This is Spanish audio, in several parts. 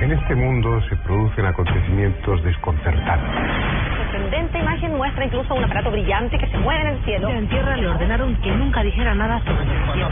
En este mundo se producen acontecimientos desconcertantes. sorprendente imagen muestra incluso un aparato brillante que se mueve en el cielo. En tierra le ordenaron que nunca dijera nada sobre el cielo.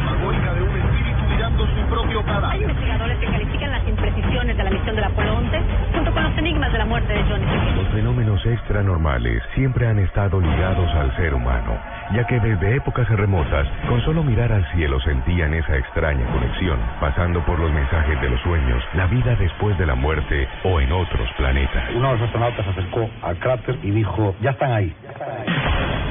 de un espíritu mirando su propio Hay investigadores que califican las imprecisiones de la misión del Apolo 11 junto con los enigmas de la muerte de Johnny. Los fenómenos extranormales siempre han estado ligados al ser humano, ya que desde épocas remotas, con solo mirar al cielo sentían esa extraña conexión, pasando por los mensajes de los sueños, la vida después de la muerte o en otros planetas. Uno de los astronautas se acercó al cráter y dijo, ya están ahí.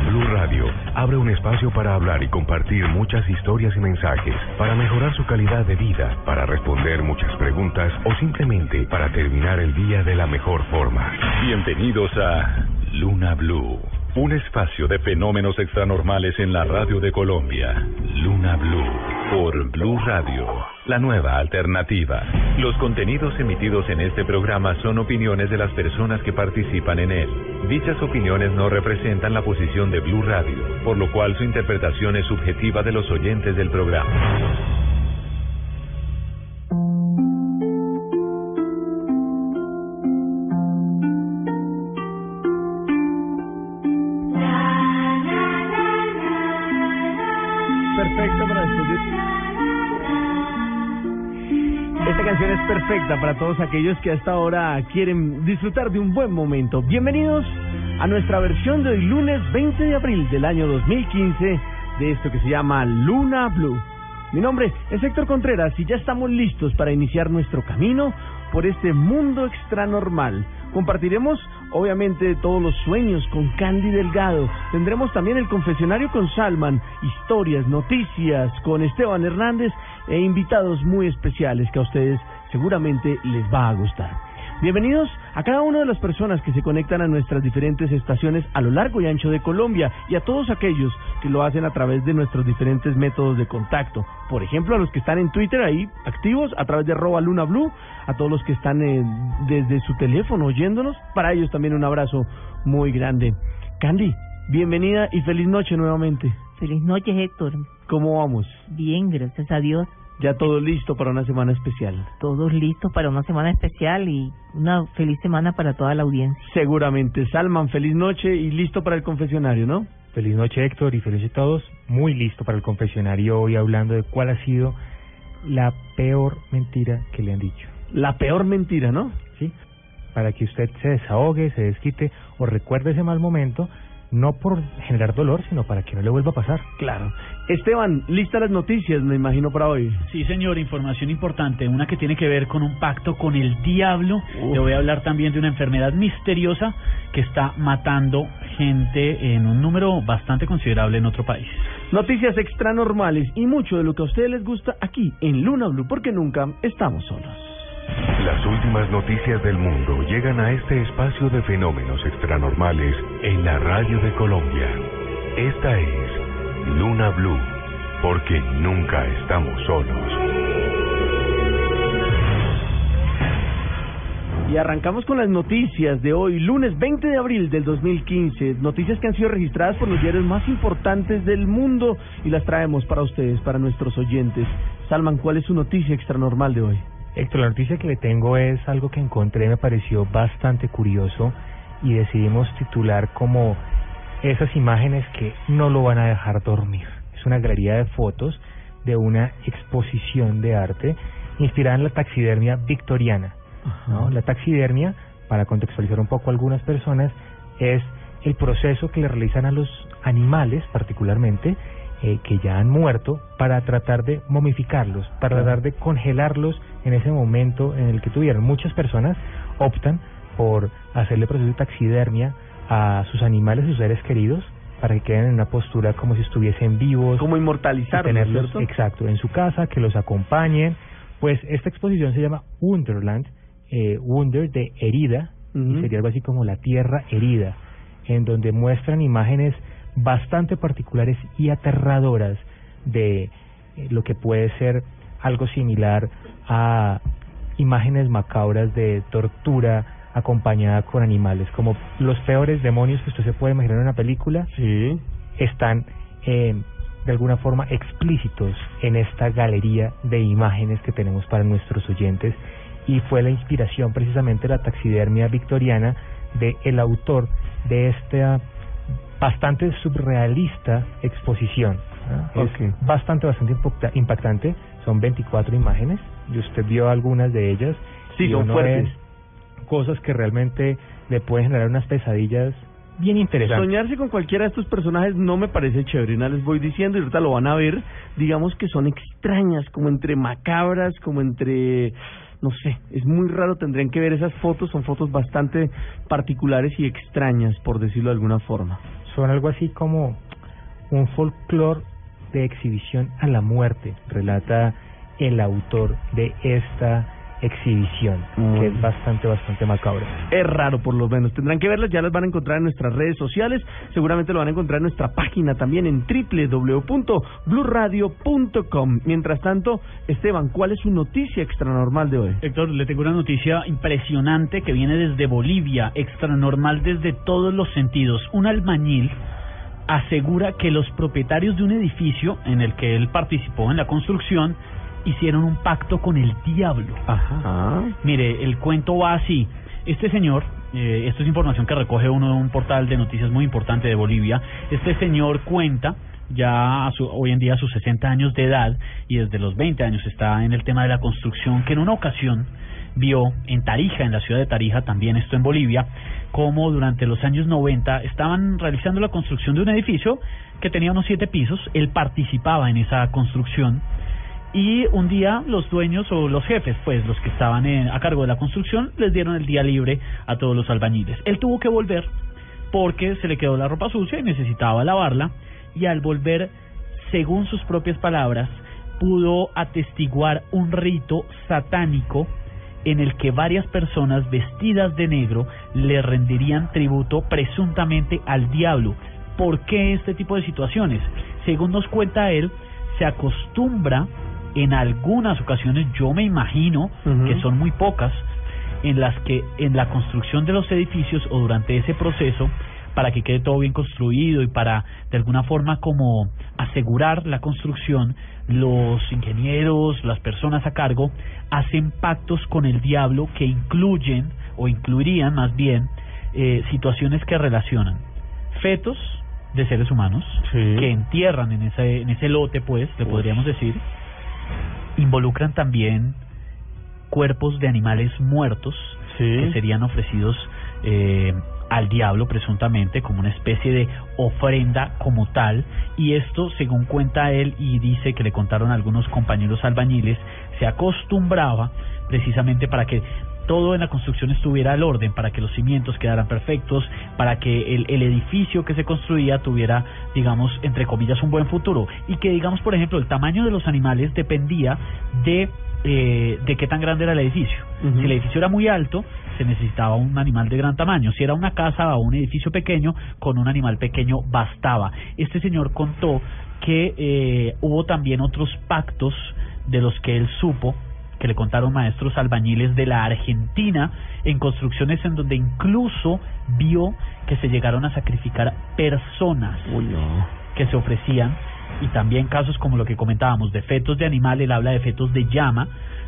Blue Radio abre un espacio para hablar y compartir muchas historias y mensajes, para mejorar su calidad de vida, para responder muchas preguntas o simplemente para terminar el día de la mejor forma. Bienvenidos a Luna Blue, un espacio de fenómenos extranormales en la radio de Colombia. Luna Blue por Blue Radio, la nueva alternativa. Los contenidos emitidos en este programa son opiniones de las personas que participan en él. Dichas opiniones no representan la posición de Blue Radio, por lo cual su interpretación es subjetiva de los oyentes del programa. Para todos aquellos que hasta ahora quieren disfrutar de un buen momento. Bienvenidos a nuestra versión de hoy lunes 20 de abril del año 2015 de esto que se llama Luna Blue. Mi nombre es Héctor Contreras y ya estamos listos para iniciar nuestro camino por este mundo extranormal. Compartiremos obviamente todos los sueños con Candy Delgado. Tendremos también el confesionario con Salman, historias, noticias con Esteban Hernández e invitados muy especiales que a ustedes seguramente les va a gustar. Bienvenidos a cada una de las personas que se conectan a nuestras diferentes estaciones a lo largo y ancho de Colombia y a todos aquellos que lo hacen a través de nuestros diferentes métodos de contacto. Por ejemplo, a los que están en Twitter ahí activos a través de arroba Luna Blue, a todos los que están eh, desde su teléfono oyéndonos, para ellos también un abrazo muy grande. Candy, bienvenida y feliz noche nuevamente. Feliz noche, Héctor. ¿Cómo vamos? Bien, gracias a Dios. Ya todo listo para una semana especial. Todos listos para una semana especial y una feliz semana para toda la audiencia. Seguramente. Salman, feliz noche y listo para el confesionario, ¿no? Feliz noche Héctor y feliz a todos. Muy listo para el confesionario hoy hablando de cuál ha sido la peor mentira que le han dicho. La peor mentira, ¿no? ¿Sí? Para que usted se desahogue, se desquite o recuerde ese mal momento, no por generar dolor, sino para que no le vuelva a pasar. Claro. Esteban, lista las noticias, me imagino, para hoy. Sí, señor, información importante, una que tiene que ver con un pacto con el diablo. Le voy a hablar también de una enfermedad misteriosa que está matando gente en un número bastante considerable en otro país. Noticias extranormales y mucho de lo que a ustedes les gusta aquí en Luna Blue, porque nunca estamos solos. Las últimas noticias del mundo llegan a este espacio de fenómenos extranormales en la radio de Colombia. Esta es Luna Blue, porque nunca estamos solos. Y arrancamos con las noticias de hoy, lunes 20 de abril del 2015. Noticias que han sido registradas por los diarios más importantes del mundo y las traemos para ustedes, para nuestros oyentes. Salman, ¿cuál es su noticia extranormal de hoy? Héctor, la noticia que le tengo es algo que encontré, me pareció bastante curioso y decidimos titular como esas imágenes que no lo van a dejar dormir. Es una galería de fotos de una exposición de arte inspirada en la taxidermia victoriana. ¿no? La taxidermia, para contextualizar un poco a algunas personas, es el proceso que le realizan a los animales, particularmente, eh, que ya han muerto, para tratar de momificarlos, para tratar de congelarlos en ese momento en el que tuvieron. Muchas personas optan por hacerle proceso de taxidermia a sus animales, sus seres queridos, para que queden en una postura como si estuviesen vivos. Como inmortalizarlos, tenerlos, ¿cierto? exacto, en su casa, que los acompañen. Pues esta exposición se llama Wonderland, eh, Wonder de herida, y sería algo así como la tierra herida, en donde muestran imágenes bastante particulares y aterradoras de eh, lo que puede ser algo similar a imágenes macabras de tortura acompañada con animales, como los peores demonios que usted se puede imaginar en una película, sí. están eh, de alguna forma explícitos en esta galería de imágenes que tenemos para nuestros oyentes y fue la inspiración precisamente de la taxidermia victoriana de el autor de esta bastante surrealista exposición. ¿ah? Es Ok. bastante, bastante impacta- impactante. Son 24 imágenes y usted vio algunas de ellas. Sí, y son fuertes. Cosas que realmente le pueden generar unas pesadillas bien interesantes. Soñarse con cualquiera de estos personajes no me parece chévere, nada les voy diciendo y ahorita lo van a ver, digamos que son extrañas, como entre macabras, como entre, no sé, es muy raro, tendrían que ver esas fotos, son fotos bastante particulares y extrañas, por decirlo de alguna forma. Son algo así como un folclore de exhibición a la muerte, relata el autor de esta exhibición, Mm. que es bastante, bastante macabra. Es raro por lo menos. Tendrán que verlas, ya las van a encontrar en nuestras redes sociales. Seguramente lo van a encontrar en nuestra página también en www.bluradio.com. Mientras tanto, Esteban, ¿cuál es su noticia extranormal de hoy? Héctor, le tengo una noticia impresionante que viene desde Bolivia, extranormal desde todos los sentidos. Un albañil asegura que los propietarios de un edificio en el que él participó en la construcción hicieron un pacto con el diablo. Ajá. Mire, el cuento va así. Este señor, eh, esto es información que recoge uno de un portal de noticias muy importante de Bolivia. Este señor cuenta ya a su- hoy en día a sus 60 años de edad y desde los 20 años está en el tema de la construcción que en una ocasión vio en Tarija, en la ciudad de Tarija, también esto en Bolivia, como durante los años 90 estaban realizando la construcción de un edificio que tenía unos siete pisos, él participaba en esa construcción y un día los dueños o los jefes, pues los que estaban en- a cargo de la construcción, les dieron el día libre a todos los albañiles. Él tuvo que volver porque se le quedó la ropa sucia y necesitaba lavarla y al volver, según sus propias palabras, pudo atestiguar un rito satánico en el que varias personas vestidas de negro le rendirían tributo presuntamente al diablo. ¿Por qué este tipo de situaciones? Según nos cuenta él, se acostumbra en algunas ocasiones, yo me imagino que son muy pocas, en las que en la construcción de los edificios o durante ese proceso, para que quede todo bien construido y para de alguna forma como asegurar la construcción, los ingenieros, las personas a cargo, hacen pactos con el diablo que incluyen o incluirían más bien eh, situaciones que relacionan fetos de seres humanos Sí. que entierran en ese, en ese lote, pues, le podríamos decir, involucran también cuerpos de animales muertos que serían ofrecidos eh, al diablo presuntamente como una especie de ofrenda como tal. Y esto según cuenta él y dice que le contaron algunos compañeros albañiles se acostumbraba precisamente para que todo en la construcción estuviera al orden, para que los cimientos quedaran perfectos, para que el, el edificio que se construía tuviera, digamos, entre comillas, un buen futuro. Y que, digamos, por ejemplo, el tamaño de los animales dependía de, eh, de qué tan grande era el edificio. Si el edificio era muy alto, se necesitaba un animal de gran tamaño. Si era una casa o un edificio pequeño, con un animal pequeño bastaba. Este señor contó que eh, hubo también otros pactos de los que él supo que le contaron maestros albañiles de la Argentina en construcciones en donde incluso vio que se llegaron a sacrificar personas Uy, no. que se ofrecían y también casos como lo que comentábamos de fetos de animal, él habla de fetos de llama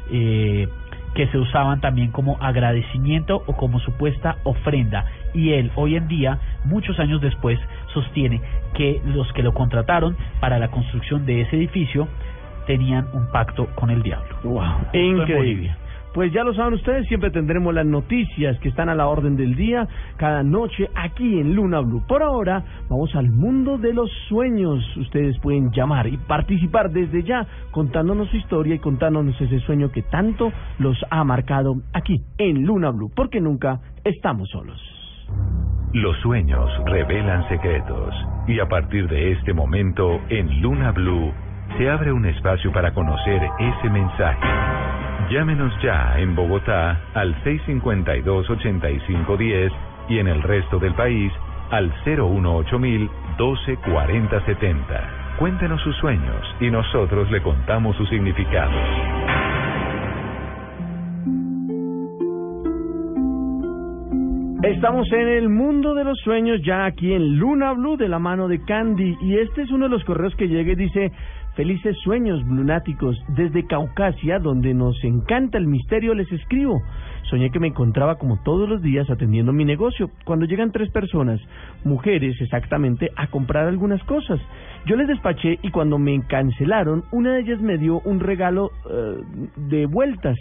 eh, que se usaban también como agradecimiento o como supuesta ofrenda y él hoy en día, muchos años después, sostiene que los que lo contrataron para la construcción de ese edificio tenían un pacto con el diablo. Wow, increíble. Pues ya lo saben ustedes, siempre tendremos las noticias que están a la orden del día cada noche aquí en Luna Blue. Por ahora, vamos al mundo de los sueños. Ustedes pueden llamar y participar desde ya contándonos su historia y contándonos ese sueño que tanto los ha marcado aquí en Luna Blue, porque nunca estamos solos. Los sueños revelan secretos y a partir de este momento en Luna Blue se abre un espacio para conocer ese mensaje. Llámenos ya en Bogotá al 652-8510 y en el resto del país al 018 12 40 70. Cuéntenos sus sueños y nosotros le contamos su significado. Estamos en el mundo de los sueños ya aquí en Luna Blue de la mano de Candy y este es uno de los correos que llega y dice Felices sueños lunáticos desde Caucasia, donde nos encanta el misterio, les escribo. Soñé que me encontraba como todos los días atendiendo mi negocio, cuando llegan tres personas, mujeres exactamente, a comprar algunas cosas. Yo les despaché y cuando me cancelaron, una de ellas me dio un regalo eh, de vueltas.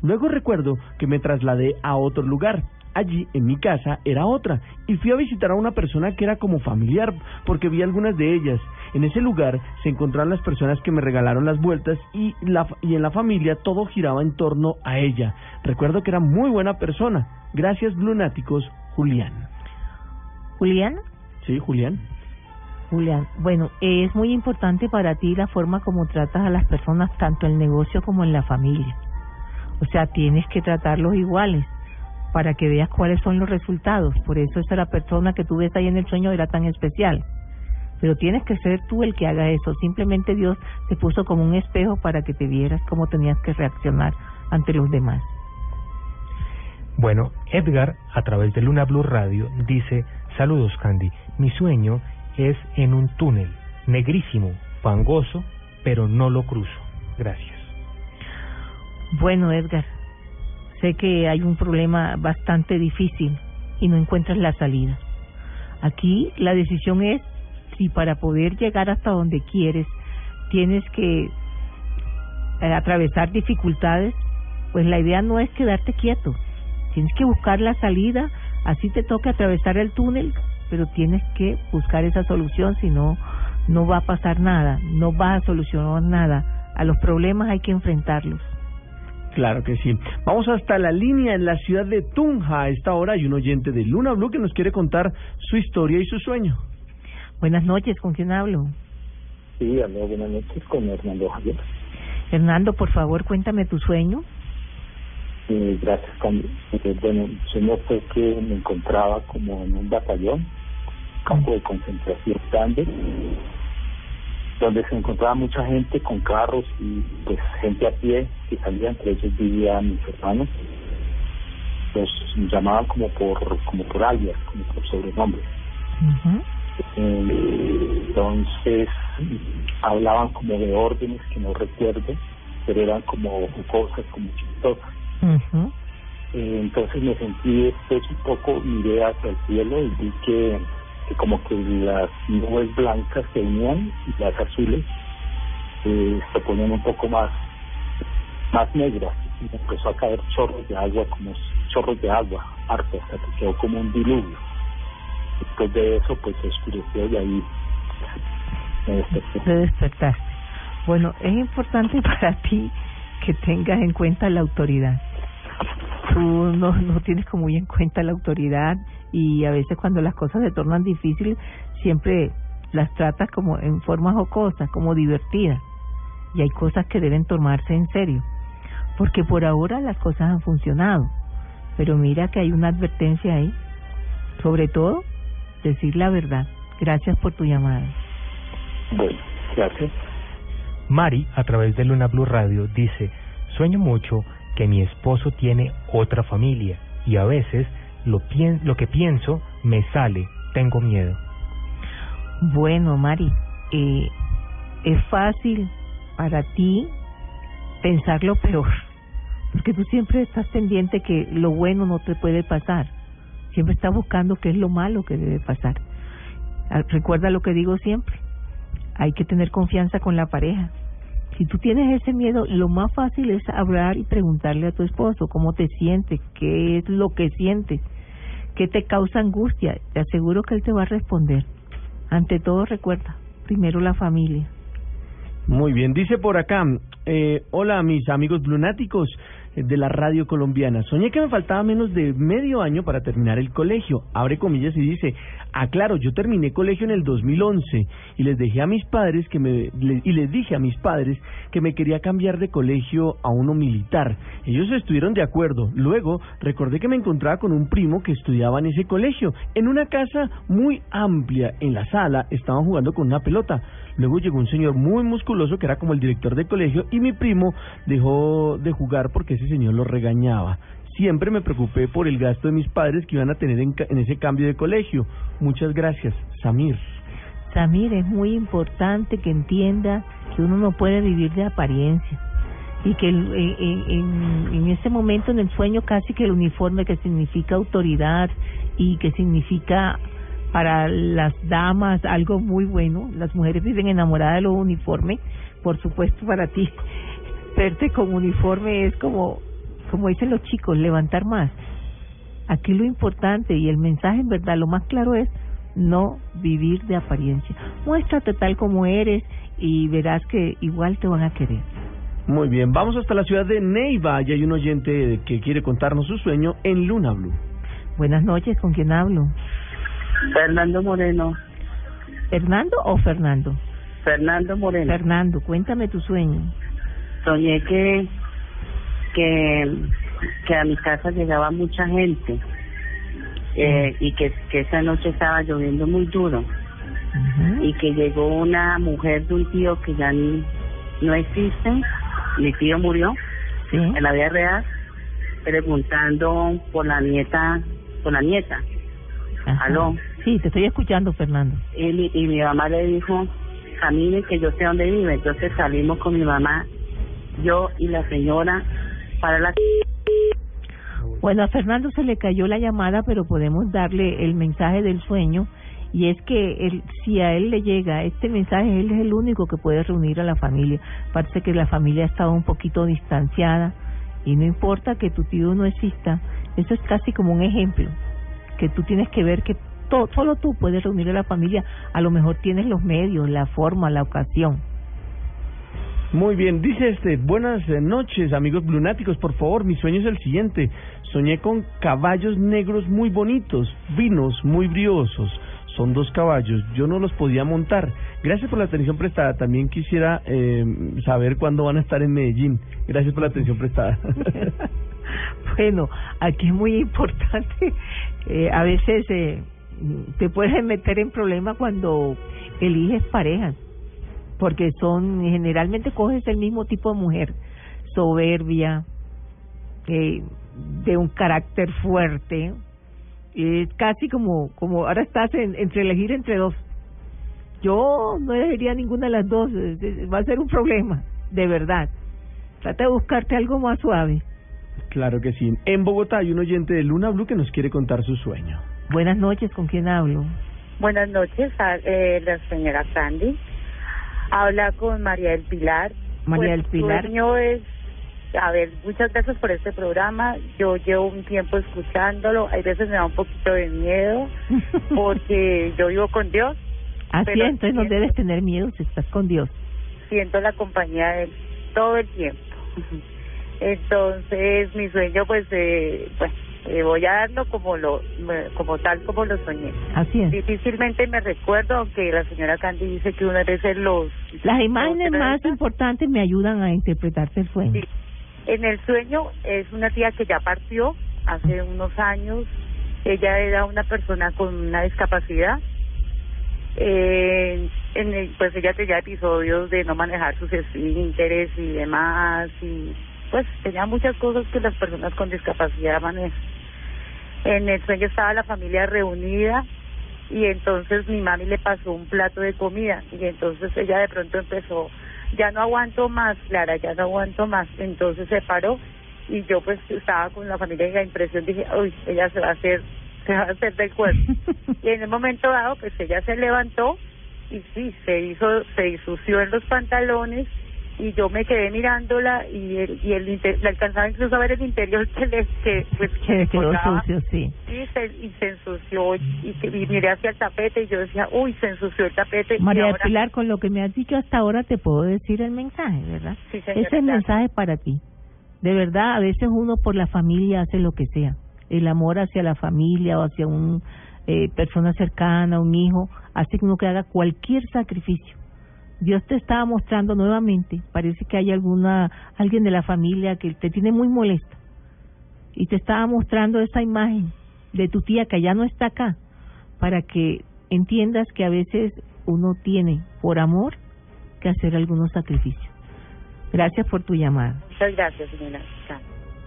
Luego recuerdo que me trasladé a otro lugar. Allí, en mi casa, era otra, y fui a visitar a una persona que era como familiar, porque vi algunas de ellas. En ese lugar se encontraron las personas que me regalaron las vueltas y, la, y en la familia todo giraba en torno a ella. Recuerdo que era muy buena persona. Gracias, Lunáticos, Julián. ¿Julián? Sí, Julián. Julián, bueno, es muy importante para ti la forma como tratas a las personas, tanto en el negocio como en la familia. O sea, tienes que tratarlos iguales para que veas cuáles son los resultados. Por eso esa la persona que tú ves ahí en el sueño era tan especial. Pero tienes que ser tú el que haga eso. Simplemente Dios te puso como un espejo para que te vieras cómo tenías que reaccionar ante los demás. Bueno, Edgar, a través de Luna Blue Radio, dice, saludos Candy, mi sueño es en un túnel, negrísimo, fangoso, pero no lo cruzo. Gracias. Bueno, Edgar, sé que hay un problema bastante difícil y no encuentras la salida. Aquí la decisión es si para poder llegar hasta donde quieres tienes que eh, atravesar dificultades, pues la idea no es quedarte quieto. Tienes que buscar la salida, así te toca atravesar el túnel, pero tienes que buscar esa solución, si no, no va a pasar nada, no va a solucionar nada. A los problemas hay que enfrentarlos. Claro que sí. Vamos hasta la línea en la ciudad de Tunja. A esta hora hay un oyente de Luna Blue que nos quiere contar su historia y su sueño. Buenas noches, ¿con quién hablo? Sí, hablo buenas noches con Hernando Javier. Hernando, por favor, cuéntame tu sueño. Eh, gracias, Candy. Eh, bueno, el sueño fue que me encontraba como en un batallón, campo de concentración grande, donde se encontraba mucha gente con carros y pues gente a pie que salía, entre ellos vivían mis hermanos. Los llamaban como por como por alias, como por sobrenombre. Eh, entonces hablaban como de órdenes que no recuerdo, pero eran como cosas como chistosas. Eh, entonces me sentí después un poco, miré hacia el cielo y vi que como que las nubes blancas se unían y las azules eh, se ponían un poco más, más negras y empezó a caer chorros de agua, como chorros de agua, harto, hasta que quedó como un diluvio. Después de eso, pues se oscureció y ahí me desperté. Te despertaste. Bueno, es importante para ti que tengas en cuenta la autoridad. Tú no, no tienes como muy en cuenta la autoridad y a veces cuando las cosas se tornan difíciles, siempre las tratas como en forma jocosa, como divertidas. Y hay cosas que deben tomarse en serio. Porque por ahora las cosas han funcionado. Pero mira que hay una advertencia ahí. Sobre todo, decir la verdad. Gracias por tu llamada. Bueno, gracias. Mari, a través de Luna Blue Radio, dice, sueño mucho que mi esposo tiene otra familia y a veces lo, pien lo que pienso me sale, tengo miedo. Bueno, Mari, eh, es fácil para ti pensar lo peor, porque tú siempre estás pendiente que lo bueno no te puede pasar, siempre estás buscando qué es lo malo que debe pasar. Ah, Recuerda lo que digo siempre, hay que tener confianza con la pareja. Si tú tienes ese miedo, lo más fácil es hablar y preguntarle a tu esposo cómo te sientes, qué es lo que sientes, qué te causa angustia. Te aseguro que él te va a responder. Ante todo, recuerda, primero la familia. Muy bien, dice por acá, eh, hola mis amigos lunáticos de la radio colombiana. Soñé que me faltaba menos de medio año para terminar el colegio. Abre comillas y dice, aclaro, yo terminé colegio en el 2011 y les dejé a mis padres que me y les dije a mis padres que me quería cambiar de colegio a uno militar. Ellos estuvieron de acuerdo. Luego recordé que me encontraba con un primo que estudiaba en ese colegio, en una casa muy amplia. En la sala estaban jugando con una pelota. Luego llegó un señor muy musculoso que era como el director de colegio y mi primo dejó de jugar porque ese señor lo regañaba. Siempre me preocupé por el gasto de mis padres que iban a tener en, en ese cambio de colegio. Muchas gracias, Samir. Samir, es muy importante que entiendas que uno no puede vivir de apariencia y que en, en, en ese momento en el sueño casi que el uniforme que significa autoridad y que significa para las damas algo muy bueno, las mujeres viven enamoradas de los uniformes, por supuesto para ti verte con uniforme es como como dicen los chicos, levantar más. Aquí lo importante y el mensaje en verdad, lo más claro es no vivir de apariencia. Muéstrate tal como eres y verás que igual te van a querer. Muy bien, vamos hasta la ciudad de Neiva y hay un oyente que quiere contarnos su sueño en Luna Blue. Buenas noches, ¿con quién hablo? Fernando Moreno. ¿Fernando o Fernando? Fernando Moreno. Fernando, cuéntame tu sueño. Soñé que que que a mi casa llegaba mucha gente eh, y que, que esa noche estaba lloviendo muy duro y que llegó una mujer de un tío que ya no existe, mi tío murió en la vida real, preguntando por la nieta, por la nieta. ¿Aló? Sí, te estoy escuchando, Fernando. Y mi, y mi mamá le dijo, camine que yo sé dónde vive. Entonces salimos con mi mamá, yo y la señora para la... Bueno, a Fernando se le cayó la llamada, pero podemos darle el mensaje del sueño y es que él, si a él le llega este mensaje, él es el único que puede reunir a la familia. Parece que la familia ha estado un poquito distanciada y no importa que tu tío no exista, eso es casi como un ejemplo, que tú tienes que ver que solo tú puedes reunir a la familia, a lo mejor tienes los medios, la forma, la ocasión. Muy bien, dice este, buenas noches amigos lunáticos, por favor, mi sueño es el siguiente, soñé con caballos negros muy bonitos, vinos muy briosos, son dos caballos, yo no los podía montar. Gracias por la atención prestada, también quisiera eh, saber cuándo van a estar en Medellín. Gracias por la atención prestada. bueno, aquí es muy importante, eh, a veces eh, te puedes meter en problemas cuando eliges parejas porque son generalmente coges el mismo tipo de mujer, soberbia, eh, de un carácter fuerte, es casi como como ahora estás entre elegir entre dos. Yo no elegiría ninguna de las dos, va a ser un problema, de verdad. Trata de buscarte algo más suave. Claro que sí. En Bogotá hay un oyente de Luna Blue que nos quiere contar su sueño. Buenas noches, ¿con quién hablo? Buenas noches, eh, la señora Sandy. Habla con María del Pilar. María del Pilar. sueño es, a ver, muchas gracias por este programa. Yo llevo un tiempo escuchándolo. Hay veces me da un poquito de miedo porque yo vivo con Dios. Así es, entonces no debes tener miedo si estás con Dios. Siento la compañía de él todo el tiempo. Entonces, mi sueño, pues, eh, pues eh, voy a darlo como lo como tal como lo soñé. Así es. Difícilmente me recuerdo, aunque la señora Candy dice que una vez los... Las imágenes más importantes me ayudan a interpretarse el sueño. Sí. En el sueño es una tía que ya partió hace unos años. Ella era una persona con una discapacidad. Eh, en el, pues ella tenía episodios de no manejar sus esfínteres y demás y pues tenía muchas cosas que las personas con discapacidad manejan. En el sueño estaba la familia reunida y entonces mi mami le pasó un plato de comida y entonces ella de pronto empezó, ya no aguanto más, Clara, ya no aguanto más. Entonces se paró y yo pues estaba con la familia y la impresión dije, uy, ella se va a hacer, se va a hacer del cuerpo. y en el momento dado pues ella se levantó y sí, se hizo, se disució en los pantalones y yo me quedé mirándola y el, y el le alcanzaba incluso a ver el interior que le que pues que quedó sucio sí. Sí se, y se ensució y, y, miré hacia el tapete y yo decía uy se ensució el tapete María ahora... Pilar con lo que me has dicho hasta ahora te puedo decir el mensaje verdad sí, ese es el mensaje para ti. De verdad a veces uno por la familia hace lo que sea. El amor hacia la familia o hacia un eh, persona cercana un hijo hace que uno que haga cualquier sacrificio Dios te estaba mostrando nuevamente, parece que hay alguna alguien de la familia que te tiene muy molesta y te estaba mostrando esa imagen de tu tía que ya no está acá para que entiendas que a veces uno tiene por amor que hacer algunos sacrificios. Gracias por tu llamada. Muchas gracias, señora.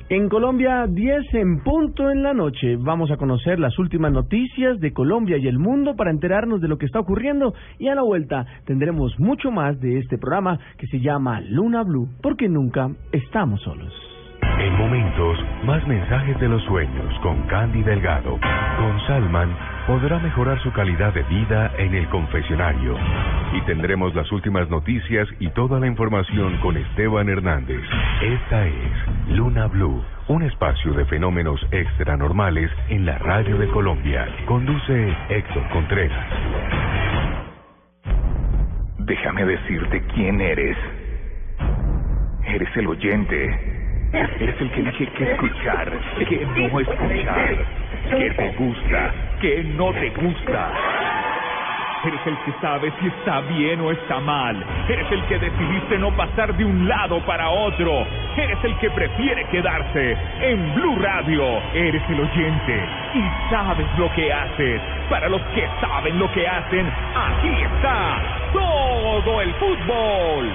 En Colombia, 10 en punto en la noche. Vamos a conocer las últimas noticias de Colombia y el mundo para enterarnos de lo que está ocurriendo y a la vuelta tendremos mucho más de este programa que se llama Luna Blue, porque nunca estamos solos. En momentos, más mensajes de los sueños con Candy Delgado. Con Salman podrá mejorar su calidad de vida en el confesionario. Y tendremos las últimas noticias y toda la información con Esteban Hernández. Esta es Luna Blue, un espacio de fenómenos extranormales en la radio de Colombia. Conduce Héctor Contreras. Déjame decirte quién eres. Eres el oyente Eres el que dije que escuchar, que no escuchar, que te gusta, que no te gusta. Eres el que sabe si está bien o está mal. Eres el que decidiste no pasar de un lado para otro. Eres el que prefiere quedarse. En Blue Radio eres el oyente y sabes lo que haces. Para los que saben lo que hacen, aquí está todo el fútbol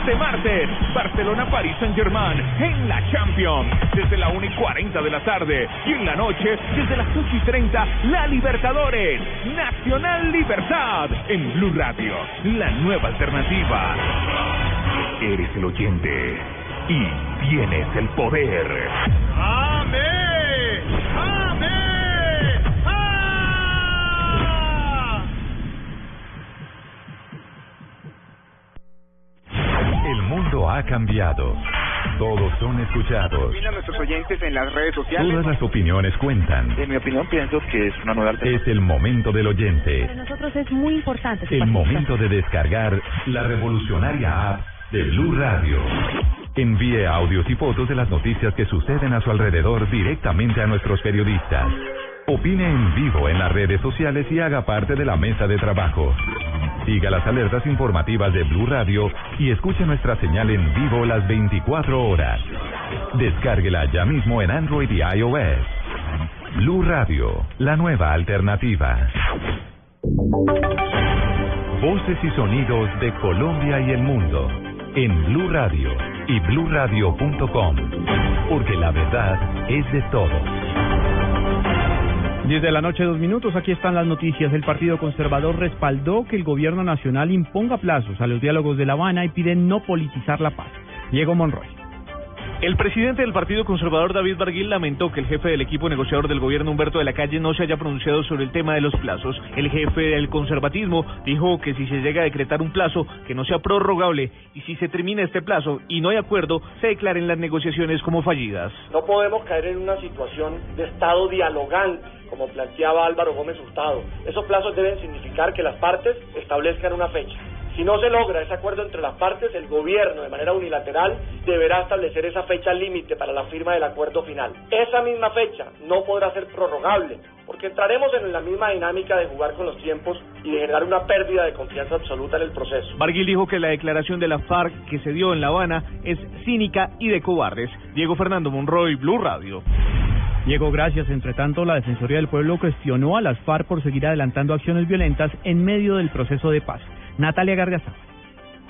este martes, Barcelona-París Saint-Germain en la Champions, desde la 1 y 40 de la tarde. Y en la noche, desde las 8 y 30, la Libertadores, Nacional Libertad, en Blue Radio, la nueva alternativa. Eres el oyente y tienes el poder. ¡Amén! ¡Amén! El mundo ha cambiado. Todos son escuchados. A nuestros oyentes en las redes sociales. Todas las opiniones cuentan. En mi opinión, pienso que es una nueva Es el momento del oyente. Para nosotros es muy importante. El momento de descargar la revolucionaria app de Blue Radio. Envíe audios y fotos de las noticias que suceden a su alrededor directamente a nuestros periodistas. Opine en vivo en las redes sociales y haga parte de la mesa de trabajo. Siga las alertas informativas de Blue Radio y escuche nuestra señal en vivo las 24 horas. Descárguela ya mismo en Android y iOS. Blue Radio, la nueva alternativa. Voces y sonidos de Colombia y el mundo en Blue Radio y bluradio.com, porque la verdad es de todos. 10 de la noche, dos minutos. Aquí están las noticias. El Partido Conservador respaldó que el gobierno nacional imponga plazos a los diálogos de La Habana y pide no politizar la paz. Diego Monroy. El presidente del Partido Conservador, David Barguil, lamentó que el jefe del equipo negociador del gobierno, Humberto de la Calle, no se haya pronunciado sobre el tema de los plazos. El jefe del conservatismo dijo que si se llega a decretar un plazo que no sea prorrogable y si se termina este plazo y no hay acuerdo, se declaren las negociaciones como fallidas. No podemos caer en una situación de Estado dialogante, como planteaba Álvaro Gómez Hurtado. Esos plazos deben significar que las partes establezcan una fecha. Si no se logra ese acuerdo entre las partes, el gobierno, de manera unilateral, deberá establecer esa fecha límite para la firma del acuerdo final. Esa misma fecha no podrá ser prorrogable, porque entraremos en la misma dinámica de jugar con los tiempos y de generar una pérdida de confianza absoluta en el proceso. Barguil dijo que la declaración de la FARC que se dio en La Habana es cínica y de cobardes. Diego Fernando Monroy, Blue Radio. Diego, gracias. Entre tanto, la Defensoría del Pueblo cuestionó a las FARC por seguir adelantando acciones violentas en medio del proceso de paz. Natalia Gargaza.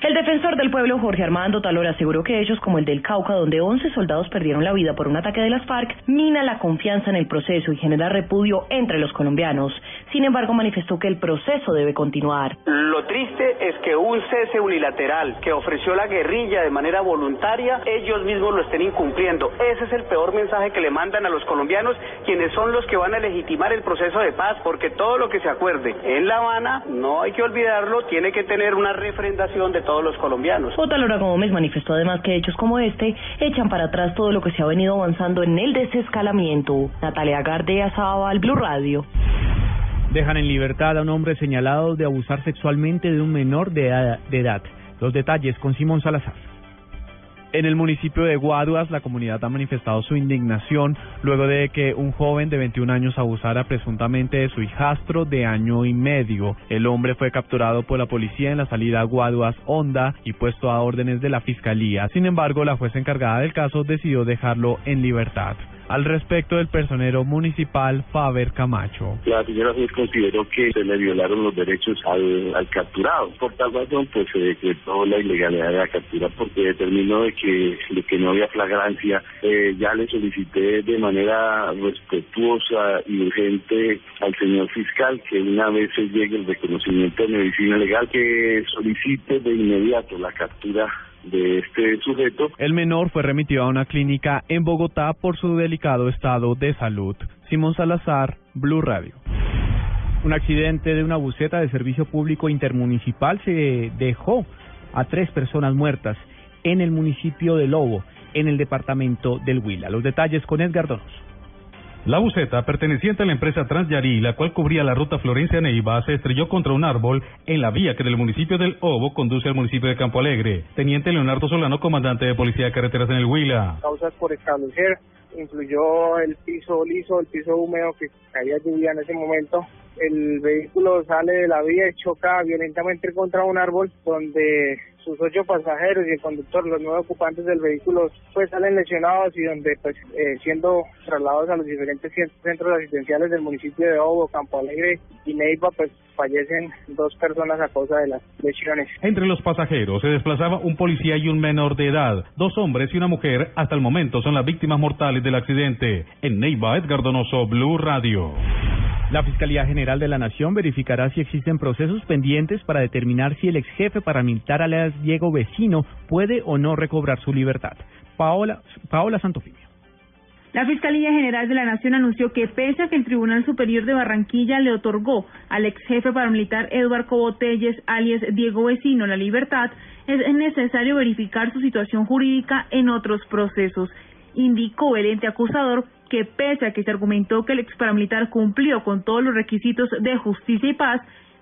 El defensor del pueblo, Jorge Armando Talora, aseguró que hechos como el del Cauca, donde 11 soldados perdieron la vida por un ataque de las FARC, mina la confianza en el proceso y genera repudio entre los colombianos. Sin embargo, manifestó que el proceso debe continuar. Lo triste es que un cese unilateral que ofreció la guerrilla de manera voluntaria, ellos mismos lo estén incumpliendo. Ese es el peor mensaje que le mandan a los colombianos, quienes son los que van a legitimar el proceso de paz, porque todo lo que se acuerde en La Habana, no hay que olvidarlo, tiene que tener una refrendación de todos los colombianos. Otalora Gómez manifestó además que hechos como este echan para atrás todo lo que se ha venido avanzando en el desescalamiento. Natalia Gardea Zabal, Blue Radio. Dejan en libertad a un hombre señalado de abusar sexualmente de un menor de edad. de edad. Los detalles con Simón Salazar. En el municipio de Guaduas, la comunidad ha manifestado su indignación luego de que un joven de 21 años abusara presuntamente de su hijastro de año y medio. El hombre fue capturado por la policía en la salida Guaduas Honda y puesto a órdenes de la fiscalía. Sin embargo, la jueza encargada del caso decidió dejarlo en libertad. Al respecto del personero municipal Faber Camacho. La señora juez consideró que se le violaron los derechos al, capturado. Por tal razón, pues se decretó la ilegalidad de la captura porque determinó de que, de que no había flagrancia. Eh, ya le solicité de manera respetuosa y urgente al señor fiscal que una vez se llegue el reconocimiento de medicina legal, que solicite de inmediato la captura de este sujeto. El menor fue remitido a una clínica en Bogotá por su delicado estado de salud. Simón Salazar, Blue Radio. Un accidente de una buceta de servicio público intermunicipal se dejó a tres personas muertas en el municipio de Lobo, en el departamento del Huila. Los detalles con Edgar Donoso. La buceta, perteneciente a la empresa Transyarí, la cual cubría la ruta Florencia-Neiva, se estrelló contra un árbol en la vía que del municipio del Obo conduce al municipio de Campo Alegre. Teniente Leonardo Solano, comandante de Policía de Carreteras en el Huila. Causas por establecer, incluyó el piso liso, el piso húmedo que caía lluvia en ese momento. El vehículo sale de la vía y choca violentamente contra un árbol donde sus ocho pasajeros y el conductor, los nueve ocupantes del vehículo, pues salen lesionados y donde pues eh, siendo trasladados a los diferentes centros asistenciales del municipio de Obo, Campo Alegre y Neiva, pues fallecen dos personas a causa de las lesiones. Entre los pasajeros se desplazaba un policía y un menor de edad. Dos hombres y una mujer hasta el momento son las víctimas mortales del accidente. En Neiva, Edgar Donoso, Blue Radio. La Fiscalía General de la Nación verificará si existen procesos pendientes para determinar si el ex jefe paramilitar alias Diego Vecino puede o no recobrar su libertad. Paola, Paola Santofimio. La Fiscalía General de la Nación anunció que pese a que el Tribunal Superior de Barranquilla le otorgó al ex jefe paramilitar Eduardo Botelles, alias Diego Vecino, la libertad, es necesario verificar su situación jurídica en otros procesos. Indicó el ente acusador que pese a que se argumentó que el ex paramilitar cumplió con todos los requisitos de justicia y paz,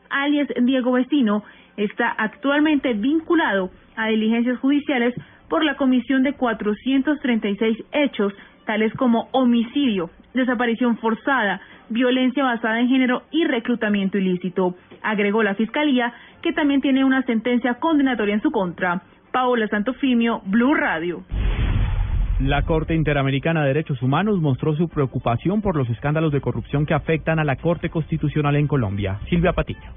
alias Diego Vecino está actualmente vinculado a diligencias judiciales por la comisión de 436 hechos, tales como homicidio, desaparición forzada, violencia basada en género y reclutamiento ilícito. Agregó la Fiscalía que también tiene una sentencia condenatoria en su contra. Paola Santofimio, Blue Radio. La Corte Interamericana de Derechos Humanos mostró su preocupación por los escándalos de corrupción que afectan a la Corte Constitucional en Colombia. Silvia Patiño.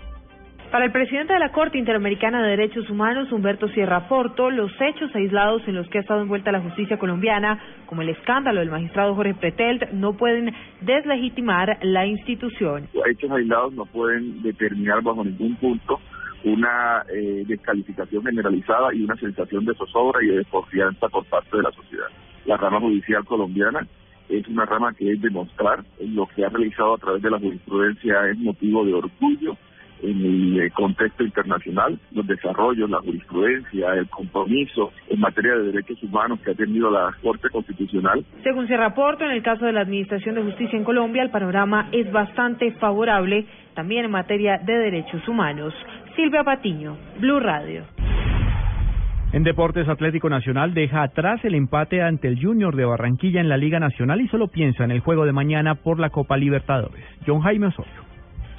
Para el presidente de la Corte Interamericana de Derechos Humanos, Humberto Sierra Porto, los hechos aislados en los que ha estado envuelta la justicia colombiana, como el escándalo del magistrado Jorge Pretelt, no pueden deslegitimar la institución. Los hechos aislados no pueden determinar bajo ningún punto una eh, descalificación generalizada y una sensación de zozobra y de desconfianza por parte de la sociedad la rama judicial colombiana es una rama que es demostrar lo que ha realizado a través de la jurisprudencia es motivo de orgullo en el eh, contexto internacional, los desarrollos, la jurisprudencia, el compromiso en materia de derechos humanos que ha tenido la Corte Constitucional. Según se reporta, en el caso de la Administración de Justicia en Colombia, el panorama es bastante favorable también en materia de derechos humanos. Silvia Patiño, Blue Radio. En Deportes Atlético Nacional deja atrás el empate ante el Junior de Barranquilla en la Liga Nacional y solo piensa en el juego de mañana por la Copa Libertadores. John Jaime Osorio.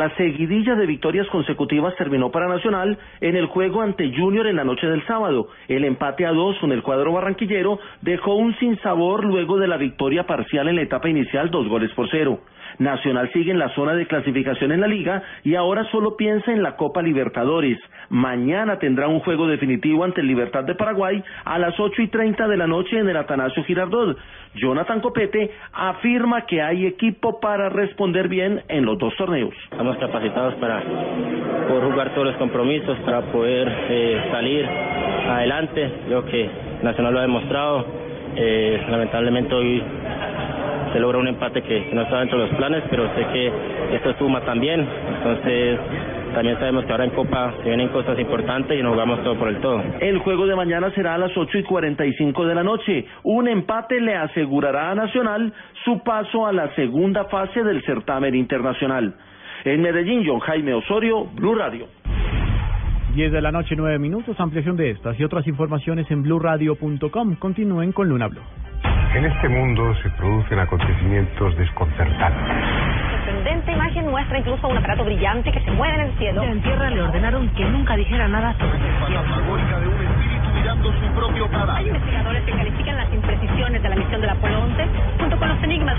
La seguidilla de victorias consecutivas terminó para Nacional en el juego ante Junior en la noche del sábado. El empate a dos con el cuadro barranquillero dejó un sinsabor luego de la victoria parcial en la etapa inicial, dos goles por cero. Nacional sigue en la zona de clasificación en la liga y ahora solo piensa en la Copa Libertadores. Mañana tendrá un juego definitivo ante el Libertad de Paraguay a las ocho y treinta de la noche en el Atanasio Girardot. Jonathan Copete afirma que hay equipo para responder bien en los dos torneos. Estamos capacitados para poder jugar todos los compromisos, para poder eh, salir adelante. Creo que Nacional lo ha demostrado. Eh, lamentablemente hoy se logra un empate que, no estaba dentro de los planes, pero sé que esto suma también. Entonces, también sabemos que ahora en Copa se vienen cosas importantes y nos jugamos todo por el todo. El juego de mañana será a las 8 y 45 de la noche. Un empate le asegurará a Nacional su paso a la segunda fase del certamen internacional. En Medellín, John Jaime Osorio, Blue Radio. 10 de la noche, 9 minutos. Ampliación de estas y otras informaciones en blurradio.com. Continúen con Luna Blue. En este mundo se producen acontecimientos desconcertantes. La sorprendente imagen muestra incluso un aparato brillante que se mueve en el cielo. En tierra le ordenaron que nunca dijera nada sobre de un espíritu mirando su propio Hay investigadores que califican las imprecisiones de la misión del Apolo 11 junto con los enigmas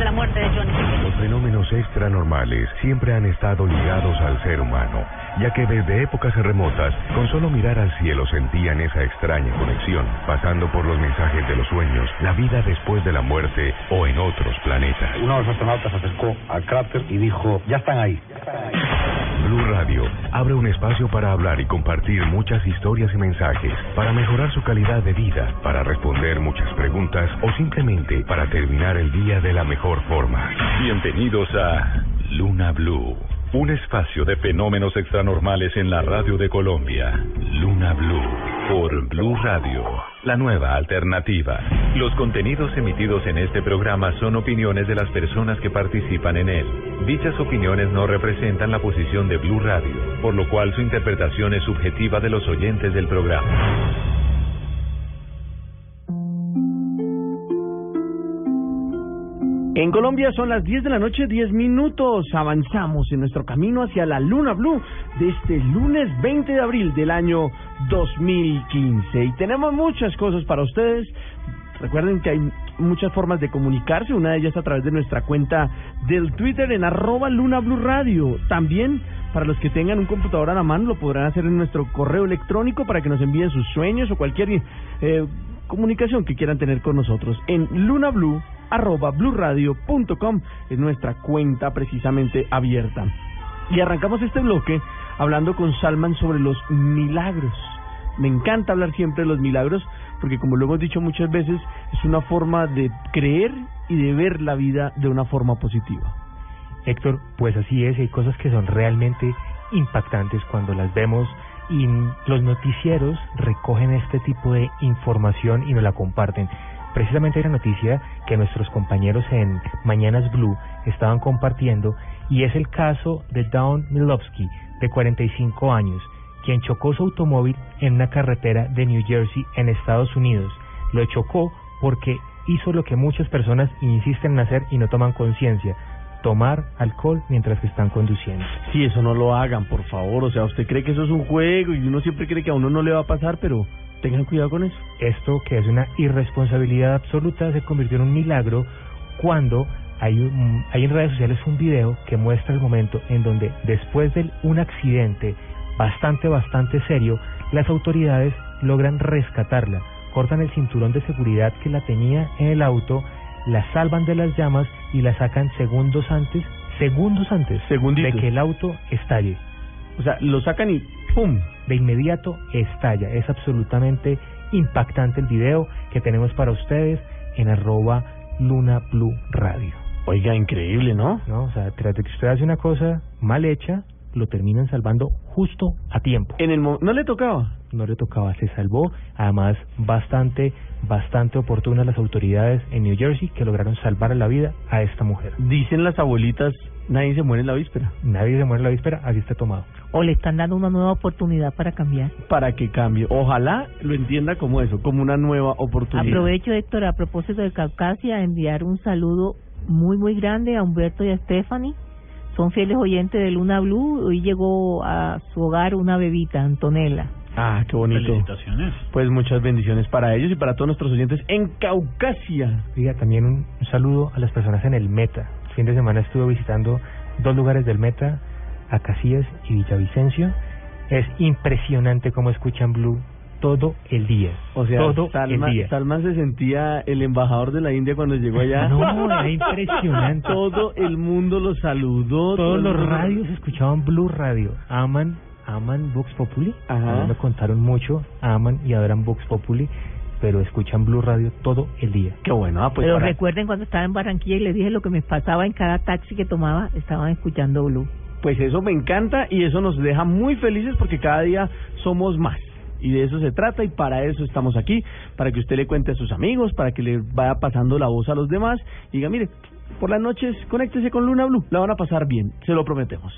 fenómenos extranormales siempre han estado ligados al ser humano, ya que desde épocas remotas, con solo mirar al cielo sentían esa extraña conexión, pasando por los mensajes de los sueños, la vida después de la muerte o en otros planetas. Uno de los astronautas se acercó al cráter y dijo, ya están ahí. Blue Radio abre un espacio para hablar y compartir muchas historias y mensajes, para mejorar su calidad de vida, para responder muchas preguntas o simplemente para terminar el día de la mejor forma. Bienvenidos a Luna Blue, un espacio de fenómenos extranormales en la radio de Colombia. Luna Blue por Blue Radio, la nueva alternativa. Los contenidos emitidos en este programa son opiniones de las personas que participan en él. Dichas opiniones no representan la posición de Blue Radio, por lo cual su interpretación es subjetiva de los oyentes del programa. En Colombia son las 10 de la noche, 10 minutos. Avanzamos en nuestro camino hacia la Luna Blue de este lunes 20 de abril del año 2015. Y tenemos muchas cosas para ustedes. Recuerden que hay muchas formas de comunicarse, una de ellas a través de nuestra cuenta del Twitter en arroba Luna Blue Radio. También para los que tengan un computador a la mano lo podrán hacer en nuestro correo electrónico para que nos envíen sus sueños o cualquier eh, comunicación que quieran tener con nosotros en lunablue arroba bluradio.com es nuestra cuenta precisamente abierta. Y arrancamos este bloque hablando con Salman sobre los milagros. Me encanta hablar siempre de los milagros porque como lo hemos dicho muchas veces es una forma de creer y de ver la vida de una forma positiva. Héctor, pues así es, hay cosas que son realmente impactantes cuando las vemos y los noticieros recogen este tipo de información y nos la comparten. Precisamente hay una noticia que nuestros compañeros en Mañanas Blue estaban compartiendo y es el caso de Dawn Milovsky, de 45 años, quien chocó su automóvil en una carretera de New Jersey en Estados Unidos. Lo chocó porque hizo lo que muchas personas insisten en hacer y no toman conciencia, tomar alcohol mientras que están conduciendo. Sí, eso no lo hagan, por favor. O sea, usted cree que eso es un juego y uno siempre cree que a uno no le va a pasar, pero tengan cuidado con eso. Esto, que es una irresponsabilidad absoluta, se convirtió en un milagro cuando hay, un, hay en redes sociales un video que muestra el momento en donde después de un accidente bastante, bastante serio, las autoridades logran rescatarla, cortan el cinturón de seguridad que la tenía en el auto, la salvan de las llamas y la sacan segundos antes, segundos antes de que el auto estalle. O sea, lo sacan y ¡pum! De inmediato estalla. Es absolutamente impactante el video que tenemos para ustedes en arroba Luna Blue Radio. Oiga, increíble, ¿no? No, o sea, tras de que usted hace una cosa mal hecha, lo terminan salvando justo a tiempo. En el no le tocaba. No le tocaba, se salvó. Además, bastante, bastante oportunas las autoridades en New Jersey que lograron salvar la vida a esta mujer. Dicen las abuelitas, nadie se muere en la víspera. Nadie se muere en la víspera, así está tomado. O le están dando una nueva oportunidad para cambiar. Para que cambie. Ojalá lo entienda como eso, como una nueva oportunidad. Aprovecho, Héctor, a propósito de Caucasia, enviar un saludo muy, muy grande a Humberto y a Stephanie son fieles oyentes de Luna Blue. Hoy llegó a su hogar una bebita, Antonella. Ah, qué bonito. Felicitaciones. Pues muchas bendiciones para ellos y para todos nuestros oyentes en Caucasia. Diga también un, saludo a las personas en el Meta. Fin de semana estuve visitando dos lugares del Meta, Acacias y Villavicencio. Es impresionante cómo escuchan Blue todo el día. O sea, todo el día. Salman se sentía el embajador de la India cuando llegó allá. No, era impresionante. Todo el mundo lo saludó. Todos todo los mundo- radios escuchaban Blue Radio. Aman, aman Vox Populi. Ajá. Me contaron mucho. Aman y adoran Vox Populi. Pero escuchan Blue Radio todo el día. Qué bueno. Ah, pues Pero para- recuerden cuando estaba en Barranquilla y les dije lo que me pasaba en cada taxi que tomaba, estaban escuchando Blue. Pues eso me encanta y eso nos deja muy felices porque cada día somos más. Y de eso se trata y para eso estamos aquí, para que usted le cuente a sus amigos, para que le vaya pasando la voz a los demás y diga, mire, por las noches conéctese con Luna Blue, la van a pasar bien, se lo prometemos.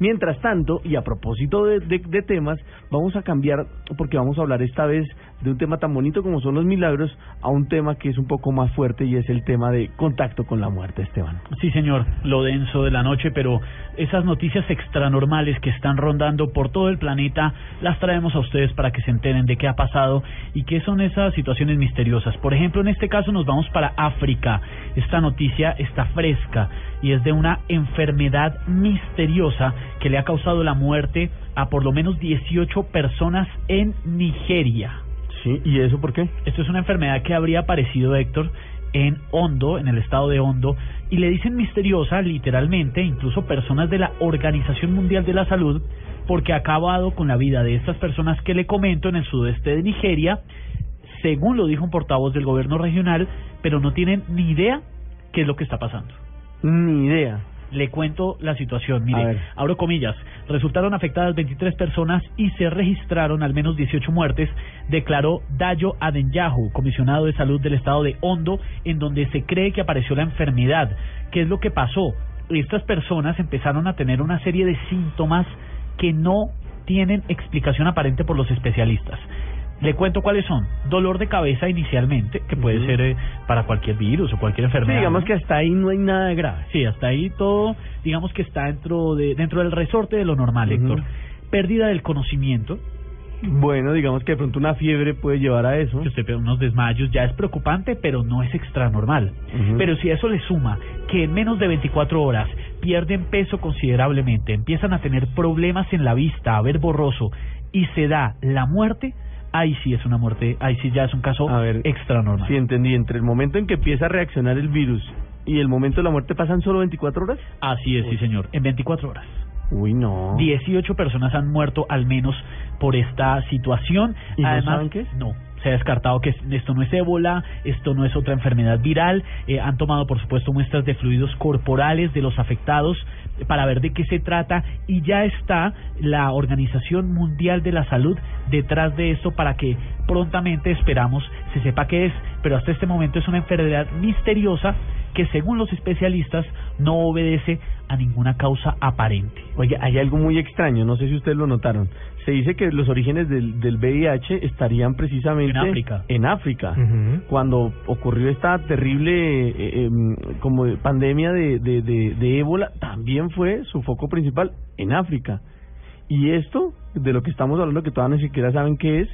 Mientras tanto, y a propósito de, de, de temas, vamos a cambiar, porque vamos a hablar esta vez de un tema tan bonito como son los milagros, a un tema que es un poco más fuerte y es el tema de contacto con la muerte, Esteban. Sí, señor, lo denso de la noche, pero esas noticias extranormales que están rondando por todo el planeta las traemos a ustedes para que se enteren de qué ha pasado y qué son esas situaciones misteriosas. Por ejemplo, en este caso nos vamos para África. esta noticia está fresca y es de una enfermedad misteriosa que le ha causado la muerte a por lo menos 18 personas en Nigeria. Sí, ¿y eso por qué? Esto es una enfermedad que habría aparecido, Héctor, en Hondo, en el estado de Hondo, y le dicen misteriosa, literalmente, incluso personas de la Organización Mundial de la Salud, porque ha acabado con la vida de estas personas que le comento en el sudeste de Nigeria, según lo dijo un portavoz del gobierno regional, pero no tienen ni idea qué es lo que está pasando. Ni idea. Le cuento la situación. Mire, abro comillas. Resultaron afectadas 23 personas y se registraron al menos 18 muertes, declaró Dayo Adenyahu, comisionado de salud del estado de Hondo, en donde se cree que apareció la enfermedad. ¿Qué es lo que pasó? Estas personas empezaron a tener una serie de síntomas que no tienen explicación aparente por los especialistas. Le cuento cuáles son. Dolor de cabeza inicialmente, que puede ser eh, para cualquier virus o cualquier enfermedad. Sí, digamos ¿no? que hasta ahí no hay nada grave. Sí, hasta ahí todo, digamos que está dentro de dentro del resorte de lo normal, Héctor. Pérdida del conocimiento. Bueno, digamos que de pronto una fiebre puede llevar a eso. Que usted unos desmayos ya es preocupante, pero no es extra normal. Pero si a eso le suma que en menos de 24 horas pierden peso considerablemente, empiezan a tener problemas en la vista, a ver borroso y se da la muerte, ahí sí es una muerte, ahí sí ya es un caso extra normal. Sí, entendí. Entre el momento en que empieza a reaccionar el virus y el momento de la muerte pasan solo 24 horas. Así es, sí señor, en 24 horas. Uy, no. 18 personas han muerto al menos por esta situación. ¿Y no Además, saben qué es? No. Se ha descartado que esto no es ébola, esto no es otra enfermedad viral. Eh, han tomado, por supuesto, muestras de fluidos corporales de los afectados para ver de qué se trata y ya está la Organización Mundial de la Salud detrás de esto para que prontamente esperamos se sepa qué es, pero hasta este momento es una enfermedad misteriosa que según los especialistas no obedece a ninguna causa aparente. Oye, hay algo muy extraño, no sé si ustedes lo notaron. Se dice que los orígenes del, del VIH estarían precisamente En África. En África. Cuando ocurrió esta terrible eh, em, como pandemia de, de, de, de ébola, también fue su foco principal en África. Y esto, de lo que estamos hablando, que todavía ni siquiera saben qué es,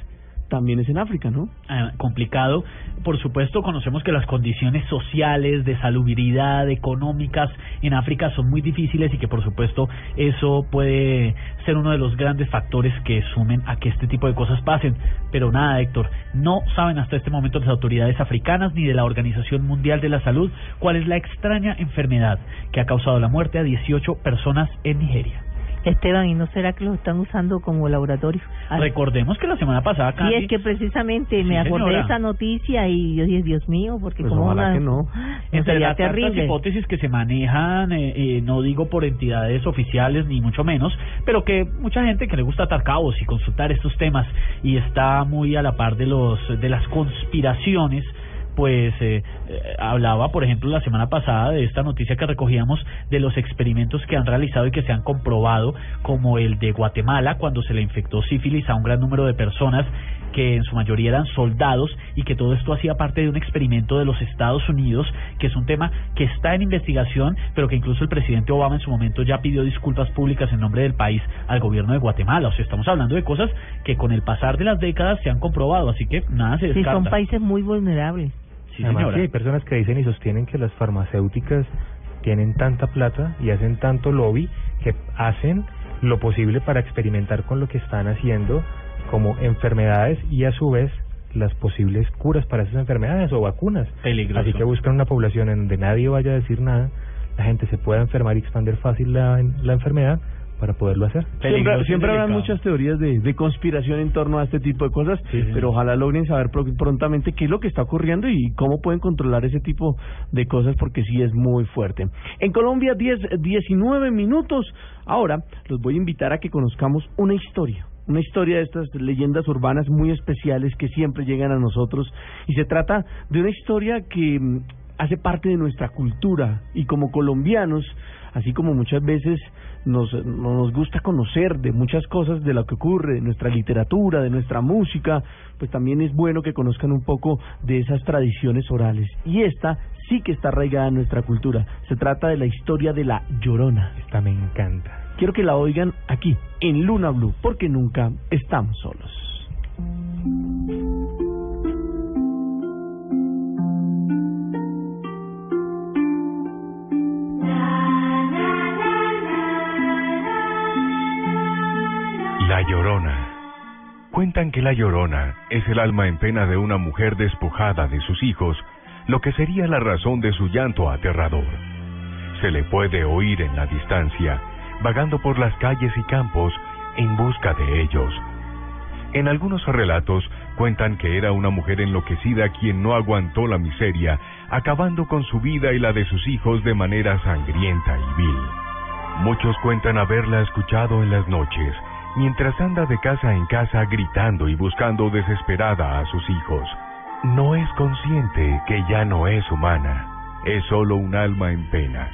también es en África, ¿no? Ah, complicado. Por supuesto, conocemos que las condiciones sociales, de salubridad, económicas en África son muy difíciles y que, por supuesto, eso puede ser uno de los grandes factores que sumen a que este tipo de cosas pasen. Pero nada, Héctor, no saben hasta este momento las autoridades africanas ni de la Organización Mundial de la Salud cuál es la extraña enfermedad que ha causado la muerte a 18 personas en Nigeria. Esteban, ¿y no será que los están usando como laboratorio? Ay, Recordemos que la semana pasada Sí, casi... es que precisamente me Sí, acordé de señora. esa noticia y yo dije, Dios mío, porque Pues como una... que no. No, Entre las hipótesis que se manejan, eh, eh, no digo por entidades oficiales ni mucho menos, pero que mucha gente que le gusta atar cabos y consultar estos temas y está muy a la par de los de las conspiraciones, pues eh, eh, hablaba, por ejemplo, la semana pasada de esta noticia que recogíamos de los experimentos que han realizado y que se han comprobado, como el de Guatemala, cuando se le infectó sífilis a un gran número de personas que en su mayoría eran soldados y que todo esto hacía parte de un experimento de los Estados Unidos, que es un tema que está en investigación, pero que incluso el presidente Obama en su momento ya pidió disculpas públicas en nombre del país al gobierno de Guatemala. O sea, estamos hablando de cosas que con el pasar de las décadas se han comprobado, así que nada se Sí, descarta. son países muy vulnerables. Sí, Además, sí, hay personas que dicen y sostienen que las farmacéuticas tienen tanta plata y hacen tanto lobby que hacen lo posible para experimentar con lo que están haciendo como enfermedades y a su vez las posibles curas para esas enfermedades o vacunas. Peligroso. Así que buscan una población en donde nadie vaya a decir nada, la gente se pueda enfermar y expandir fácil la, la enfermedad para poderlo hacer. Siempre, siempre habrá muchas teorías de, de conspiración en torno a este tipo de cosas, pero ojalá logren saber pro- prontamente qué es lo que está ocurriendo y cómo pueden controlar ese tipo de cosas porque sí es muy fuerte. En Colombia 10, 19 minutos. Ahora los voy a invitar a que conozcamos una historia. Una historia de estas leyendas urbanas muy especiales que siempre llegan a nosotros y se trata de una historia que mm, hace parte de nuestra cultura y como colombianos, así como muchas veces nos, nos gusta conocer de muchas cosas de lo que ocurre, de nuestra literatura, de nuestra música, pues también es bueno que conozcan un poco de esas tradiciones orales. Y esta sí que está arraigada en nuestra cultura. Se trata de la historia de la Llorona. Esta me encanta. Quiero que la oigan aquí, en Luna Blue, porque nunca estamos solos. Cuentan que la Llorona es el alma en pena de una mujer despojada de sus hijos, lo que sería la razón de su llanto aterrador. Se le puede oír en la distancia, vagando por las calles y campos en busca de ellos. En algunos relatos cuentan que era una mujer enloquecida quien no aguantó la miseria, acabando con su vida y la de sus hijos de manera sangrienta y vil. Muchos cuentan haberla escuchado en las noches, mientras anda de casa en casa gritando y buscando desesperada a sus hijos. No es consciente que ya no es humana, es solo un alma en pena.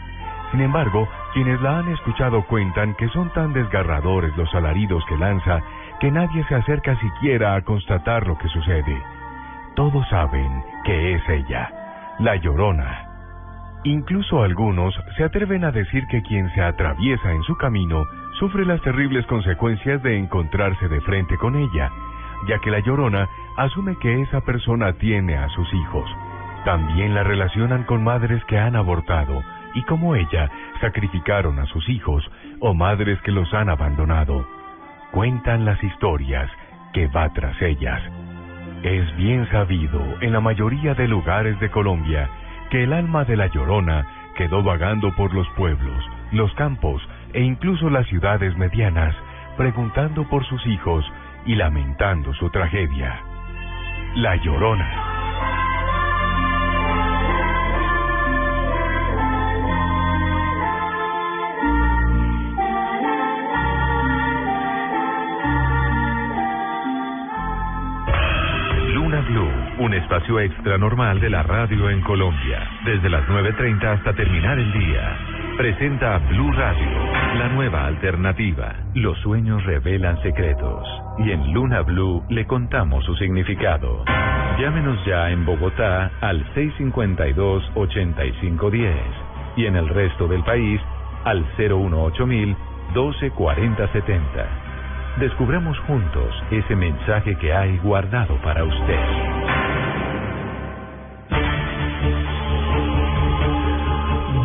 Sin embargo, quienes la han escuchado cuentan que son tan desgarradores los alaridos que lanza que nadie se acerca siquiera a constatar lo que sucede. Todos saben que es ella, la llorona. Incluso algunos se atreven a decir que quien se atraviesa en su camino sufre las terribles consecuencias de encontrarse de frente con ella, ya que la llorona asume que esa persona tiene a sus hijos. También la relacionan con madres que han abortado y como ella sacrificaron a sus hijos o madres que los han abandonado. Cuentan las historias que va tras ellas. Es bien sabido en la mayoría de lugares de Colombia que el alma de la llorona quedó vagando por los pueblos, los campos e incluso las ciudades medianas, preguntando por sus hijos y lamentando su tragedia. La llorona. Luna Blue, un espacio extra normal de la radio en Colombia, desde las 9.30 hasta terminar el día. Presenta Blue Radio, la nueva alternativa. Los sueños revelan secretos y en Luna Blue le contamos su significado. Llámenos ya en Bogotá al 652-8510 y en el resto del país al 018000 124070. Descubramos juntos ese mensaje que hay guardado para usted.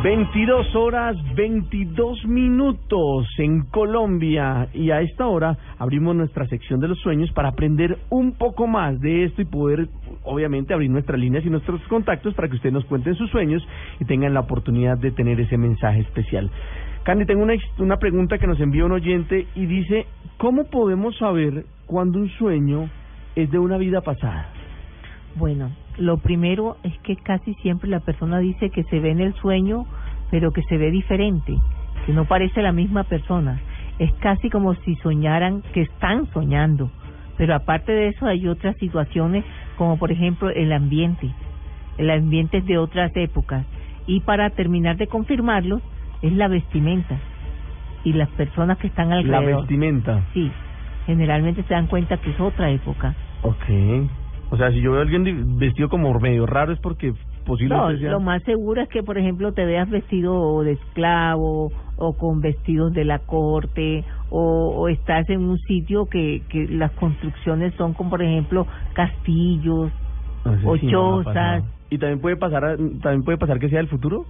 22 horas 22 minutos en Colombia y a esta hora abrimos nuestra sección de los sueños para aprender un poco más de esto y poder obviamente abrir nuestras líneas y nuestros contactos para que ustedes nos cuenten sus sueños y tengan la oportunidad de tener ese mensaje especial. Candy, tengo una, una pregunta que nos envió un oyente y dice, ¿cómo podemos saber cuando un sueño es de una vida pasada? Bueno, lo primero es que casi siempre la persona dice que se ve en el sueño, pero que se ve diferente, que no parece la misma persona. Es casi como si soñaran que están soñando. Pero aparte de eso hay otras situaciones, como por ejemplo el ambiente. El ambiente es de otras épocas. Y para terminar de confirmarlo, es la vestimenta. Y las personas que están alrededor. La vestimenta. Sí, generalmente se dan cuenta que es otra época. Ok. O sea, si yo veo a alguien vestido como medio raro es porque No, posiblemente sea... lo más seguro es que, por ejemplo, te veas vestido de esclavo o con vestidos de la corte o, o estás en un sitio que, que las construcciones son como, por ejemplo, castillos No sé o si no ha chozas. ¿Y también puede pasar a- también puede pasar que sea el futuro?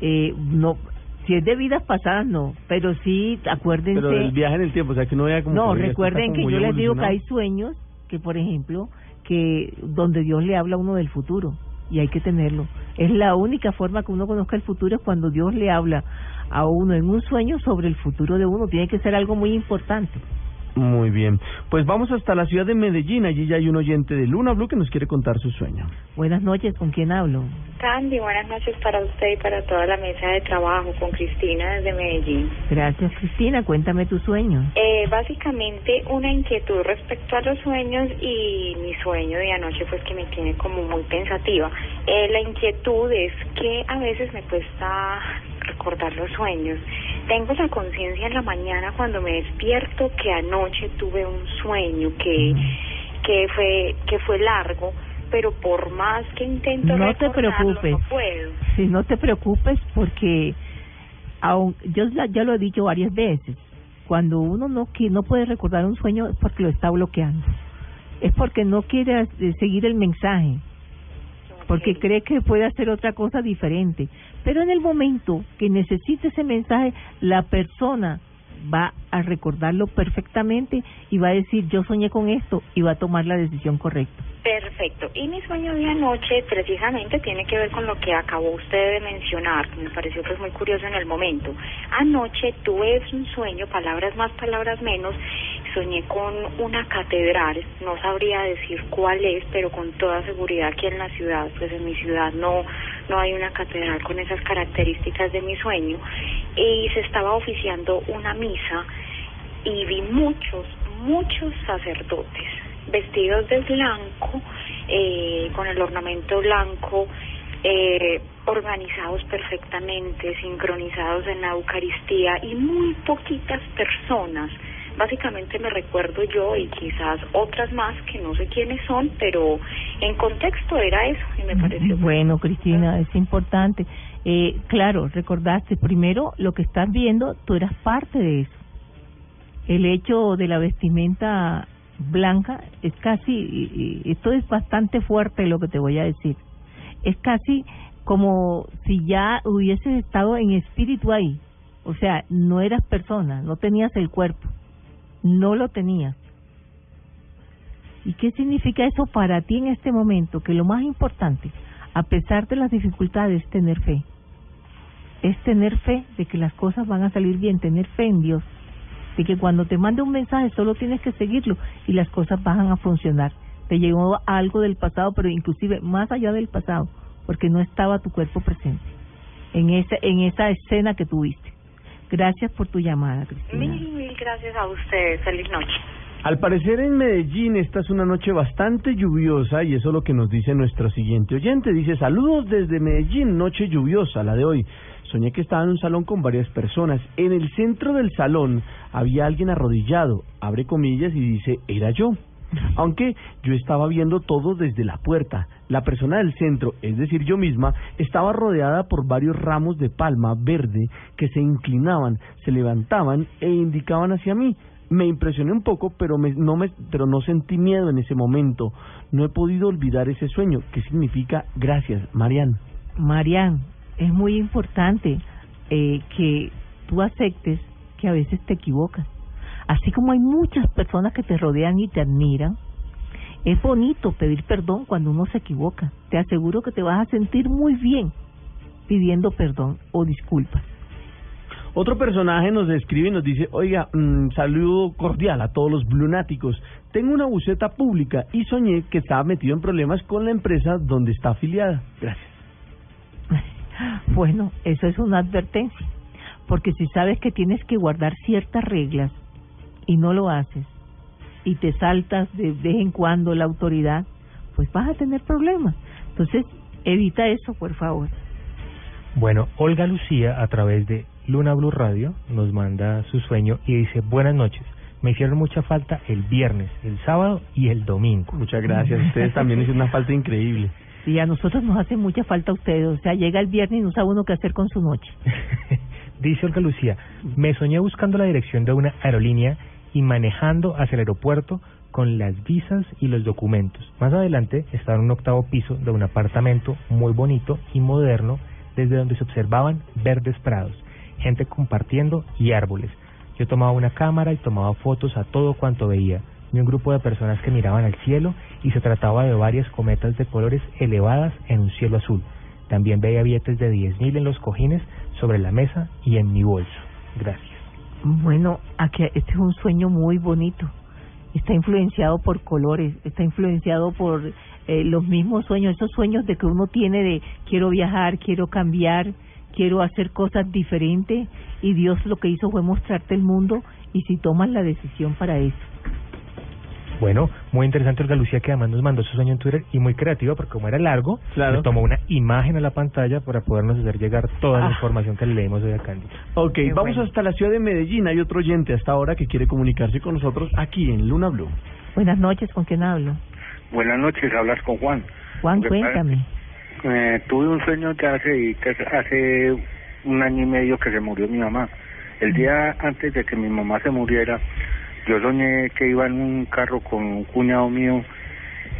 Eh, no, si es de vidas pasadas, no, pero sí, acuérdense. Pero del viaje en el tiempo, o sea, que no vea como... No, que, recuerden como que yo les digo que hay sueños que, por ejemplo, que donde Dios le habla a uno del futuro y hay que tenerlo. Es la única forma que uno conozca el futuro es cuando Dios le habla a uno en un sueño sobre el futuro de uno. Tiene que ser algo muy importante. Muy bien. Pues vamos hasta la ciudad de Medellín. Allí ya hay un oyente de Luna Blue que nos quiere contar su sueño. Buenas noches, ¿con quién hablo? Candy, buenas noches para usted y para toda la mesa de trabajo con Cristina desde Medellín. Gracias, Cristina. Cuéntame tu sueño. Eh, básicamente una inquietud respecto a los sueños y mi sueño de anoche pues que me tiene como muy pensativa. Eh, la inquietud es que a veces me cuesta recordar los sueños. Tengo la conciencia en la mañana cuando me despierto que anoche tuve un sueño que que fue que fue largo, pero por más que intento No te preocupes. no puedo. Si no te preocupes porque aun, yo ya lo he dicho varias veces, cuando uno no no puede recordar un sueño es porque lo está bloqueando. Es porque no quiere eh, seguir el mensaje. Porque cree que puede hacer otra cosa diferente. Pero en el momento que necesite ese mensaje, la persona va a recordarlo perfectamente y va a decir yo soñé con esto y va a tomar la decisión correcta. Perfecto. Y mi sueño de anoche precisamente tiene que ver con lo que acabó usted de mencionar, que me pareció que es muy curioso en el momento. Anoche tuve un sueño, palabras más, palabras menos, soñé con una catedral, no sabría decir cuál es, pero con toda seguridad aquí en la ciudad, pues en mi ciudad no no hay una catedral con esas características de mi sueño y se estaba oficiando una misa y vi muchos, muchos sacerdotes vestidos de blanco, eh, con el ornamento blanco, eh, organizados perfectamente, sincronizados en la Eucaristía y muy poquitas personas. Básicamente me recuerdo yo y quizás otras más que no sé quiénes son, pero en contexto era eso y me pareció. Bueno, Cristina, es importante. Eh, claro, recordaste primero lo que estás viendo, tú eras parte de eso. El hecho de la vestimenta blanca es casi, esto es bastante fuerte lo que te voy a decir, es casi como si ya hubieses estado en espíritu ahí, o sea, no eras persona, no tenías el cuerpo, no lo tenías. ¿Y qué significa eso para ti en este momento? Que lo más importante, a pesar de las dificultades, es tener fe. Es tener fe de que las cosas van a salir bien, tener fe en Dios de que cuando te mande un mensaje solo tienes que seguirlo y las cosas van a funcionar. Te llegó algo del pasado, pero inclusive más allá del pasado, porque no estaba tu cuerpo presente en esa, en esa escena que tuviste. Gracias por tu llamada, Cristina. Mil, mil gracias a ustedes. Feliz noche. Al parecer en Medellín esta es una noche bastante lluviosa y eso es lo que nos dice nuestro siguiente oyente. Dice, saludos desde Medellín, noche lluviosa, la de hoy. Soñé que estaba en un salón con varias personas. En el centro del salón había alguien arrodillado, abre comillas y dice, era yo. Aunque yo estaba viendo todo desde la puerta. La persona del centro, es decir, yo misma, estaba rodeada por varios ramos de palma verde que se inclinaban, se levantaban e indicaban hacia mí. Me impresioné un poco, pero no me, pero no sentí miedo en ese momento. No he podido olvidar ese sueño. ¿Qué significa gracias, Marian? Marian, es muy importante eh, que tú aceptes que a veces te equivocas. Así como hay muchas personas que te rodean y te admiran, es bonito pedir perdón cuando uno se equivoca. Te aseguro que te vas a sentir muy bien pidiendo perdón o disculpas. Otro personaje nos escribe y nos dice, oiga, mm, saludo cordial a todos los blunáticos. Tengo una buceta pública y soñé que estaba metido en problemas con la empresa donde está afiliada. Gracias. Bueno, eso es una advertencia, porque si sabes que tienes que guardar ciertas reglas y no lo haces, y te saltas de vez en cuando la autoridad, pues vas a tener problemas. Entonces, evita eso, por favor. Bueno, Olga Lucía, a través de Luna Blue Radio, nos manda su sueño y dice, buenas noches. Me hicieron mucha falta el viernes, el sábado y el domingo. Muchas gracias. Ustedes también hicieron una falta increíble. Sí, a nosotros nos hace mucha falta ustedes. O sea, llega el viernes y no sabe uno qué hacer con su noche. Dice Olga Lucía, me soñé buscando la dirección de una aerolínea y manejando hacia el aeropuerto con las visas y los documentos. Más adelante estaba en un octavo piso de un apartamento muy bonito y moderno desde donde se observaban verdes prados, gente compartiendo y árboles. Yo tomaba una cámara y tomaba fotos a todo cuanto veía un grupo de personas que miraban al cielo y se trataba de varias cometas de colores elevadas en un cielo azul. También veía billetes de diez mil en los cojines sobre la mesa y en mi bolso. Gracias. Bueno, aquí este es un sueño muy bonito. Está influenciado por colores, está influenciado por eh, los mismos sueños, esos sueños de que uno tiene de quiero viajar, quiero cambiar, quiero hacer cosas diferentes y Dios lo que hizo fue mostrarte el mundo y si tomas la decisión para eso. Bueno, muy interesante Olga Lucía que además nos mandó su sueño en Twitter y muy creativa porque como era largo, le tomó una imagen a la pantalla para podernos hacer llegar toda la Ah. información que le leímos hoy a Candy. Ok, vamos hasta la ciudad de Medellín. Hay otro oyente hasta ahora que quiere comunicarse con nosotros aquí en Luna Blue. Buenas noches, ¿con quién hablo? Buenas noches, hablas con Juan. Juan, Lo que pasa- cuéntame. Eh, tuve un sueño que hace, que hace un año y medio que se murió mi mamá. El día antes de que mi mamá se muriera, yo soñé que iba en un carro con un cuñado mío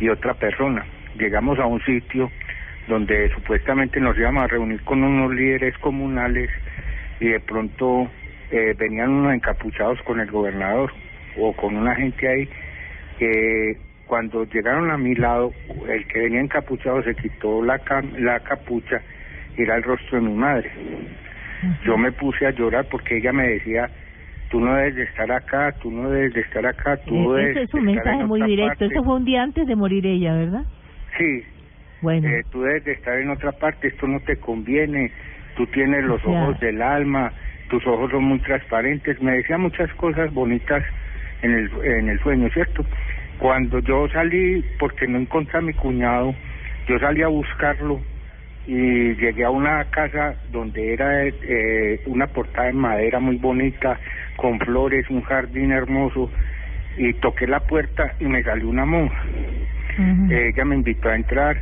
y otra persona. Llegamos a un sitio donde supuestamente nos íbamos a reunir con unos líderes comunales y de pronto eh, venían unos encapuchados con el gobernador o con una gente ahí que cuando llegaron a mi lado, el que venía encapuchado se quitó la, cam- la capucha y era el rostro de mi madre. Yo me puse a llorar porque ella me decía, tú no debes de estar acá, tú no debes de estar acá, tú debes Ese es un de estar mensaje en muy otra directo. parte". Eso fue un día antes de morir ella, ¿verdad? Sí. Bueno. Eh, tú debes de estar en otra parte, esto no te conviene, tú tienes los O sea- ojos del alma, tus ojos son muy transparentes. Me decía muchas cosas bonitas en el, en el sueño, ¿cierto? Cuando yo salí, porque no encontré a mi cuñado, yo salí a buscarlo y llegué a una casa donde era eh, una portada de madera muy bonita, con flores, un jardín hermoso, y toqué la puerta y me salió una monja. Ella me invitó a entrar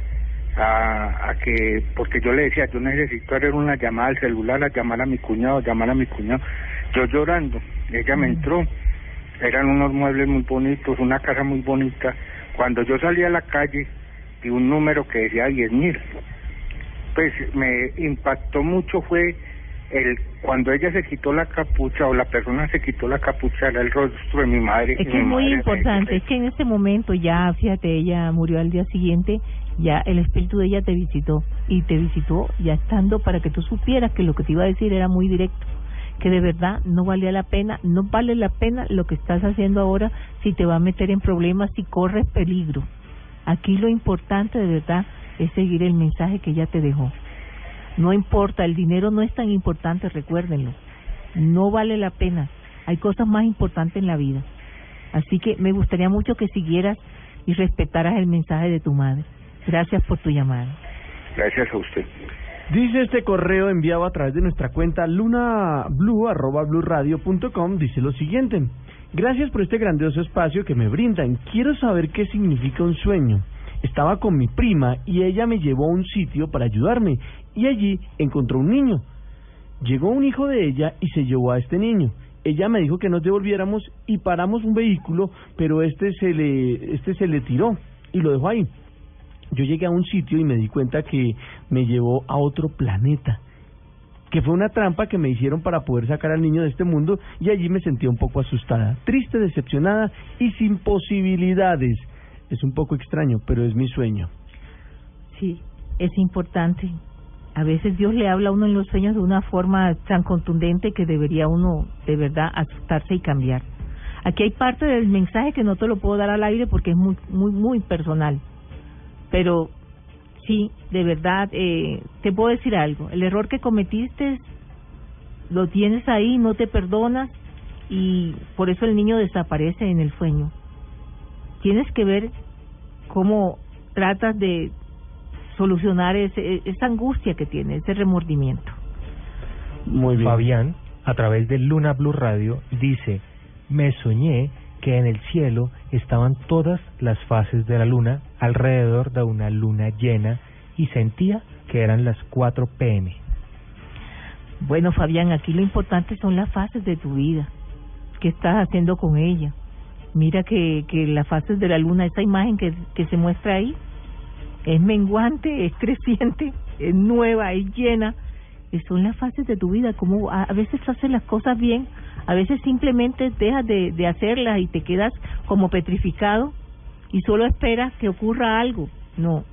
a, a que porque yo le decía yo necesito hacer una llamada al celular a llamar a mi cuñado a llamar a mi cuñado. Yo llorando ella me entró. Eran unos muebles muy bonitos una casa muy bonita. Cuando yo salí a la calle vi un número que decía diez mil. Pues me impactó mucho fue el cuando ella se quitó la capucha o la persona se quitó la capucha era el rostro de mi madre Es que es muy importante, es que en este momento ya, fíjate, ella murió al día siguiente, ya el espíritu de ella te visitó y te visitó ya estando para que tú supieras que lo que te iba a decir era muy directo, que de verdad no valía la pena, no vale la pena lo que estás haciendo ahora si te va a meter en problemas, si corres peligro. Aquí lo importante de verdad es seguir el mensaje que ella te dejó. No importa, el dinero no es tan importante, recuérdenlo. No vale la pena. Hay cosas más importantes en la vida. Así que me gustaría mucho que siguieras y respetaras el mensaje de tu madre. Gracias por tu llamada. gracias a usted Dice este correo enviado a través de nuestra cuenta lunablu.com, dice lo siguiente. Gracias por este grandioso espacio que me brindan. Quiero saber qué significa un sueño. Estaba con mi prima y ella me llevó a un sitio para ayudarme y allí encontró un niño. Llegó un hijo de ella y se llevó a este niño. Ella me dijo que nos devolviéramos y paramos un vehículo, pero este se le este se le tiró y lo dejó ahí. Yo llegué a un sitio y me di cuenta que me llevó a otro planeta, que fue una trampa que me hicieron para poder sacar al niño de este mundo y allí me sentía un poco asustada, triste, decepcionada y sin posibilidades. Es un poco extraño, pero es mi sueño. Sí, es importante. A veces Dios le habla a uno en los sueños de una forma tan contundente que debería uno de verdad asustarse y cambiar. Aquí hay parte del mensaje que no te lo puedo dar al aire porque es muy, muy, muy personal. Pero sí, de verdad, eh, te puedo decir algo. El error que cometiste lo tienes ahí, no te perdonas y por eso el niño desaparece en el sueño. Tienes que ver cómo tratas de solucionar ese, esa angustia que tiene, ese remordimiento. Muy bien. Fabián, a través de Luna Blue Radio, dice, me soñé que en el cielo estaban todas las fases de la luna alrededor de una luna llena y sentía que eran las 4 pm. Bueno, Fabián, aquí lo importante son las fases de tu vida. ¿Qué estás haciendo con ella? Mira que, que las fases de la luna, esa imagen que, que se muestra ahí, es menguante, es creciente, es nueva, es llena. Son las fases de tu vida, como a, a veces haces las cosas bien, a veces simplemente dejas de, de hacerlas y te quedas como petrificado y solo esperas que ocurra algo. No,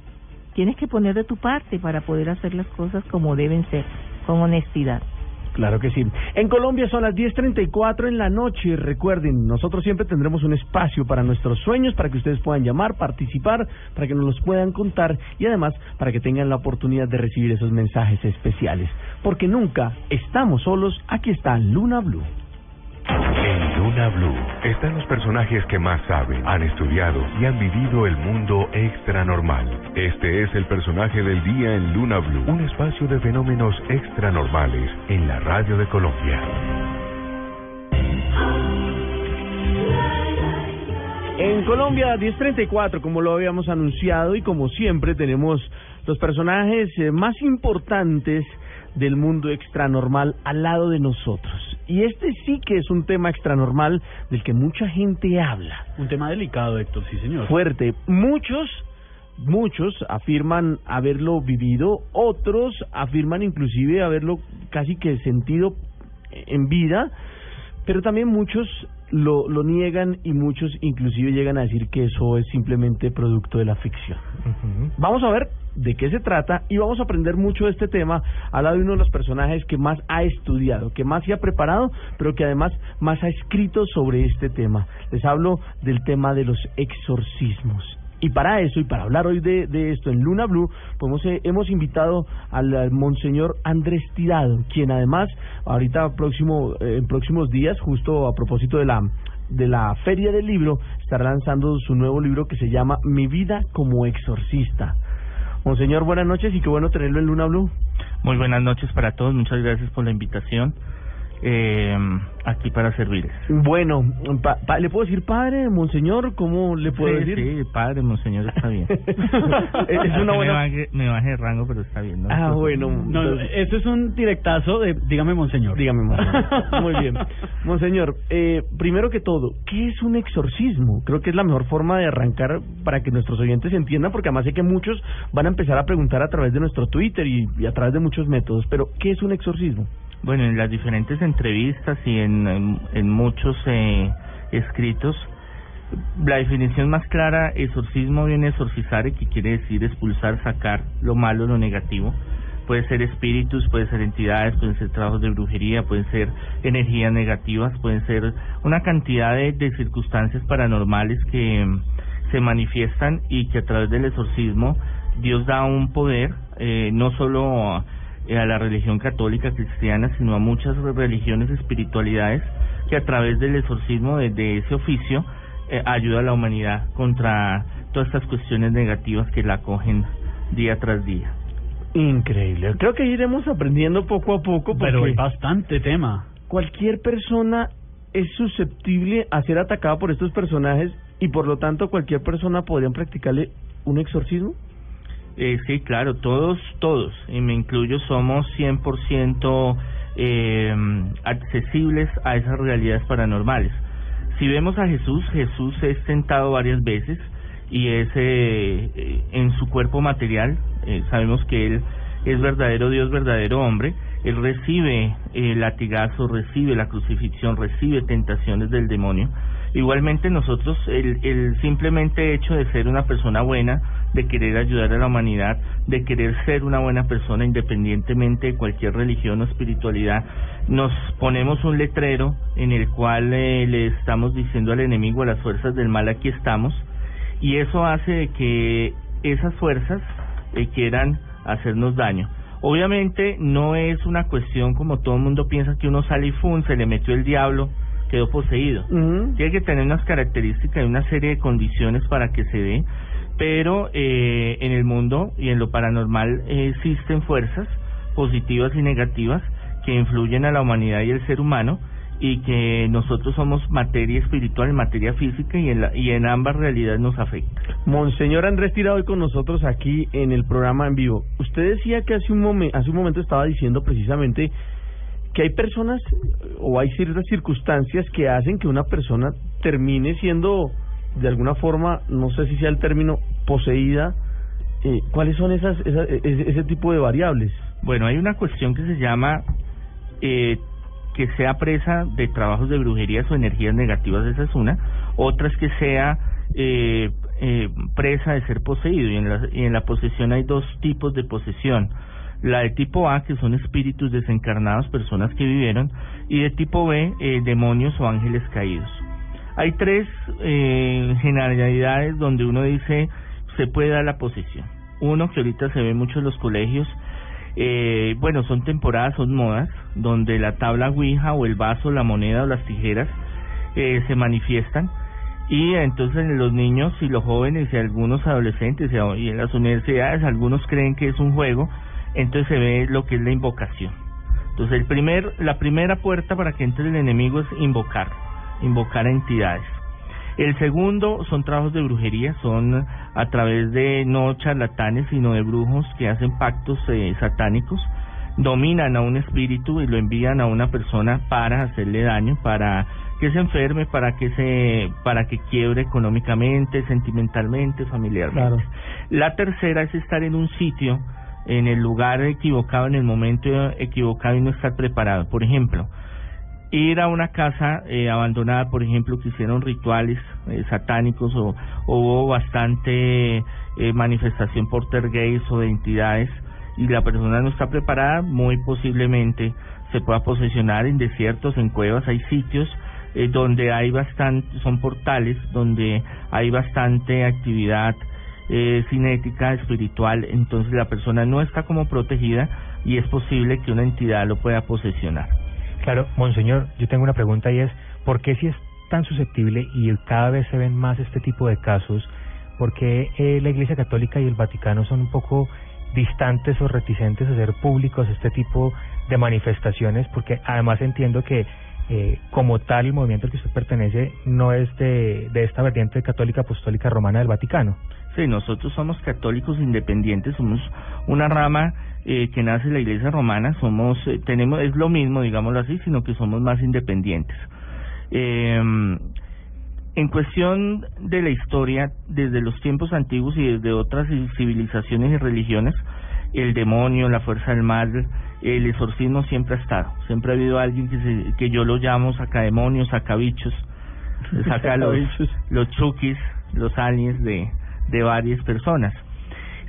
tienes que poner de tu parte para poder hacer las cosas como deben ser, con honestidad. Claro que sí. En Colombia son las 10.34 en la noche. Recuerden, nosotros siempre tendremos un espacio para nuestros sueños, para que ustedes puedan llamar, participar, para que nos los puedan contar y además para que tengan la oportunidad de recibir esos mensajes especiales. Porque nunca estamos solos. Aquí está Luna Blue. Luna Blue están los personajes que más saben, han estudiado y han vivido el mundo extra normal. Este es el personaje del día en Luna Blue, un espacio de fenómenos extra normales en la radio de Colombia. En Colombia 1034, como lo habíamos anunciado y como siempre tenemos los personajes eh, más importantes del mundo extranormal al lado de nosotros. Y este sí que es un tema extranormal del que mucha gente habla. Un tema delicado, Héctor, sí, señor. Fuerte. Muchos, muchos afirman haberlo vivido, otros afirman inclusive haberlo casi que sentido en vida, Pero también muchos lo, lo niegan y muchos inclusive llegan a decir que eso es simplemente producto de la ficción. Vamos a ver de qué se trata y vamos a aprender mucho de este tema al lado de uno de los personajes que más ha estudiado, que más se ha preparado, pero que además más ha escrito sobre este tema. Les hablo del tema de los exorcismos. Y para eso, y para hablar hoy de, de esto en Luna Blue, pues hemos, eh, invitado al, al Monseñor Andrés Tirado, quien además, ahorita próximo, eh, en próximos días, justo a propósito de la de la Feria del Libro, estará lanzando su nuevo libro que se llama Mi vida como exorcista. Monseñor, buenas noches y qué bueno tenerlo en Luna Blue. Muy buenas noches para todos, muchas gracias por la invitación. Eh, aquí para servirles. Bueno, pa- pa- ¿le puedo decir padre, monseñor? ¿Cómo le puedo Sí, decir? sí, padre, monseñor, está bien. es una buena... Me baje, me baje de rango, pero está bien. ¿no? Ah, bueno. No, no, eso es un directazo de dígame monseñor. Dígame, monseñor. Muy bien. Monseñor, eh, primero que todo, ¿qué es un exorcismo? Creo que es la mejor forma de arrancar para que nuestros oyentes entiendan, porque además sé que muchos van a empezar a preguntar a través de nuestro Twitter y, y a través de muchos métodos, pero ¿qué es un exorcismo? Bueno, en las diferentes entrevistas y en, en, muchos eh, escritos, la definición más clara, exorcismo viene exorcizar, que quiere decir expulsar, sacar lo malo, lo negativo. Puede ser espíritus, puede ser entidades, pueden ser trabajos de brujería, pueden ser energías negativas, pueden ser una cantidad de, de circunstancias paranormales que mm, se manifiestan y que a través del exorcismo Dios da un poder, eh, no solo a la religión católica cristiana, sino a muchas religiones, espiritualidades, que a través del exorcismo de, de ese oficio eh, ayuda a la humanidad contra todas estas cuestiones negativas que la acogen día tras día. Increíble. Creo que iremos aprendiendo poco a poco. Pero hay bastante tema. Cualquier persona es susceptible a ser atacada por estos personajes y por lo tanto cualquier persona podría practicarle un exorcismo. Eh, sí, claro, todos, todos, y me incluyo, somos 100% eh, accesibles a esas realidades paranormales. Si vemos a Jesús, Jesús es tentado varias veces y es eh, eh, en su cuerpo material, eh, sabemos que Él es verdadero Dios, verdadero hombre, Él recibe el latigazo, recibe la crucifixión, recibe tentaciones del demonio. Igualmente nosotros, el, simplemente hecho de ser una persona buena, de querer ayudar a la humanidad, de querer ser una buena persona independientemente de cualquier religión o espiritualidad, nos ponemos un letrero en el cual eh, le estamos diciendo al enemigo, a las fuerzas del mal, aquí estamos, y eso hace de que esas fuerzas eh, quieran hacernos daño. Obviamente no es una cuestión como todo el mundo piensa que uno sale y fun, se le metió el diablo, quedó poseído. Tiene que tener unas características y una serie de condiciones para que se dé, pero eh, en el mundo y en lo paranormal eh, existen fuerzas positivas y negativas que influyen a la humanidad y el ser humano y que nosotros somos materia espiritual, materia física y en, la, y en ambas realidades nos afecta. Monseñor Andrés Tirado hoy con nosotros aquí en el programa en vivo. Usted decía que hace un, momen- hace un momento estaba diciendo precisamente que hay personas o hay ciertas circunstancias que hacen que una persona termine siendo de alguna forma, no sé si sea el término, poseída. Eh, ¿Cuáles son esas, esas ese, ese tipo de variables? Bueno, hay una cuestión que se llama eh, que sea presa de trabajos de brujerías o energías negativas, esa es una. Otra es que sea eh, eh, presa de ser poseído. Y en, la, y en la posesión hay dos tipos de posesión. La de tipo A, que son espíritus desencarnados, personas que vivieron, y de tipo B, eh, demonios o ángeles caídos. Hay tres eh, generalidades donde uno dice se puede dar la posesión. Uno que ahorita se ve mucho en los colegios, eh, bueno, son temporadas, son modas, donde la tabla Ouija o el vaso, la moneda o las tijeras eh, se manifiestan y entonces los niños y los jóvenes y algunos adolescentes y en las universidades algunos creen que es un juego, entonces se ve lo que es la invocación. Entonces el primer, la primera puerta para que entre el enemigo es invocar, invocar a entidades. El segundo son trabajos de brujería, son a través de no charlatanes, sino de brujos que hacen pactos eh, satánicos, dominan a un espíritu y lo envían a una persona para hacerle daño, para que se enferme, para que se, para que quiebre económicamente, sentimentalmente, familiarmente. La tercera es estar en un sitio, en el lugar equivocado, en el momento equivocado y no estar preparado. Por ejemplo, ir a una casa eh, abandonada, por ejemplo, que hicieron rituales eh, satánicos o, o hubo bastante eh, manifestación por tergays o de entidades y la persona no está preparada, muy posiblemente se pueda posesionar en desiertos, en cuevas, hay sitios eh, donde hay bastante, son portales donde hay bastante actividad eh, cinética, espiritual, entonces la persona no está como protegida y es posible que una entidad lo pueda posesionar. Claro, monseñor, yo tengo una pregunta y es, ¿por qué si es tan susceptible y cada vez se ven más este tipo de casos, por qué eh, la Iglesia Católica y el Vaticano son un poco distantes o reticentes a hacer públicos este tipo de manifestaciones? Porque además entiendo que eh, como tal el movimiento al que usted pertenece no es de, de esta vertiente católica apostólica romana del Vaticano. Sí, nosotros somos católicos independientes, somos una rama eh, que nace en la Iglesia Romana, somos eh, tenemos es lo mismo, digámoslo así, sino que somos más independientes. Eh, en cuestión de la historia, desde los tiempos antiguos y desde otras civilizaciones y religiones, el demonio, la fuerza del mal, el exorcismo siempre ha estado. Siempre ha habido alguien que, se, que yo lo llamo sacademonios, sacabichos, saca los, los chukis, los aliens de, de varias personas.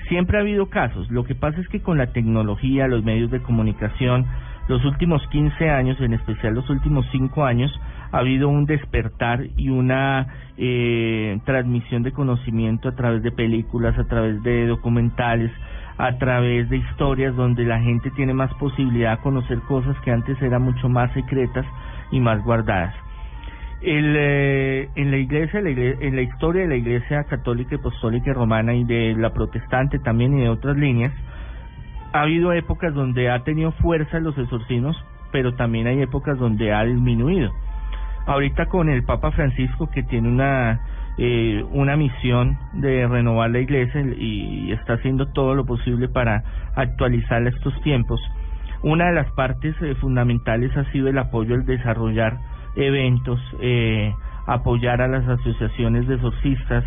Siempre ha habido casos. Lo que pasa es que con la tecnología, los medios de comunicación, los últimos 15 años, en especial los últimos 5 años, ha habido un despertar y una eh, transmisión de conocimiento a través de películas, a través de documentales, a través de historias donde la gente tiene más posibilidad de conocer cosas que antes eran mucho más secretas y más guardadas. El, eh, en la iglesia, la iglesia, en la historia de la iglesia católica, apostólica y romana y de la protestante también y de otras líneas, ha habido épocas donde ha tenido fuerza los exorcismos, pero también hay épocas donde ha disminuido. Ahorita con el Papa Francisco que tiene una eh, una misión de renovar la iglesia y está haciendo todo lo posible para actualizar estos tiempos. Una de las partes eh, fundamentales ha sido el apoyo al desarrollar eventos, eh, apoyar a las asociaciones de exorcistas,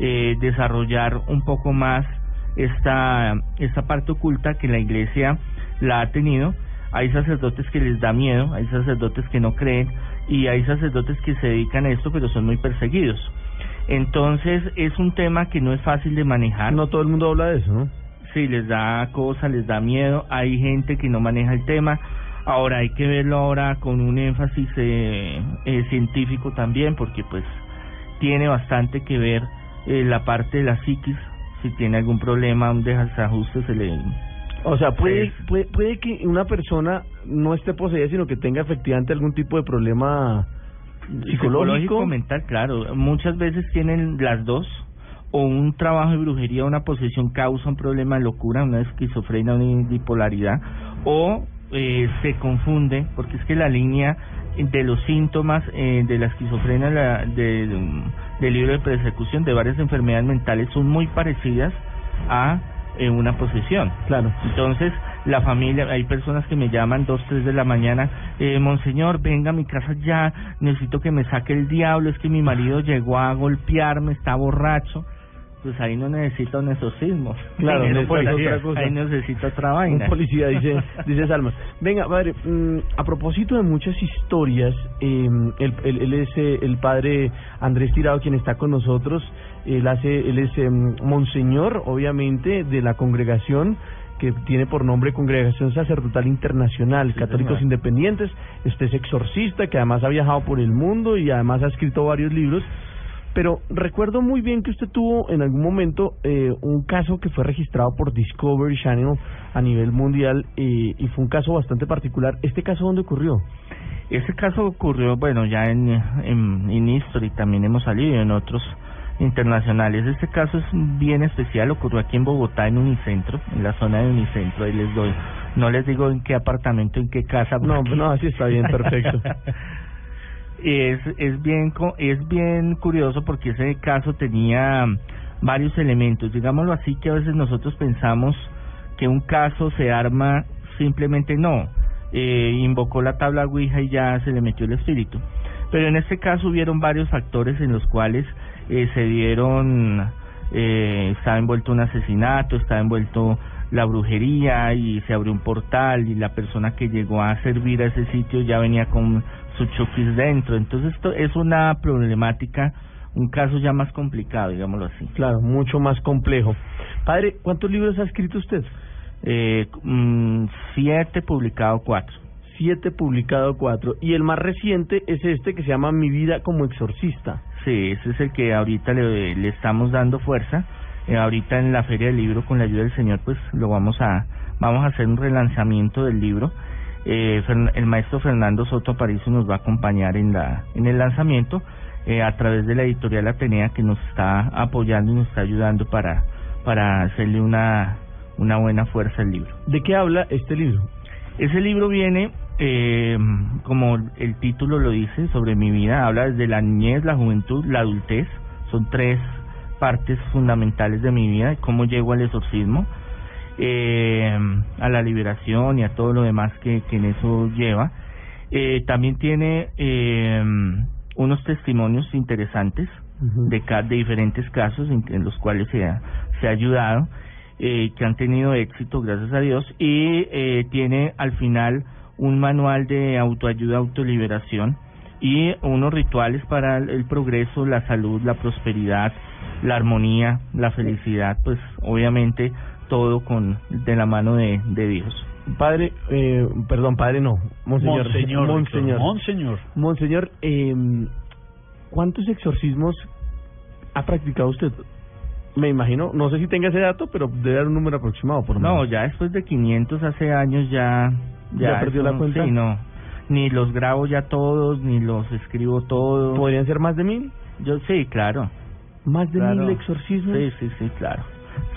eh, desarrollar un poco más esta, esta parte oculta que la iglesia la ha tenido. Hay sacerdotes que les da miedo, hay sacerdotes que no creen y hay sacerdotes que se dedican a esto pero son muy perseguidos. Entonces es un tema que no es fácil de manejar. No todo el mundo habla de eso, ¿no? Sí, les da cosa, les da miedo. Hay gente que no maneja el tema. Ahora hay que verlo ahora con un énfasis eh, eh, científico también, porque pues tiene bastante que ver eh, la parte de la psiquis. Si tiene algún problema, un desajuste, se le... O sea, puede, puede, puede que una persona no esté poseída, sino que tenga efectivamente algún tipo de problema psicológico. mental, claro. Muchas veces tienen las dos, o un trabajo de brujería, una posesión causa un problema de locura, una esquizofrenia, una bipolaridad, o eh, se confunde, porque es que la línea de los síntomas eh, de la esquizofrenia, la, de, del libro de persecución, de varias enfermedades mentales, son muy parecidas a eh, una posesión. Claro. Entonces, la familia, hay personas que me llaman dos, tres de la mañana, eh, monseñor, venga a mi casa ya, necesito que me saque el diablo, es que mi marido llegó a golpearme, está borracho. Pues ahí no necesita un exorcismo. Claro, otra cosa. Ahí necesita otra vaina. Un policía, dice, dice Salma. Venga, padre, mm, a propósito de muchas historias, eh, él, él, él es eh, el padre Andrés Tirado quien está con nosotros. Él, hace, él es eh, monseñor, obviamente, de la congregación que tiene por nombre Congregación Sacerdotal Internacional, Católicos. Independientes. Este es exorcista, que además ha viajado por el mundo y además ha escrito varios libros. Pero recuerdo muy bien que usted tuvo en algún momento eh, un caso que fue registrado por Discovery Channel a nivel mundial eh, y fue un caso bastante particular. ¿Este caso dónde ocurrió? Ese caso ocurrió, bueno, ya en, en, en History también hemos salido en otros internacionales. Este caso es bien especial, ocurrió aquí en Bogotá, en Unicentro, en la zona de Unicentro, ahí les doy. No les digo en qué apartamento, en qué casa. No, no, así está bien, perfecto. es es bien es bien curioso porque ese caso tenía varios elementos. Digámoslo así que a veces nosotros pensamos que un caso se arma simplemente no. Eh, invocó la tabla ouija y ya se le metió el espíritu. Pero en este caso hubieron varios factores en los cuales eh, se dieron eh, estaba envuelto un asesinato estaba envuelto la brujería y se abrió un portal y la persona que llegó a servir a ese sitio ya venía con su dentro. Entonces esto es una problemática, un caso ya más complicado, digámoslo así. Claro, mucho más complejo. Padre, ¿cuántos libros ha escrito usted? Eh, mm, siete publicado cuatro. Siete publicado cuatro. Y el más reciente es este que se llama Mi vida como exorcista. Sí, ese es el que ahorita le, le estamos dando fuerza. Eh, ahorita en la Feria del Libro, con la ayuda del Señor, pues lo vamos a, vamos a hacer un relanzamiento del libro. Eh, el maestro Fernando Soto Aparicio nos va a acompañar en la, en el lanzamiento eh, a través de la editorial Atenea que nos está apoyando y nos está ayudando para, para hacerle una, una buena fuerza al libro. ¿De qué habla este libro? Ese libro viene, eh, como el título lo dice, sobre mi vida. Habla desde la niñez, la juventud, la adultez. Son tres partes fundamentales de mi vida, de cómo llego al exorcismo, eh, a la liberación y a todo lo demás que, que en eso lleva. Eh, también tiene eh, unos testimonios interesantes de, ca- de diferentes casos en, en los cuales se ha, se ha ayudado, eh, que han tenido éxito, gracias a Dios, y eh, tiene al final un manual de autoayuda, autoliberación y unos rituales para el, el progreso, la salud, la prosperidad, la armonía, la felicidad, pues obviamente todo con de la mano de, de Dios. Padre, eh, perdón, padre no, monseñor. Monseñor, monseñor. Monseñor. Monseñor, eh, ¿cuántos exorcismos ha practicado usted? Me imagino, no sé si tenga ese dato, pero debe dar un número aproximado, por lo No, menos. ya después de 500 hace años ya... ¿Ya perdió eso- la cuenta? Sí, no. Ni los grabo ya todos, ni los escribo todos. ¿Podrían ser más de mil? Yo sí, claro. ¿Más de Claro. mil exorcismos? Sí, sí, sí, claro.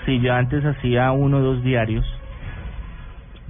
Sí, yo antes hacía uno o dos diarios.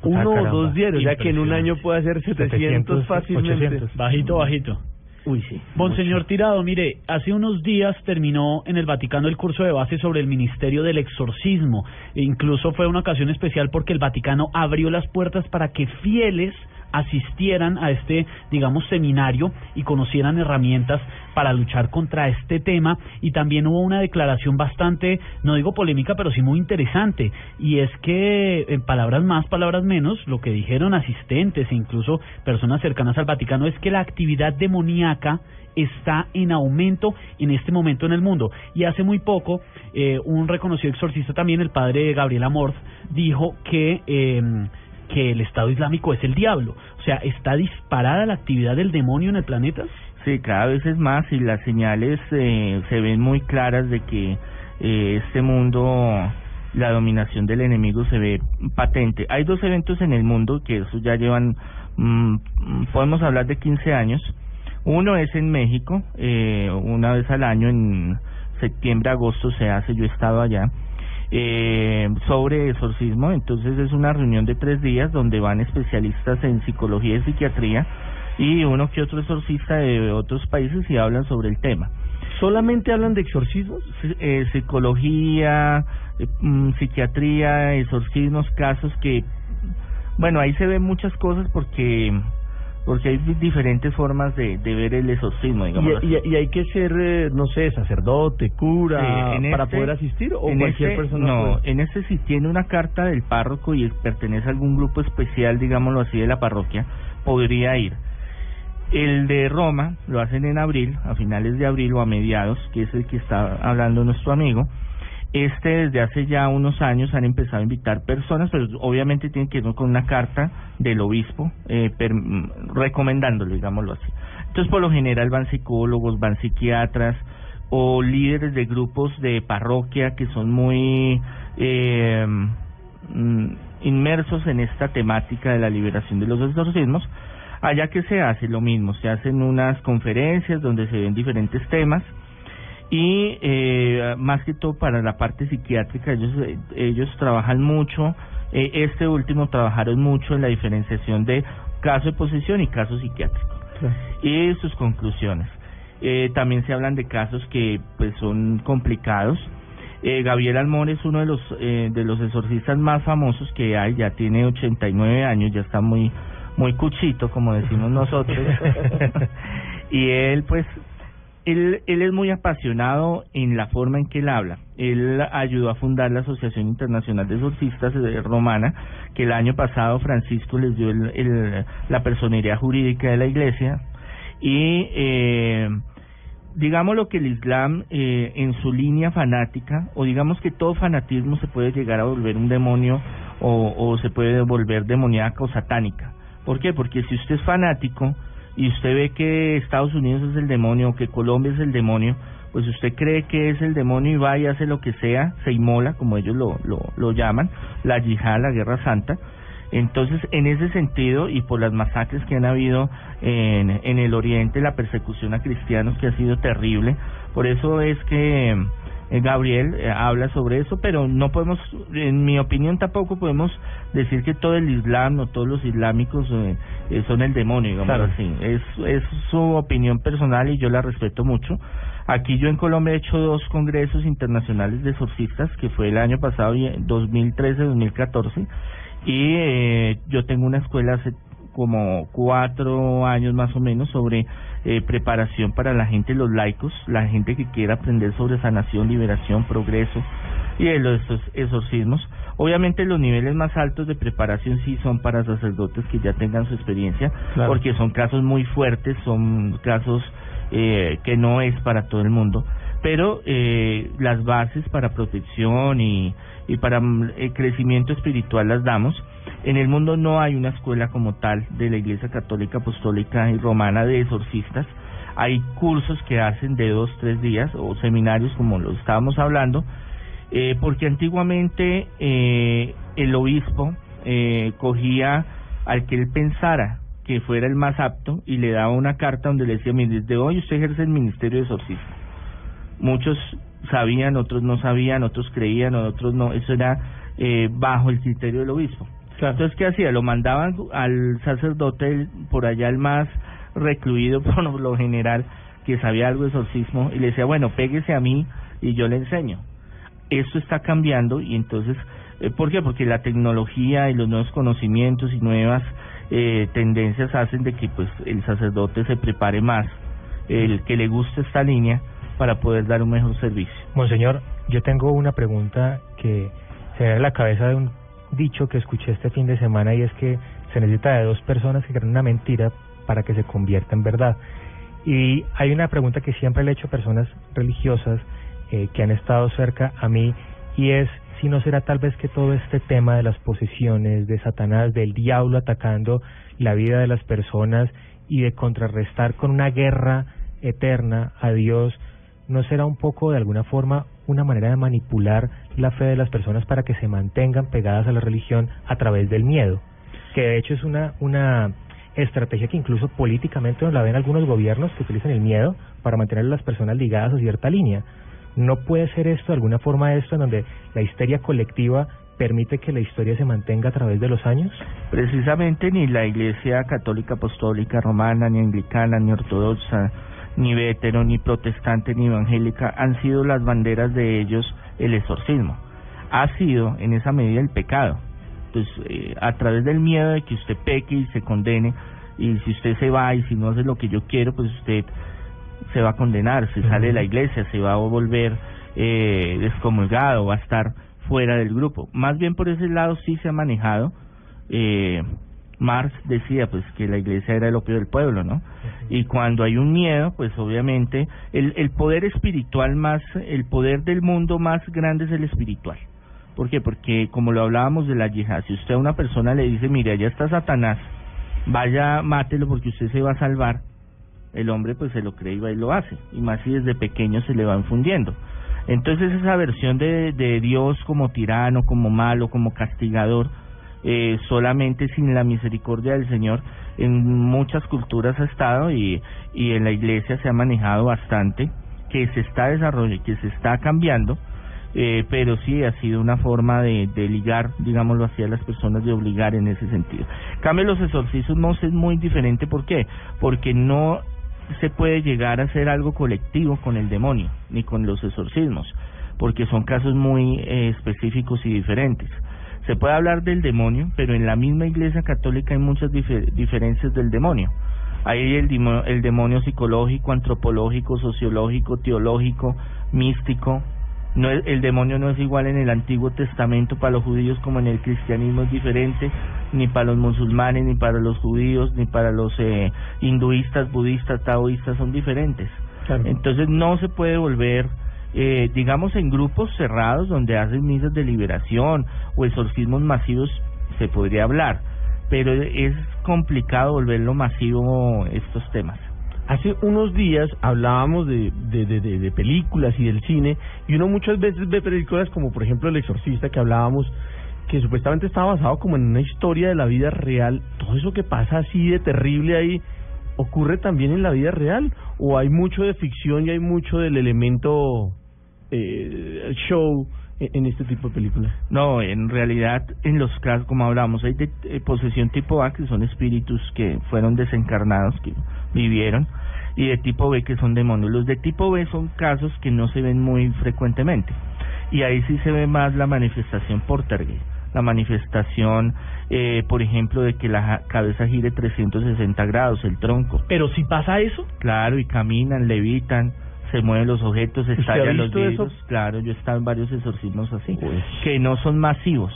Uno Ah, o caramba. dos diarios, ya que en un año puede hacer 700, fácilmente. Bajito, bajito. Uy, sí. Monseñor Tirado, mire, hace unos días terminó en el Vaticano el curso de base sobre el ministerio del exorcismo. E incluso fue una ocasión especial porque el Vaticano abrió las puertas para que fieles asistieran a este, digamos, seminario y conocieran herramientas para luchar contra este tema. Y también hubo una declaración bastante, no digo polémica, pero sí muy interesante. Y es que, en palabras más, palabras menos, lo que dijeron asistentes e incluso personas cercanas al Vaticano es que la actividad demoníaca está en aumento en este momento en el mundo. Y hace muy poco, eh, un reconocido exorcista también, el padre Gabriel Amorth, dijo que... Eh, que el Estado Islámico es el diablo. O sea, ¿está disparada la actividad del demonio en el planeta? Sí, cada vez es más y las señales eh, se ven muy claras de que eh, este mundo, la dominación del enemigo se ve patente. Hay dos eventos en el mundo que eso ya llevan, mm, podemos hablar de 15 años. Uno es en México, eh, una vez al año, en septiembre, agosto se hace, yo he estado allá eh, sobre exorcismo. Entonces es una reunión de tres días donde van especialistas en psicología y psiquiatría y uno que otro exorcista de otros países y hablan sobre el tema. ¿Solamente hablan de exorcismos? Eh, psicología, eh, mm, psiquiatría, exorcismos, casos que, bueno, ahí se ven muchas cosas porque porque hay diferentes formas de, de ver el exorcismo, digamos. ¿Y, y, y hay que ser, eh, no sé, sacerdote, cura, Sí, para este- poder asistir o cualquier este- persona No, puede? en este si tiene una carta del párroco y pertenece a algún grupo especial, digámoslo así, de la parroquia, podría ir. El de Roma lo hacen en abril, a finales de abril o a mediados, que es el que está hablando nuestro amigo. Este desde hace ya unos años han empezado a invitar personas, pero obviamente tienen que ir con una carta del obispo eh, per- mm, recomendándolo, digámoslo así. Entonces por lo general van psicólogos, van psiquiatras o líderes de grupos de parroquia que son muy eh, mm, inmersos en esta temática de la liberación de los exorcismos. Allá que se hace lo mismo, se hacen unas conferencias donde se ven diferentes temas y eh, más que todo para la parte psiquiátrica ellos eh, ellos trabajan mucho eh, este último trabajaron mucho en la diferenciación de caso de posesión y caso psiquiátrico. Y sus conclusiones. Eh, también se hablan de casos que pues son complicados. Eh, Gabriel Almor es uno de los eh, de los exorcistas más famosos que hay. Ya tiene 89 años ya está muy muy cuchito como decimos nosotros. Y él pues él, es muy apasionado en la forma en que él habla. Él ayudó a fundar la Asociación Internacional de Exorcistas eh, Romana, que el año pasado Francisco les dio el- la personería jurídica de la iglesia. Y eh, digamos lo que el Islam eh, en su línea fanática, o digamos que todo fanatismo se puede llegar a volver un demonio o, o se puede volver demoníaca o satánica. ¿Por qué? Porque si usted es fanático y usted ve que Estados Unidos es el demonio que Colombia es el demonio, pues usted cree que es el demonio y va y hace lo que sea, se inmola, como ellos lo, lo, lo llaman, la yihad, la guerra santa. Entonces, en ese sentido, y por las masacres que han habido en, en el Oriente, la persecución a cristianos que ha sido terrible, por eso es que Gabriel eh, habla sobre eso, pero no podemos, en mi opinión tampoco podemos decir que todo el Islam o todos los islámicos eh, eh, son el demonio, digamos Claro. así. Es, es su opinión personal y yo la respeto mucho. Aquí yo en Colombia he hecho dos congresos internacionales de exorcistas, que fue el año pasado, y en 2013-2014, y eh, yo tengo una escuela hace como cuatro años más o menos sobre eh, preparación para la gente, los laicos, la gente que quiera aprender sobre sanación, liberación, progreso y de los exorcismos. Obviamente los niveles más altos de preparación sí son para sacerdotes que ya tengan su experiencia, Claro. porque son casos muy fuertes, son casos eh, que no es para todo el mundo, pero eh, las bases para protección y, y para mm, el crecimiento espiritual las damos. En el mundo no hay una escuela como tal de la Iglesia Católica Apostólica y Romana de exorcistas. Hay cursos que hacen de dos, tres días o seminarios como lo estábamos hablando, eh, porque antiguamente eh, el obispo eh, cogía al que él pensara que fuera el más apto y le daba una carta donde le decía, mire, desde hoy usted ejerce el ministerio de exorcismo. Muchos sabían, otros no sabían, otros creían, otros no. Eso era eh, bajo el criterio del obispo. Entonces, ¿qué hacía? Lo mandaban al sacerdote, por allá el más recluido por lo general, que sabía algo de exorcismo, y le decía, bueno, péguese a mí y yo le enseño. Esto está cambiando y entonces, eh, ¿por qué? Porque la tecnología y los nuevos conocimientos y nuevas eh, tendencias hacen de que pues el sacerdote se prepare más, el que le guste esta línea para poder dar un mejor servicio. Monseñor, yo tengo una pregunta que se me da en la cabeza de un dicho que escuché este fin de semana y es que se necesita de dos personas que crean una mentira para que se convierta en verdad. Y hay una pregunta que siempre le he hecho a personas religiosas eh, que han estado cerca a mí y es si no será tal vez que todo este tema de las posesiones, de Satanás, del diablo atacando la vida de las personas y de contrarrestar con una guerra eterna a Dios, ¿no será un poco de alguna forma una manera de manipular la fe de las personas para que se mantengan pegadas a la religión a través del miedo? Que de hecho es una, una estrategia que incluso políticamente nos la ven algunos gobiernos que utilizan el miedo para mantener a las personas ligadas a cierta línea. ¿No puede ser esto de alguna forma esto en donde la histeria colectiva permite que la historia se mantenga a través de los años? Precisamente ni la Iglesia Católica Apostólica Romana, ni Anglicana, ni Ortodoxa, ni Vétero, ni Protestante, ni Evangélica han sido las banderas de ellos el exorcismo. Ha sido en esa medida el pecado. Entonces, eh, a través del miedo de que usted peque y se condene, y si usted se va y si no hace lo que yo quiero, pues usted se va a condenar, se sale de la iglesia, se va a volver eh, descomulgado, va a estar fuera del grupo. Más bien por ese lado sí se ha manejado. Eh, Marx decía pues que la iglesia era el opio del pueblo, ¿no? Y cuando hay un miedo, pues obviamente el, el poder espiritual más, el poder del mundo más grande es el espiritual. ¿Por qué? Porque como lo hablábamos de la yihad, si usted a una persona le dice, mire, allá está Satanás, vaya, mátelo porque usted se va a salvar, el hombre pues se lo cree y va y lo hace, y más si desde pequeño se le va infundiendo. Entonces esa versión de, de Dios como tirano, como malo, como castigador, eh, solamente sin la misericordia del Señor, en muchas culturas ha estado y, y en la iglesia se ha manejado bastante, que se está desarrollando, que se está cambiando, eh, pero sí ha sido una forma de, ligar, digámoslo así, a las personas, de obligar en ese sentido. En Cambio, los exorcismos es muy diferente, ¿por qué? Porque no se puede llegar a hacer algo colectivo con el demonio, ni con los exorcismos, porque son casos muy eh, específicos y diferentes. Se puede hablar del demonio, pero en la misma Iglesia Católica hay muchas difer- diferencias del demonio. Hay el, el demonio psicológico, antropológico, sociológico, teológico, místico, No es, el demonio no es igual en el Antiguo Testamento para los judíos como en el cristianismo es diferente, ni para los musulmanes, ni para los judíos, ni para los eh, hinduistas, budistas, taoístas son diferentes. Entonces no se puede volver, eh, digamos, en grupos cerrados donde hacen misas de liberación o exorcismos masivos, se podría hablar, pero es complicado volverlo masivo estos temas. Hace unos días hablábamos de, de, de, películas y del cine, y uno muchas veces ve películas como por ejemplo El Exorcista, que hablábamos, que supuestamente está basado como en una historia de la vida real. Todo eso que pasa así de terrible ahí, ¿ocurre también en la vida real? ¿O hay mucho de ficción y hay mucho del elemento eh, show en este tipo de películas? No, en realidad, en los casos, como hablamos, hay de eh, posesión tipo A, que son espíritus que fueron desencarnados, que vivieron, y de tipo B, que son demonios. Los de tipo B son casos que no se ven muy frecuentemente, y ahí sí se ve más la manifestación portergay, la manifestación, eh, por ejemplo, de que la cabeza gire 360 grados, el tronco. ¿Pero si pasa eso? Claro, y caminan, levitan se mueven los objetos, estallan los vidrios. Claro, yo he estado en varios exorcismos así, que no son masivos,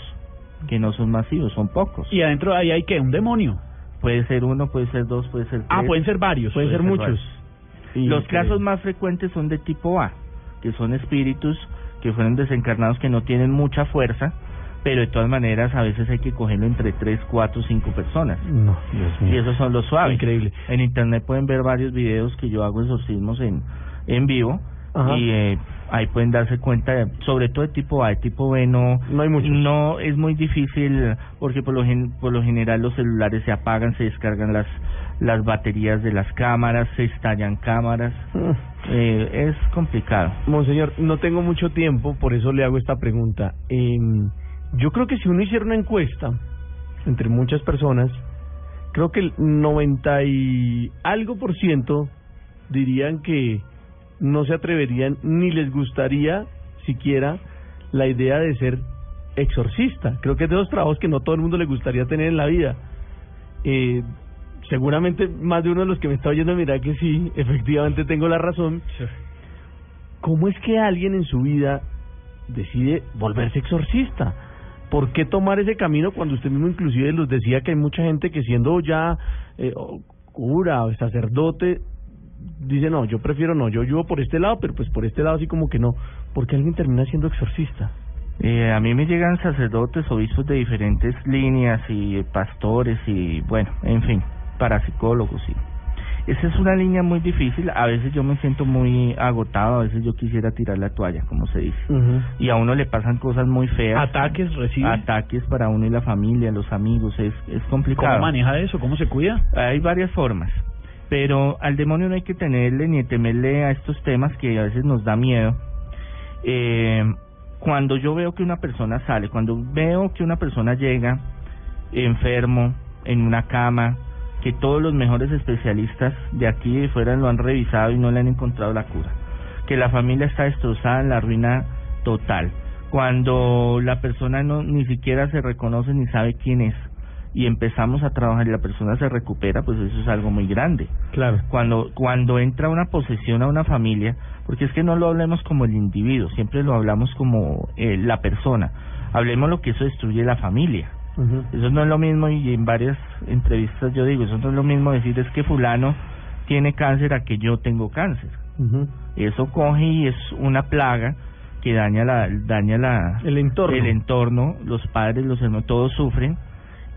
que no son masivos, son pocos. ¿Y adentro ahí hay que ¿Un demonio? Puede ser uno, puede ser dos, puede ser ah, tres. Ah, pueden ser varios, pueden ser, muchos. los casos más frecuentes son de tipo A, que son espíritus que fueron desencarnados que no tienen mucha fuerza, pero de todas maneras a veces hay que cogerlo entre tres, cuatro, cinco personas. No, Dios mío. Y esos son los suaves. Increíble. En internet pueden ver varios videos que yo hago exorcismos en en vivo y eh, ahí pueden darse cuenta, sobre todo de tipo A, de tipo B no, no, hay no es muy difícil porque por lo, por lo general los celulares se apagan, se descargan las las baterías de las cámaras, se estallan cámaras, ah. eh, es complicado. Monseñor, no tengo mucho tiempo, por eso le hago esta pregunta. Eh, yo creo que si uno hiciera una encuesta entre muchas personas, creo que el 90 y algo por ciento dirían que no se atreverían ni les gustaría siquiera la idea de ser exorcista. Creo que es de los trabajos que no todo el mundo le gustaría tener en la vida. Eh, seguramente más de uno de los que me está oyendo mira que sí, efectivamente tengo la razón. ¿Cómo es que alguien en su vida decide volverse exorcista? ¿Por qué tomar ese camino cuando usted mismo inclusive los decía que hay mucha gente que siendo ya eh, cura o sacerdote dice, no, yo prefiero no, yo ayudo por este lado, pero pues por este lado así como que no, porque alguien termina siendo exorcista. Eh, a mí me llegan sacerdotes, obispos de diferentes líneas y pastores y bueno, en fin, parapsicólogos y esa es una línea muy difícil. A veces yo me siento muy agotado, a veces yo quisiera tirar la toalla, como se dice. Y a uno le pasan cosas muy feas. ¿Ataques recibe? Ataques para uno y la familia, los amigos, es, es complicado. ¿Cómo maneja eso? ¿Cómo se cuida? Hay varias formas. Pero al demonio no hay que tenerle ni temerle a estos temas que a veces nos da miedo. Eh, cuando yo veo que una persona sale, cuando veo que una persona llega enfermo, en una cama, que todos los mejores especialistas de aquí y de fuera lo han revisado y no le han encontrado la cura, que la familia está destrozada en la ruina total, cuando la persona no ni siquiera se reconoce ni sabe quién es, y empezamos a trabajar y la persona se recupera, pues eso es algo muy grande. Claro. Cuando cuando entra una posesión a una familia, porque es que no lo hablemos como el individuo, siempre lo hablamos como eh, la persona. Hablemos lo que eso destruye la familia. Eso no es lo mismo y en varias entrevistas yo digo, eso no es lo mismo decir es que fulano tiene cáncer a que yo tengo cáncer. Eso coge y es una plaga que daña la daña la el entorno. el entorno, los padres, los hermanos, todos sufren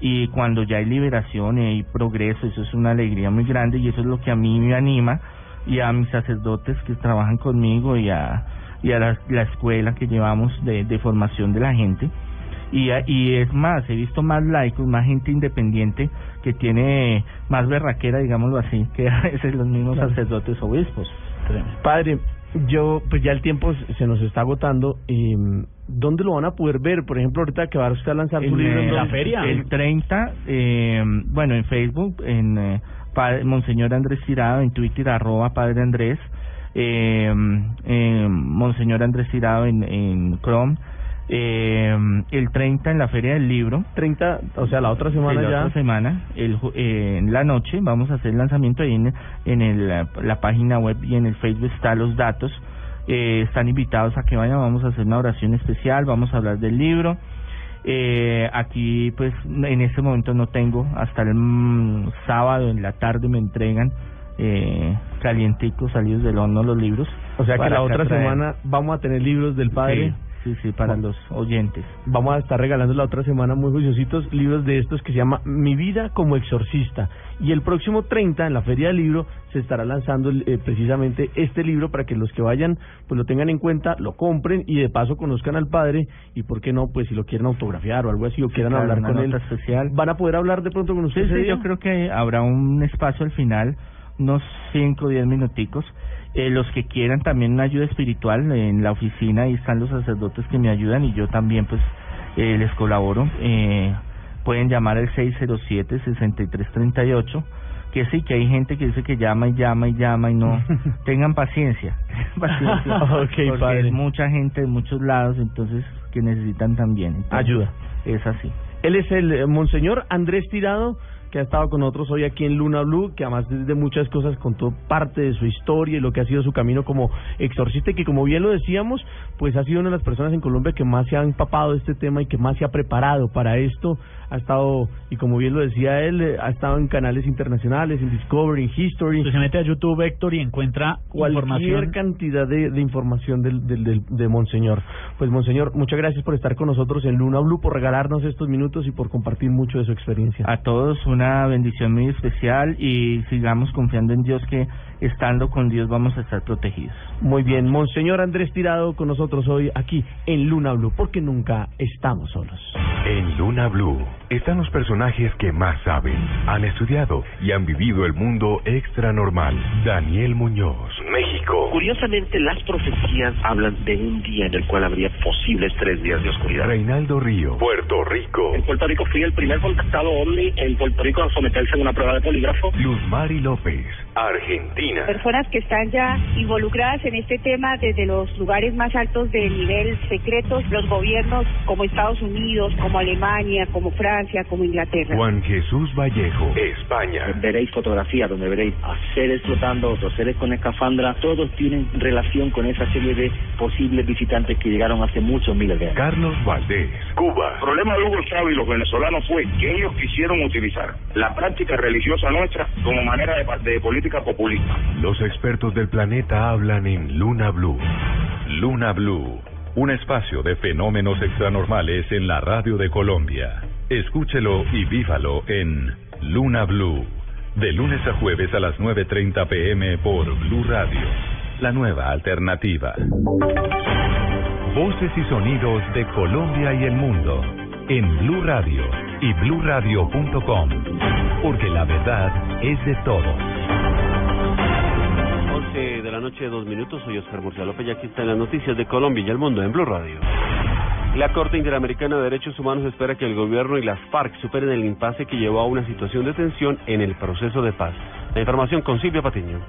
y cuando ya hay liberación y hay progreso, eso es una alegría muy grande y eso es lo que a mí me anima y a mis sacerdotes que trabajan conmigo y a, y a la, escuela que llevamos de, de formación de la gente. Y, y es más, he visto más laicos, más gente independiente que tiene más berraquera, digámoslo así, que a veces los mismos sacerdotes obispos. Padre, yo, pues ya el tiempo se nos está agotando. y ¿Dónde lo van a poder ver? Por ejemplo, ahorita que va usted a lanzar su libro en la feria. El 30, eh, bueno, en Facebook, en eh, Monseñor Andrés Tirado, en Twitter, arroba Padre Andrés, eh, eh, Monseñor Andrés Tirado en, en Chrome, eh, el 30 en la Feria del Libro. 30, o sea, la otra semana la ya. otra semana, el, eh, en la noche, vamos a hacer el lanzamiento ahí en, en el, la página web y en el Facebook está los datos eh, están invitados a que vayan, vamos a hacer una oración especial, vamos a hablar del libro. Eh, aquí pues en este momento no tengo, hasta el mm, sábado en la tarde me entregan eh, calienticos salidos del horno los libros. O sea que la otra traer. semana vamos a tener libros del padre. Sí, sí, sí, para los oyentes. Vamos a estar regalando la otra semana muy juiciositos libros de estos que se llama Mi vida como exorcista. Y el próximo 30 en la Feria del Libro se estará lanzando eh, precisamente este libro para que los que vayan pues lo tengan en cuenta, lo compren y de paso conozcan al padre y por qué no, pues si lo quieren autografiar o algo así o quieran claro, hablar con él. especial. ¿Van a poder hablar de pronto con Sí, ustedes? sí, yo creo que habrá un espacio al final, unos 5 o 10 minuticos. Eh, los que quieran también una ayuda espiritual en la oficina, ahí están los sacerdotes que me ayudan y yo también pues eh, les colaboro. Eh, pueden llamar al 607-6338, que sí, que hay gente que dice que llama y llama y llama y no. Tengan paciencia, paciencia Ok, porque padre. es mucha gente de muchos lados, entonces que necesitan también. Entonces, Ayuda. Es así. Él es el eh, Monseñor Andrés Tirado, que ha estado con nosotros hoy aquí en Luna Blue, que además de, muchas cosas contó parte de su historia y lo que ha sido su camino como exorcista, y que como bien lo decíamos, pues ha sido una de las personas en Colombia que más se ha empapado de este tema y que más se ha preparado para esto. Ha estado, y como bien lo decía él, eh, ha estado en canales internacionales, en Discovery, en History. Usted se mete a YouTube, Héctor, y encuentra cualquier información. cantidad de, de información del, del, del- de Monseñor. Pues Monseñor, muchas gracias por estar con nosotros en Luna Blue, por regalarnos estos minutos y por compartir mucho de su experiencia. A todos una bendición muy especial y sigamos confiando en Dios que estando con Dios vamos a estar protegidos. Muy bien, Monseñor Andrés Tirado con nosotros hoy aquí en Luna Blue, porque nunca estamos solos. En Luna Blue están los personajes que más saben, han estudiado y han vivido el mundo extra normal. Daniel Muñoz, México. Curiosamente, las profecías hablan de un día en el cual habría posibles tres días de oscuridad. Reinaldo Río, Puerto Rico. En Puerto Rico fui el primer contactado OVNI en Puerto Rico a someterse a una prueba de polígrafo. Luz Mari López, Argentina. Personas que están ya involucradas en este tema desde los lugares más altos de nivel secretos, los gobiernos como Estados Unidos, como Alemania, como Francia, como Inglaterra. Juan Jesús Vallejo, España. Veréis fotografías donde veréis a seres flotando, otros seres con escafandra. Todos tienen relación con esa serie de posibles visitantes que llegaron hace muchos miles de años. Carlos Valdés, Cuba. El problema de Hugo Chávez y los venezolanos fue que ellos quisieron utilizar la práctica religiosa nuestra como manera de, de política Los expertos del planeta hablan en Luna Blue. Luna Blue, un espacio de fenómenos extranormales en la radio de Colombia. Escúchelo y vívalo en Luna Blue, de lunes a jueves a las 9.30 pm por Blue Radio, la nueva alternativa. Voces y sonidos de Colombia y el mundo en Blue Radio y bluradio.com, porque la verdad es de todos. 11 de la noche, dos minutos. Soy Oscar Murcia López y aquí están las noticias de Colombia y el mundo en Blue Radio. La Corte Interamericana de Derechos Humanos espera que el gobierno y las FARC superen el impasse que llevó a una situación de tensión en el proceso de paz. La información con Silvia Patiño.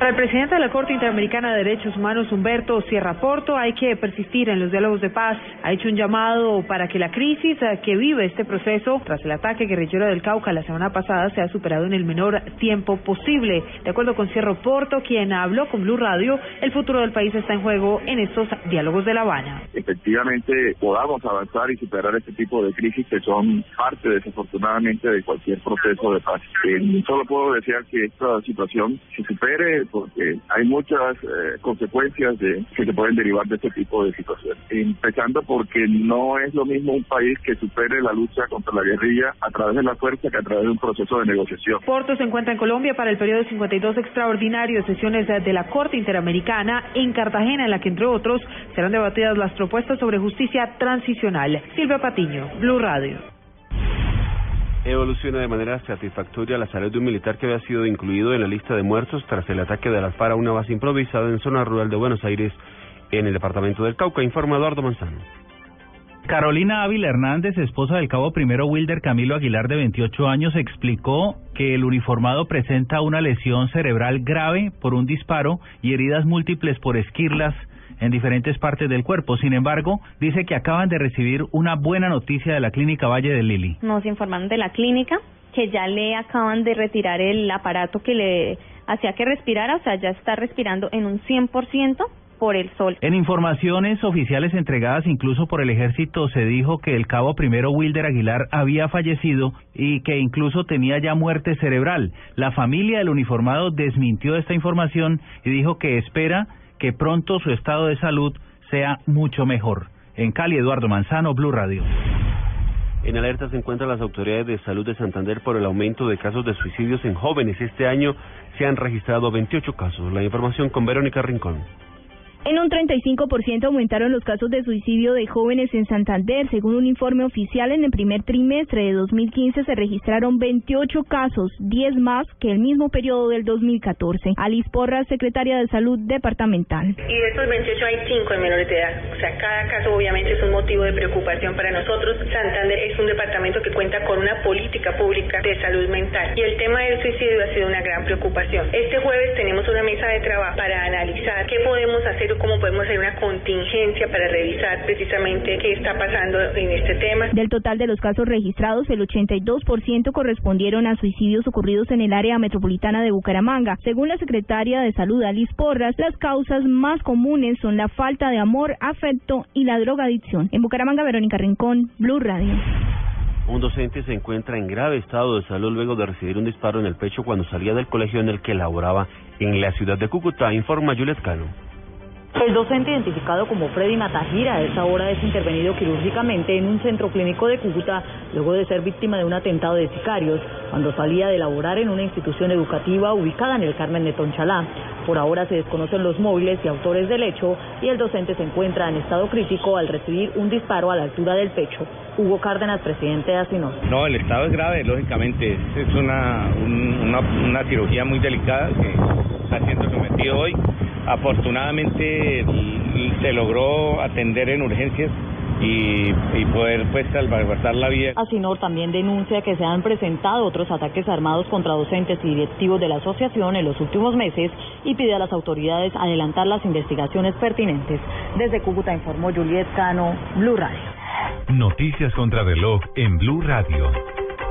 Para el presidente de la Corte Interamericana de Derechos Humanos, Humberto Sierra Porto, hay que persistir en los diálogos de paz. Ha hecho un llamado para que la crisis que vive este proceso tras el ataque guerrillero del Cauca la semana pasada sea superado en el menor tiempo posible. De acuerdo con Sierra Porto, quien habló con Blue Radio, el futuro del país está en juego en estos diálogos de La Habana. efectivamente podamos avanzar y superar este tipo de crisis que son parte desafortunadamente de cualquier proceso de paz. Eh, solo puedo desear que esta situación se supere porque hay muchas eh, consecuencias de, que se pueden derivar de este tipo de situaciones. Empezando porque no es lo mismo un país que supere la lucha contra la guerrilla a través de la fuerza que a través de un proceso de negociación. Porto se encuentra en Colombia para el periodo 52 extraordinario de sesiones de la Corte Interamericana en Cartagena, en la que, entre otros, serán debatidas las propuestas sobre justicia transicional. Silvia Patiño, Blue Radio. Evoluciona de manera satisfactoria la salud de un militar que había sido incluido en la lista de muertos tras el ataque de FARC a una base improvisada en zona rural de Buenos Aires, en el departamento del Cauca, informa Eduardo Manzano. Carolina Ávila Hernández, esposa del cabo primero Wilder Camilo Aguilar de 28 años, explicó que el uniformado presenta una lesión cerebral grave por un disparo y heridas múltiples por esquirlas en diferentes partes del cuerpo. Sin embargo, dice que acaban de recibir una buena noticia de la clínica Valle del Lili. Nos informaron de la clínica que ya le acaban de retirar el aparato que le hacía que respirara, o sea, ya está respirando en un 100%. por el sol. En informaciones oficiales entregadas incluso por el ejército se dijo que el cabo primero Wilder Aguilar había fallecido y que incluso tenía ya muerte cerebral. La familia del uniformado desmintió esta información y dijo que espera que pronto su estado de salud sea mucho mejor. En Cali, Eduardo Manzano, Blue Radio. En alerta se encuentran las autoridades de salud de Santander por el aumento de casos de suicidios en jóvenes. Este año se han registrado 28 casos. La información con Verónica Rincón. En un 35% aumentaron los casos de suicidio de jóvenes en Santander. Según un informe oficial, en el primer trimestre de 2015 se registraron 28 casos, 10 más que el mismo periodo del 2014. Alice Porras, secretaria de Salud Departamental. Y de estos 28 hay 5 en menores de edad. O sea, cada caso obviamente es un motivo de preocupación para nosotros. Santander es un departamento que cuenta con una política pública de salud mental. Y el tema del suicidio ha sido una gran preocupación. Este jueves tenemos una mesa de trabajo para analizar qué podemos hacer cómo podemos hacer una contingencia para revisar precisamente qué está pasando en este tema. Del total de los casos registrados, el 82% correspondieron a suicidios ocurridos en el área metropolitana de Bucaramanga. Según la secretaria de Salud, Alice Porras, las causas más comunes son la falta de amor, afecto y la drogadicción. En Bucaramanga, Verónica Rincón, Blue Radio. Un docente se encuentra en grave estado de salud luego de recibir un disparo en el pecho cuando salía del colegio en el que laboraba en la ciudad de Cúcuta, informa Juliet Cano. El docente identificado como Freddy Matajira a esa hora es intervenido quirúrgicamente en un centro clínico de Cúcuta luego de ser víctima de un atentado de sicarios cuando salía de laborar en una institución educativa ubicada en el Carmen de Tonchalá. Por ahora se desconocen los móviles y autores del hecho y el docente se encuentra en estado crítico al recibir un disparo a la altura del pecho. Hugo Cárdenas, presidente de ASINOS. No, el estado es grave, lógicamente. Es una, una, una cirugía muy delicada que está siendo sometido hoy. Afortunadamente se logró atender en urgencias y, y, poder pues salvaguardar la vida. Asinor también denuncia que se han presentado otros ataques armados contra docentes y directivos de la asociación en los últimos meses y pide a las autoridades adelantar las investigaciones pertinentes. Desde Cúcuta informó Juliet Cano, Blue Radio. Noticias contra reloj en Blue Radio.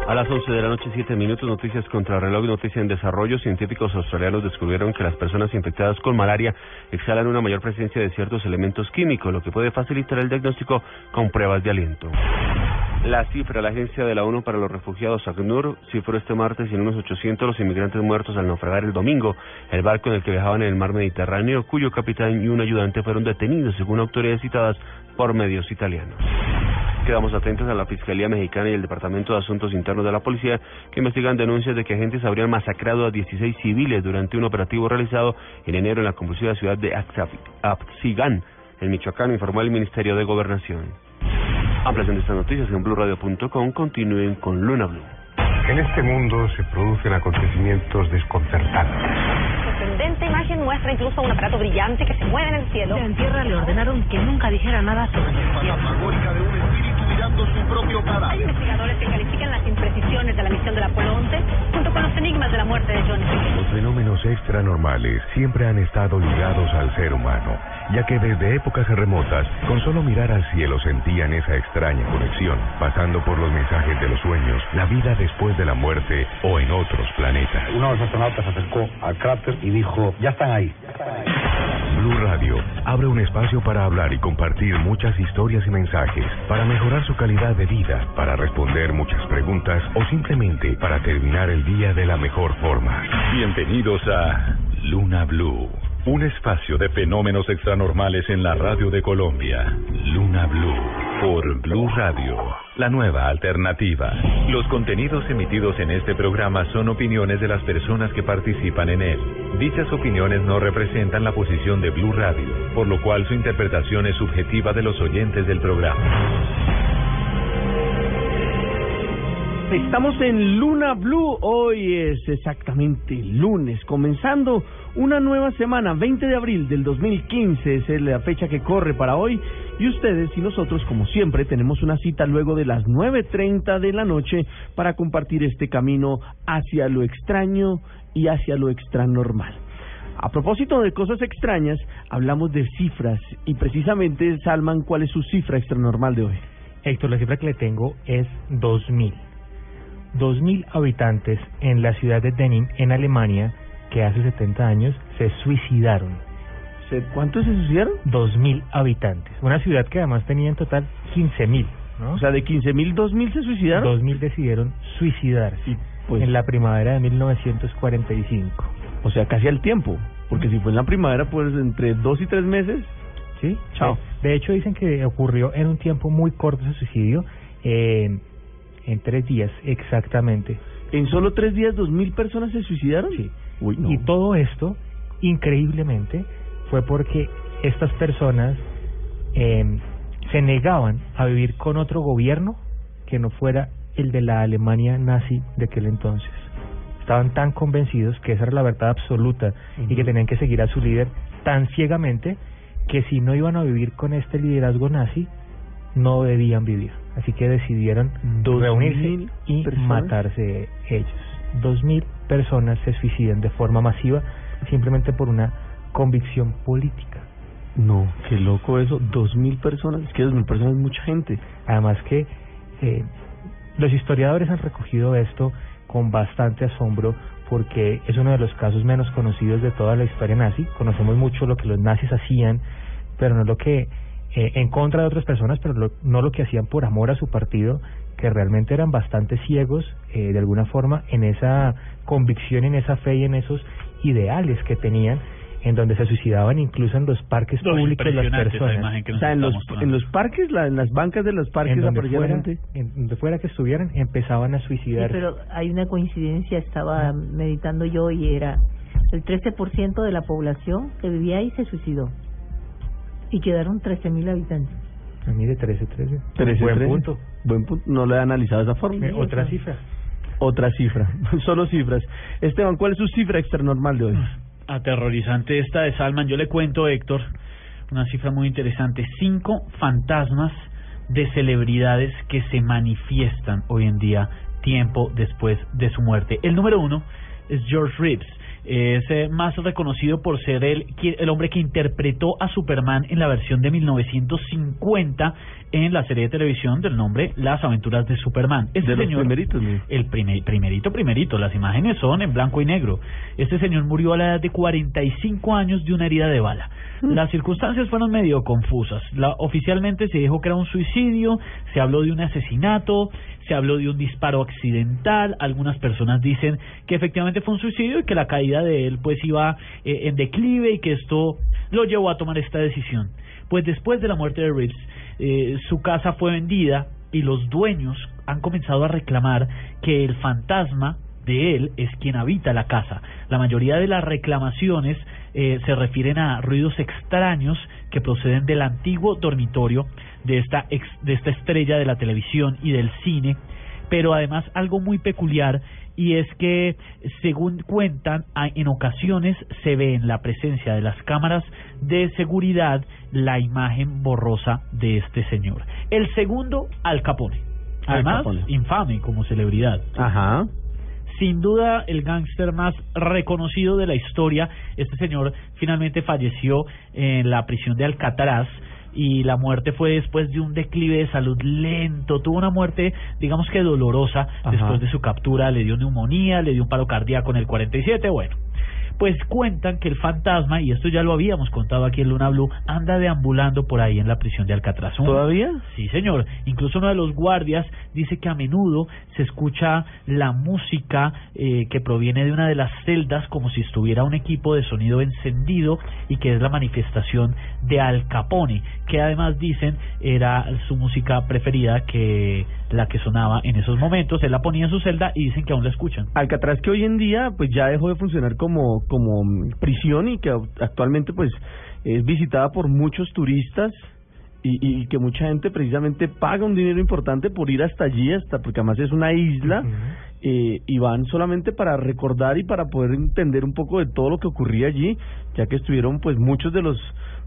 A las 11 de la noche, 7 minutos, noticias contra reloj noticia en desarrollo. Científicos australianos descubrieron que las personas infectadas con malaria exhalan una mayor presencia de ciertos elementos químicos, lo que puede facilitar el diagnóstico con pruebas de aliento. La cifra, la Agencia de la ONU para los Refugiados, ACNUR, cifró este martes en unos 800 los inmigrantes muertos al naufragar el domingo el barco en el que viajaban en el mar Mediterráneo, cuyo capitán y un ayudante fueron detenidos, según autoridades citadas por medios italianos. Quedamos atentos a la Fiscalía Mexicana y el Departamento de Asuntos Internos de la Policía, que investigan denuncias de que agentes habrían masacrado a 16 civiles durante un operativo realizado en enero en la convulsiva ciudad de Apsigán, en Michoacán, informó el Ministerio de Gobernación. Ampliación de estas noticias en BlueRadio.com. Continúen con Luna Blue. En este mundo se producen acontecimientos desconcertantes. sorprendente imagen muestra incluso un aparato brillante que se mueve en el cielo. En tierra le ordenaron que nunca dijera nada sobre la historia. su propio Hay investigadores que califican las imprecisiones de la misión del Apolo 11 junto con los enigmas de la muerte de John F. Los fenómenos extranormales siempre han estado ligados al ser humano, ya que desde épocas remotas, con solo mirar al cielo sentían esa extraña conexión, pasando por los mensajes de los sueños, la vida después de la muerte o en otros planetas. Uno de los astronautas se acercó al cráter y dijo, ya están ahí. Blue Radio abre un espacio para hablar y compartir muchas historias y mensajes, para mejorar su calidad de vida, para responder muchas preguntas o simplemente para terminar el día de la mejor forma. Bienvenidos a Luna Blue, un espacio de fenómenos extranormales en la radio de Colombia. Luna Blue por Blue Radio, la nueva alternativa. Los contenidos emitidos en este programa son opiniones de las personas que participan en él. Dichas opiniones no representan la posición de Blue Radio, por lo cual su interpretación es subjetiva de los oyentes del programa. Estamos en Luna Blue, hoy es exactamente lunes, comenzando una nueva semana, 20 de abril del 2015 es la fecha que corre para hoy y ustedes y nosotros como siempre tenemos una cita luego de las 9.30 de la noche para compartir este camino hacia lo extraño y hacia lo extranormal. A propósito de cosas extrañas, hablamos de cifras y precisamente Salman, ¿cuál es su cifra extranormal de hoy? Héctor, la cifra que le tengo es 2000. 2.000 habitantes en la ciudad de Denim, en Alemania, que hace 70 años se suicidaron. ¿Cuántos se suicidaron? 2.000 habitantes. Una ciudad que además tenía en total 15.000. ¿no? O sea, de 15.000, 2.000 se suicidaron. 2.000 decidieron suicidarse pues- en la primavera de 1945. O sea, casi al tiempo. Porque si fue en la primavera, pues entre dos y tres meses. Sí, Chao. De, de hecho, dicen que ocurrió en un tiempo muy corto ese suicidio, eh, en tres días exactamente. ¿En solo tres días, 2.000 personas se suicidaron? Sí. Uy, no. Y todo esto, increíblemente, fue porque estas personas eh, se negaban a vivir con otro gobierno que no fuera el de la Alemania nazi de aquel entonces. Estaban tan convencidos que esa era la verdad absoluta y que tenían que seguir a su líder tan ciegamente que si no iban a vivir con este liderazgo nazi, no debían vivir. Así que decidieron ¿Dos reunirse y personas? matarse ellos. Dos mil personas se suicidan de forma masiva simplemente por una convicción política. No, qué loco eso. 2.000 personas. Es que 2.000 personas es mucha gente. Además que eh, los historiadores han recogido esto con bastante asombro porque es uno de los casos menos conocidos de toda la historia nazi. Conocemos mucho lo que los nazis hacían, pero no lo que eh, en contra de otras personas, pero lo- no lo que hacían por amor a su partido, que realmente eran bastante ciegos eh, de alguna forma en esa convicción, en esa fe y en esos ideales que tenían, en donde se suicidaban incluso en los parques No, públicos las personas. O sea, en los, en los parques, la- en las bancas de los parques en donde fuera, gente. en donde fuera que estuvieran, empezaban a Sí, suicidarse. pero hay una coincidencia, estaba meditando yo y era el 13% de la población que vivía ahí se suicidó y quedaron 13.000 habitantes. A mí de 13, 13. 13, Buen 13. punto. Buen punto. No lo he analizado de esa forma. Eh, Otra cifra. Otra cifra. Solo cifras. Esteban, ¿cuál es su cifra extra normal de hoy? Aterrorizante esta de Salman. Yo le cuento, Héctor, una cifra muy interesante. Cinco fantasmas de celebridades que se manifiestan hoy en día, tiempo después de su muerte. El número uno es George Reeves. Es eh, más reconocido por ser el, el hombre que interpretó a Superman en la versión de 1950 en la serie de televisión del nombre Las aventuras de Superman. Este de los señor- primeritos, ¿no? el primer, primerito, primerito. Las imágenes son en blanco y negro. Este señor murió a la edad de 45 años de una herida de bala. Las circunstancias fueron medio confusas. La, oficialmente se dijo que era un suicidio, se habló de un asesinato, se habló de un disparo accidental. Algunas personas dicen que efectivamente fue un suicidio y que la caída de él pues iba eh, en declive y que esto lo llevó a tomar esta decisión. Pues después de la muerte de Reeves, eh, su casa fue vendida y los dueños han comenzado a reclamar que el fantasma de él es quien habita la casa. La mayoría de las reclamaciones eh, se refieren a ruidos extraños que proceden del antiguo dormitorio de esta, ex- de esta estrella de la televisión y del cine, pero además algo muy peculiar y es que según cuentan en ocasiones se ve en la presencia de las cámaras de seguridad la imagen borrosa de este señor. El segundo, Al Capone. Al Además, Capone. infame como celebridad. Ajá. Sin duda, el gángster más reconocido de la historia. Este señor finalmente falleció en la prisión de Alcatraz y la muerte fue después de un declive de salud lento. Tuvo una muerte, digamos que dolorosa, Ajá. después de su captura. Le dio neumonía, le dio un paro cardíaco en el 47. Bueno, pues cuentan que el fantasma, y esto ya lo habíamos contado aquí en Luna Blue, anda deambulando por ahí en la prisión de Alcatraz. ¿Todavía? Sí, señor. Incluso uno de los guardias dice que a menudo se escucha la música eh, que proviene de una de las celdas como si estuviera un equipo de sonido encendido y que es la manifestación de Al Capone, que además dicen era su música preferida que la que sonaba en esos momentos. Él la ponía en su celda y dicen que aún la escuchan. Alcatraz que hoy en día pues ya dejó de funcionar como como mm, prisión y que actualmente pues es visitada por muchos turistas y, y que mucha gente precisamente paga un dinero importante por ir hasta allí hasta porque además es una isla eh, y van solamente para recordar y para poder entender un poco de todo lo que ocurría allí ya que estuvieron pues muchos de los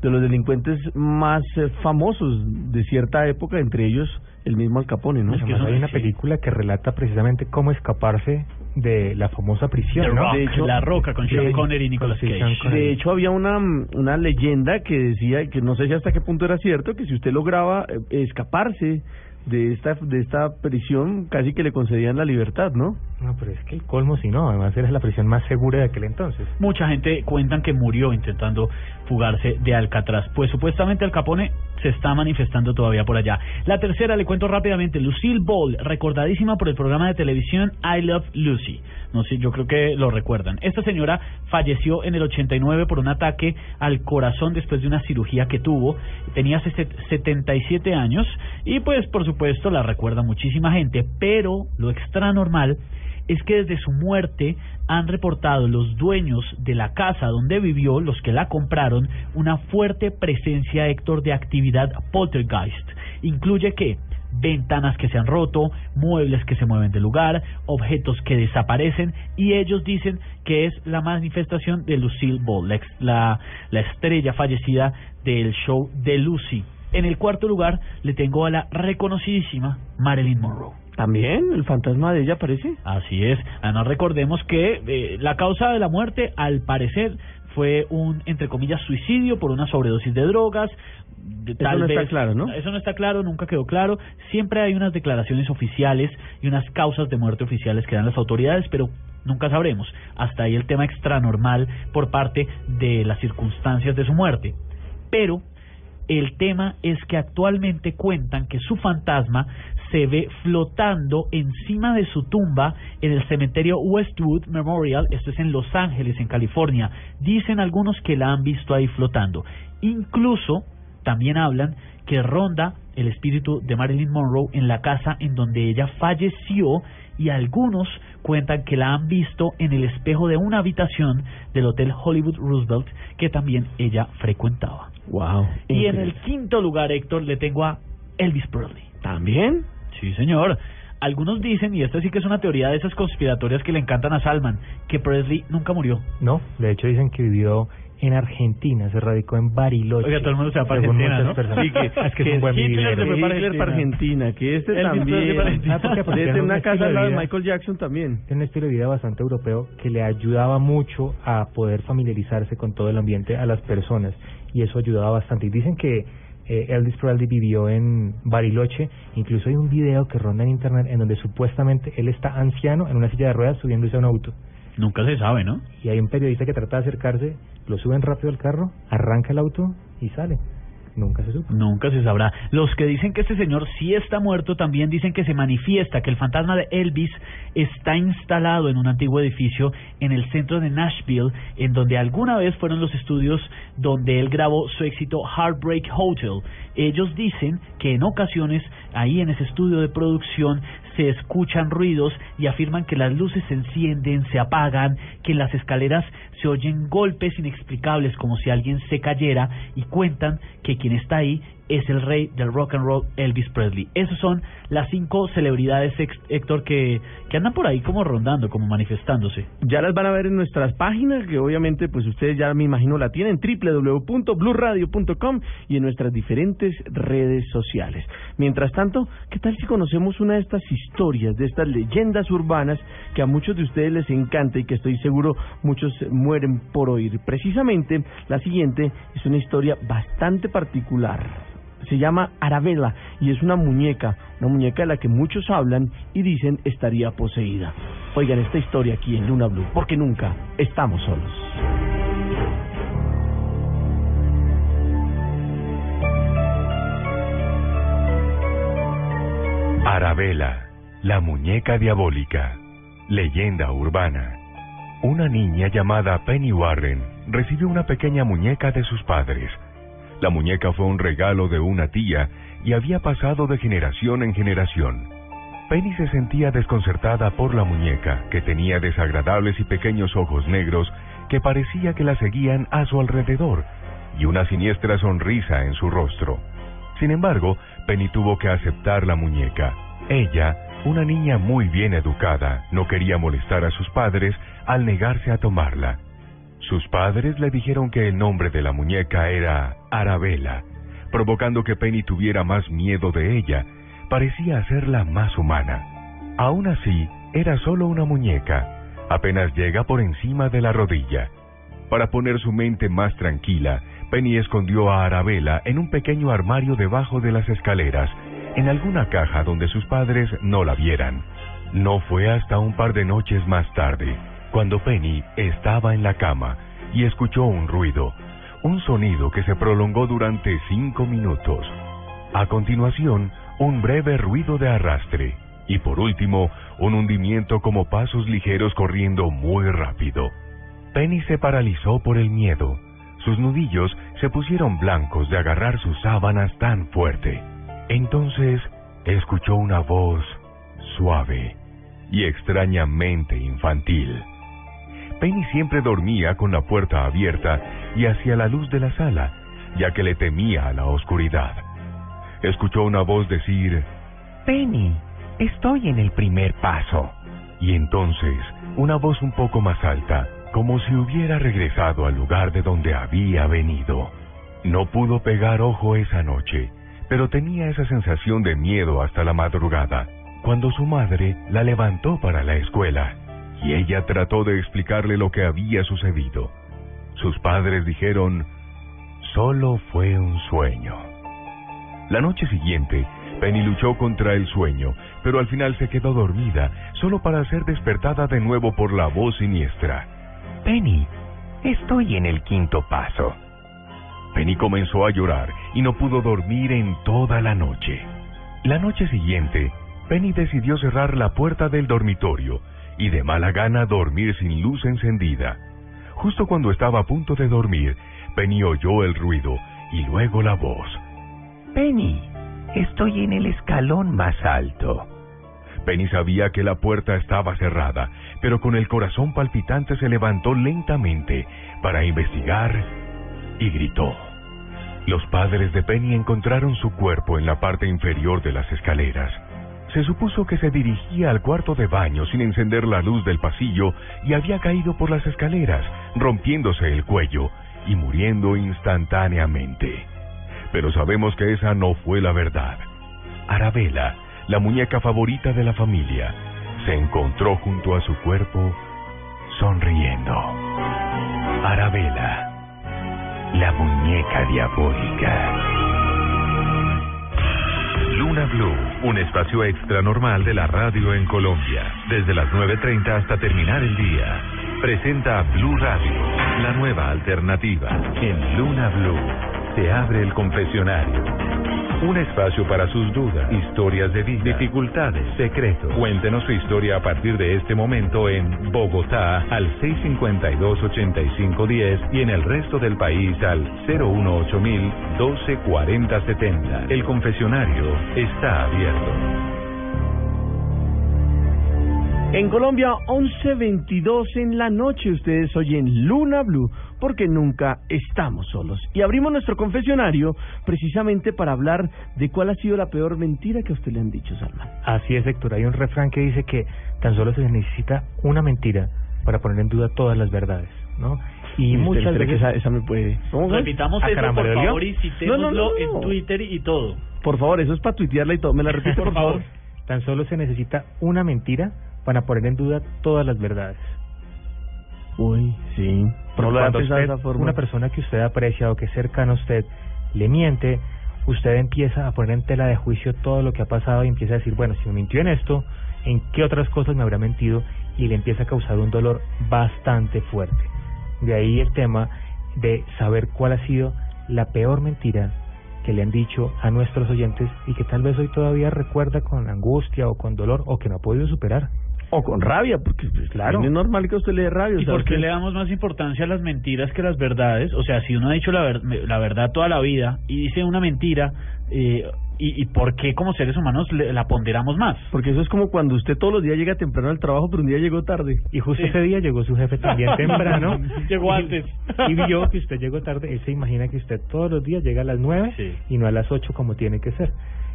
de los delincuentes más eh, famosos de cierta época entre ellos el mismo Al Capone no Además, hay una película que relata precisamente cómo escaparse de la famosa prisión, The ¿no? Rock, La Roca, con Sean Connery y Nicolas Cage. De hecho, había una, una leyenda que decía, que no sé si hasta qué punto era cierto, que si usted lograba eh, escaparse de esta de esta prisión casi que le concedían la libertad, ¿no? No, pero es que el colmo si no, además era la prisión más segura de aquel entonces. Mucha gente cuentan que murió intentando fugarse de Alcatraz, pues supuestamente Al Capone se está manifestando todavía por allá. La tercera, le cuento rápidamente, Lucille Ball, recordadísima por el programa de televisión I Love Lucy. No sé, yo creo que lo recuerdan. Esta señora falleció en el 89 por un ataque al corazón después de una cirugía que tuvo. Tenía 77 años y pues por supuesto la recuerda muchísima gente, pero lo extra normal es que desde su muerte han reportado los dueños de la casa donde vivió, los que la compraron, una fuerte presencia, Héctor, de actividad poltergeist. Incluye que ventanas que se han roto, muebles que se mueven de lugar, objetos que desaparecen y ellos dicen que es la manifestación de Lucille Ball, la, la estrella fallecida del show de Lucy. En el cuarto lugar le tengo a la reconocidísima Marilyn Monroe. ¿También? ¿El fantasma de ella aparece? Así es. Además recordemos que eh, la causa de la muerte, al parecer, fue un, entre comillas, suicidio por una sobredosis de drogas. De, Eso no está claro, ¿no? Eso no está claro, nunca quedó claro. Siempre hay unas declaraciones oficiales y unas causas de muerte oficiales que dan las autoridades, pero nunca sabremos. Hasta ahí el tema extranormal por parte de las circunstancias de su muerte. Pero el tema es que actualmente cuentan que su fantasma se ve flotando encima de su tumba en el cementerio Westwood Memorial, esto es en Los Ángeles, en California. Dicen algunos que la han visto ahí flotando. Incluso también hablan que ronda el espíritu de Marilyn Monroe en la casa en donde ella falleció y algunos cuentan que la han visto en el espejo de una habitación del Hotel Hollywood Roosevelt que también ella frecuentaba. Wow. Y en el quinto lugar, Héctor, le tengo a Elvis Presley. ¿También? Sí, señor. Algunos dicen, y esta sí que es una teoría de esas conspiratorias que le encantan a Salman, que Presley nunca murió. No, de hecho dicen que vivió en Argentina, se radicó en Bariloche. Oiga, todo el mundo se va para Argentina, ¿no? personas. Sí, que, es que es un buen Hitler vivir. se fue para, Hitler para Argentina, que este también. Argentina. Ah, porque Porque una un casa al de lado de. Michael Jackson también. Tiene un estilo de vida bastante europeo que le ayudaba mucho a poder familiarizarse con todo el ambiente a las personas y eso ayudaba bastante. Y dicen que eh, Elvis Presley vivió en Bariloche, incluso hay un video que ronda en internet en donde supuestamente él está anciano en una silla de ruedas subiéndose a un auto. Nunca se sabe, ¿no? Y hay un periodista que trata de acercarse, lo suben rápido al carro, arranca el auto y sale. Nunca se supo. Nunca se sabrá. Los que dicen que este señor sí está muerto también dicen que se manifiesta, que el fantasma de Elvis está instalado en un antiguo edificio en el centro de Nashville, en donde alguna vez fueron los estudios donde él grabó su éxito Heartbreak Hotel. Ellos dicen que en ocasiones ahí en ese estudio de producción se escuchan ruidos y afirman que las luces se encienden, se apagan, que en las escaleras se oyen golpes inexplicables como si alguien se cayera y cuentan que quien está ahí es el rey del rock and roll Elvis Presley. Esas son las cinco celebridades, Héctor, que, que andan por ahí como rondando, como manifestándose. Ya las van a ver en nuestras páginas, que obviamente pues ustedes ya me imagino la tienen, www.bluradio.com y en nuestras diferentes redes sociales. Mientras tanto, ¿qué tal si conocemos una de estas historias, de estas leyendas urbanas que a muchos de ustedes les encanta y que estoy seguro muchos mueren por oír? Precisamente la siguiente es una historia bastante particular se llama Arabella y es una muñeca, una muñeca de la que muchos hablan y dicen estaría poseída. Oigan esta historia aquí en Luna Blue, porque nunca estamos solos. Arabella, la muñeca diabólica. Leyenda urbana. Una niña llamada Penny Warren recibió una pequeña muñeca de sus padres. La muñeca fue un regalo de una tía y había pasado de generación en generación. Penny se sentía desconcertada por la muñeca, que tenía desagradables y pequeños ojos negros que parecía que la seguían a su alrededor, y una siniestra sonrisa en su rostro. Sin embargo, Penny tuvo que aceptar la muñeca. Ella, una niña muy bien educada, no quería molestar a sus padres al negarse a tomarla. Sus padres le dijeron que el nombre de la muñeca era Arabella, provocando que Penny tuviera más miedo de ella. Parecía hacerla más humana. Aún así, era solo una muñeca. Apenas llega por encima de la rodilla. Para poner su mente más tranquila, Penny escondió a Arabella en un pequeño armario debajo de las escaleras en alguna caja donde sus padres no la vieran. No fue hasta un par de noches más tarde, cuando Penny estaba en la cama y escuchó un ruido, un sonido que se prolongó durante cinco minutos. A continuación, un breve ruido de arrastre y por último, un hundimiento como pasos ligeros corriendo muy rápido. Penny se paralizó por el miedo. Sus nudillos se pusieron blancos de agarrar sus sábanas tan fuerte. Entonces escuchó una voz suave y extrañamente infantil. Penny siempre dormía con la puerta abierta y hacia la luz de la sala, ya que le temía a la oscuridad. Escuchó una voz decir, Penny, estoy en el primer paso. Y entonces, una voz un poco más alta, como si hubiera regresado al lugar de donde había venido. No pudo pegar ojo esa noche, pero tenía esa sensación de miedo hasta la madrugada, cuando su madre la levantó para la escuela, y ella trató de explicarle lo que había sucedido. Sus padres dijeron, solo fue un sueño. La noche siguiente, Penny luchó contra el sueño, pero al final se quedó dormida, solo para ser despertada de nuevo por la voz siniestra. Penny, estoy en el quinto paso. Penny comenzó a llorar y no pudo dormir en toda la noche. La noche siguiente, Penny decidió cerrar la puerta del dormitorio y de mala gana dormir sin luz encendida. Justo cuando estaba a punto de dormir, Penny oyó el ruido y luego la voz. Penny, estoy en el escalón más alto. Penny sabía que la puerta estaba cerrada, pero con el corazón palpitante se levantó lentamente para investigar y gritó. Los padres de Penny encontraron su cuerpo en la parte inferior de las escaleras. Se supuso que se dirigía al cuarto de baño sin encender la luz del pasillo y había caído por las escaleras, rompiéndose el cuello y muriendo instantáneamente. Pero sabemos que esa no fue la verdad. Arabella, la muñeca favorita de la familia, se encontró junto a su cuerpo sonriendo. Arabella, la muñeca diabólica. Luna Blue, un espacio extra normal de la radio en Colombia, desde las 9.30 hasta terminar el día. Presenta Blue Radio, la nueva alternativa. En Luna Blue se abre el confesionario. Un espacio para sus dudas, historias de vida, dificultades, secretos. Cuéntenos su historia a partir de este momento en Bogotá al 652-8510 y en el resto del país al 018000 124070. El confesionario está abierto. En Colombia, 11.22 en la noche, ustedes oyen Luna Blue, porque nunca estamos solos. Y abrimos nuestro confesionario precisamente para hablar de cuál ha sido la peor mentira que a usted le han dicho, Salman. Así es, Héctor. Hay un refrán que dice que tan solo se necesita una mentira para poner en duda todas las verdades, ¿no? Y Espere, muchas veces... esa, esa me puede... Repitamos Ah, eso, caramba, por favor, y citémoslo No, no, no. en Twitter y todo. Por favor, eso es para tuitearla y todo. ¿Me la repite, por, favor? Tan solo se necesita una mentira para poner en duda todas las verdades. Uy, sí. No lo había Cuando usted, esa forma. una persona que usted aprecia o que es cercana a usted le miente, usted empieza a poner en tela de juicio todo lo que ha pasado y empieza a decir, bueno, si me mintió en esto, ¿en qué otras cosas me habrá mentido? Y le empieza a causar un dolor bastante fuerte. De ahí el tema de saber cuál ha sido la peor mentira que le han dicho a nuestros oyentes y que tal vez hoy todavía recuerda con angustia o con dolor o que no ha podido superar. O con rabia, porque pues, Claro. es normal que a usted le dé rabia. ¿Y por qué le damos más importancia a las mentiras que las verdades? O sea, si uno ha dicho la, ver- la verdad toda la vida y dice una mentira, eh, y, ¿y por qué como seres humanos le- la ponderamos más? Porque eso es como cuando usted todos los días llega temprano al trabajo, pero un día llegó tarde. Y justo Sí. ese día llegó su jefe también temprano. Llegó Y- antes. Y vio que usted llegó tarde. Él se imagina que usted todos los días llega a las nueve Sí. y no a las ocho como tiene que ser.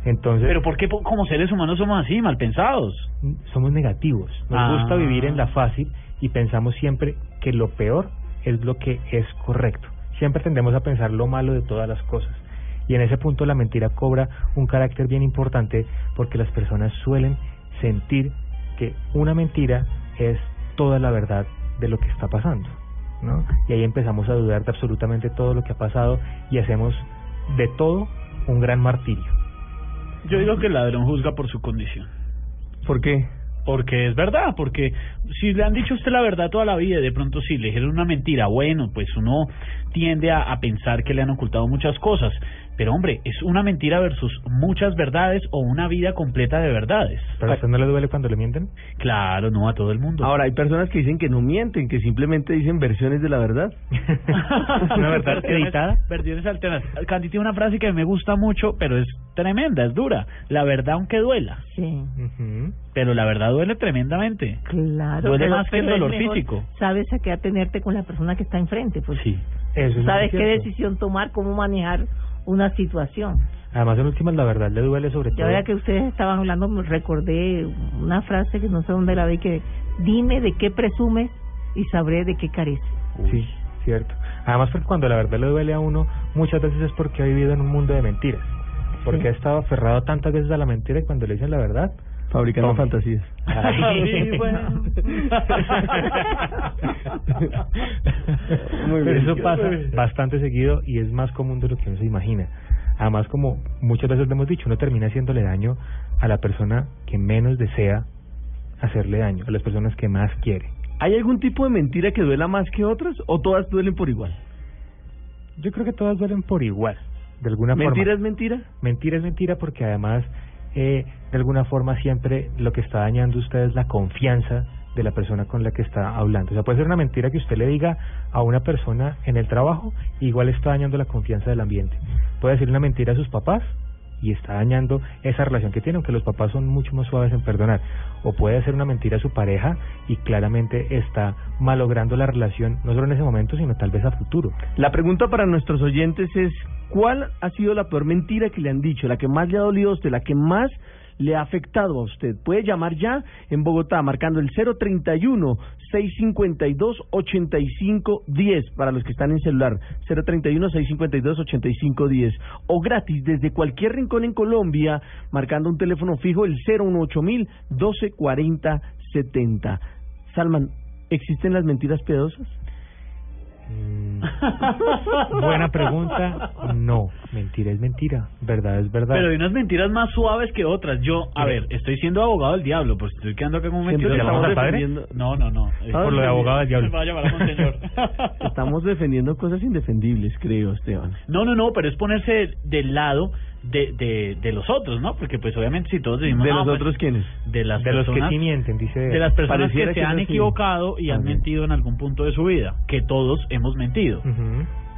Entonces, Pero ¿por qué como seres humanos somos así, mal pensados? somos negativos. Nos Ah. gusta vivir en la fácil y pensamos siempre que lo peor es lo que es correcto. Siempre tendemos a pensar lo malo de todas las cosas. Y en ese punto la mentira cobra un carácter bien importante porque las personas suelen sentir que una mentira es toda la verdad de lo que está pasando. ¿no? Y ahí empezamos a dudar de absolutamente todo lo que ha pasado y hacemos de todo un gran martirio. Yo digo que el ladrón juzga por su condición. ¿Por qué? Porque es verdad, porque si le han dicho a usted la verdad toda la vida y de pronto si le dijeron una mentira, bueno, pues uno tiende a, a pensar que le han ocultado muchas cosas. Pero hombre, es una mentira versus muchas verdades o una vida completa de verdades. ¿Pero a usted no le duele cuando le mienten? Claro, no a todo el mundo. Ahora, hay personas que dicen que no mienten, que simplemente dicen versiones de la verdad. ¿Una verdad acreditada? Versiones alternativas. Candy tiene una frase que me gusta mucho, pero es tremenda, es dura. La verdad aunque duela. Sí. Pero la verdad duele tremendamente. Claro. Duele más que el dolor mejor, físico. Sabes a qué atenerte con la persona que está enfrente, pues. Sí. Eso es Sabes qué decisión tomar, cómo manejar una situación. Además, en últimas, la verdad le duele sobre Y todo. ahora que ustedes estaban hablando, me recordé una frase que no sé dónde la vi, que dime de qué presumes y sabré de qué careces. Sí, cierto. Además, porque cuando la verdad le duele a uno, muchas veces es porque ha vivido en un mundo de mentiras. Porque Sí. ha estado aferrado tantas veces a la mentira y cuando le dicen la verdad... Fabricando tome. fantasías. Ay. Sí, bueno. Muy Pero bien. eso pasa bastante seguido y es más común de lo que uno se imagina. Además, como muchas veces le hemos dicho, uno termina haciéndole daño a la persona que menos desea hacerle daño, a las personas que más quiere. ¿Hay algún tipo de mentira que duela más que otras o todas duelen por igual? Yo creo que todas duelen por igual, de alguna ¿Mentira forma. es mentira? Mentira es mentira porque además, eh, de alguna forma, siempre lo que está dañando usted es la confianza de la persona con la que está hablando. O sea, puede ser una mentira que usted le diga a una persona en el trabajo, igual está dañando la confianza del ambiente. Puede decir una mentira a sus papás y está dañando esa relación que tiene, aunque los papás son mucho más suaves en perdonar. O puede hacer una mentira a su pareja y claramente está malogrando la relación, no solo en ese momento, sino tal vez a futuro. La pregunta para nuestros oyentes es, ¿cuál ha sido la peor mentira que le han dicho? La que más le ha dolido a usted, la que más le ha afectado a usted. Puede llamar ya en Bogotá marcando el 031 652 8510 para los que están en celular. 031 652 8510 o gratis desde cualquier rincón en Colombia marcando un teléfono fijo el 018 mil 1240 70. Salman, ¿existen las mentiras piadosas? Buena pregunta. No, mentira es mentira, verdad es verdad. Pero hay unas mentiras más suaves que otras. Yo, a ver, estoy siendo abogado del diablo, pues estoy quedando acá como un mentiroso. estamos defendiendo- No, no, no. Eh, Por lo de abogado del diablo. Me va a llamar a monseñor. Estamos defendiendo cosas indefendibles, creo, Esteban. No, no, no, pero es ponerse del lado de, de, de los otros, ¿no? Porque pues obviamente si todos decimos... ¿De no, los pues, otros quiénes? De las de los que personas- sí mienten, dice. de las personas Pareciera que se que han no, equivocado y han mentido en algún punto de su vida, que todos hemos mentido.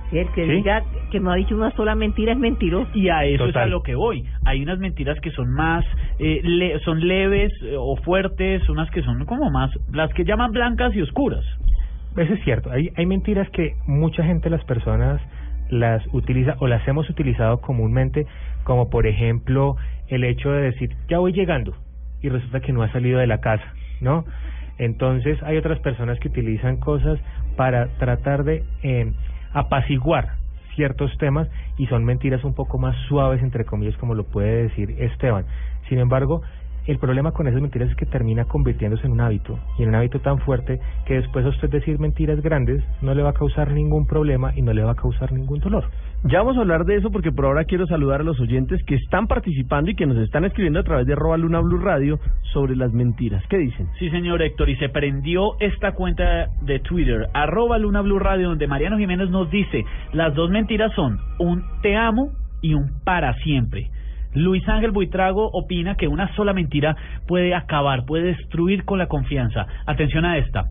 Sí, el que ¿Sí? diga que no ha dicho una sola mentira es mentiroso. Y a eso es a lo que voy. Hay unas mentiras que son más, eh, le- son leves eh, o fuertes, unas que son como más, las que llaman blancas y oscuras. Eso es cierto. Hay, hay mentiras que mucha gente, las personas, las utiliza o las hemos utilizado comúnmente, como por ejemplo el hecho de decir, ya voy llegando, y resulta que no ha salido de la casa, ¿no? Entonces hay otras personas que utilizan cosas para tratar de eh, apaciguar ciertos temas y son mentiras un poco más suaves, entre comillas, como lo puede decir Esteban. Sin embargo, el problema con esas mentiras es que termina convirtiéndose en un hábito y en un hábito tan fuerte que después a usted decir mentiras grandes no le va a causar ningún problema y no le va a causar ningún dolor. Ya vamos a hablar de eso porque por ahora quiero saludar a los oyentes que están participando y que nos están escribiendo a través de arroba Luna Blue Radio sobre las mentiras. ¿Qué dicen? Sí, señor Héctor, y se prendió esta cuenta de Twitter, arroba Luna Blue Radio, donde Mariano Jiménez nos dice, las dos mentiras son un te amo y un para siempre. Luis Ángel Buitrago opina que una sola mentira puede acabar, puede destruir con la confianza. Atención a esta.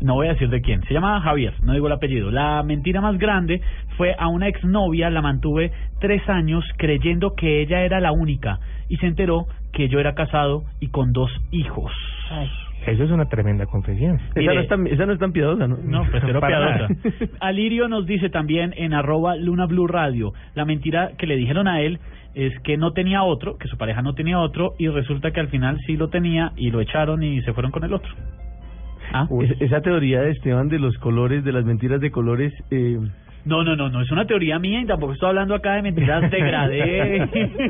No voy a decir de quién. Se llama Javier, no digo el apellido. La mentira más grande fue a una exnovia, la mantuve tres años creyendo que ella era la única y se enteró que yo era casado y con dos hijos. Eso es una tremenda confesión. Esa no, es tan, esa no es tan piadosa, ¿no? No, pues piadosa. Alirio nos dice también en arroba Luna Blue Radio, la mentira que le dijeron a él es que no tenía otro, que su pareja no tenía otro, y resulta que al final sí lo tenía y lo echaron y se fueron con el otro. ¿Ah? Es- esa teoría de Esteban de los colores, de las mentiras de colores, eh, No, no, no, no, es una teoría mía y tampoco estoy hablando acá de mentiras degradé,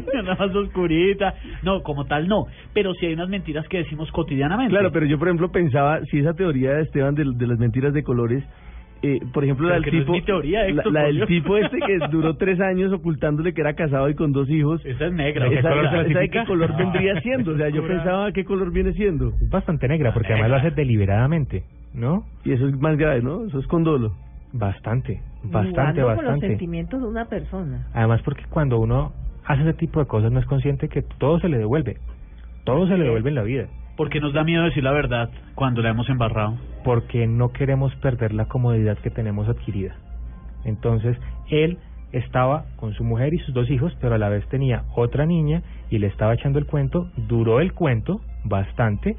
nada más oscurita. No, como tal no, pero sí hay unas mentiras que decimos cotidianamente. Claro, pero yo por ejemplo pensaba, si esa teoría de Esteban de, de las mentiras de colores eh, por ejemplo, la Pero del no es tipo, mi teoría, la, Héctor, la del tipo este que duró tres años ocultándole que era casado y con dos hijos. Esa es negra. Esa, ¿Qué color esa- esa qué color vendría siendo. O sea, yo pensaba qué color viene siendo. Es bastante negra, porque además lo hace deliberadamente, ¿no? Y eso es más grave, ¿no? Eso es con dolo. Bastante, bastante, Jugando con los bastante. sentimientos de una persona. Además porque cuando uno hace ese tipo de cosas no es consciente que todo se le devuelve. Todo se le devuelve en la vida. Porque nos da miedo decir la verdad cuando la hemos embarrado. Porque no queremos perder la comodidad que tenemos adquirida. Entonces, él estaba con su mujer y sus dos hijos, pero a la vez tenía otra niña y le estaba echando el cuento. Duró el cuento bastante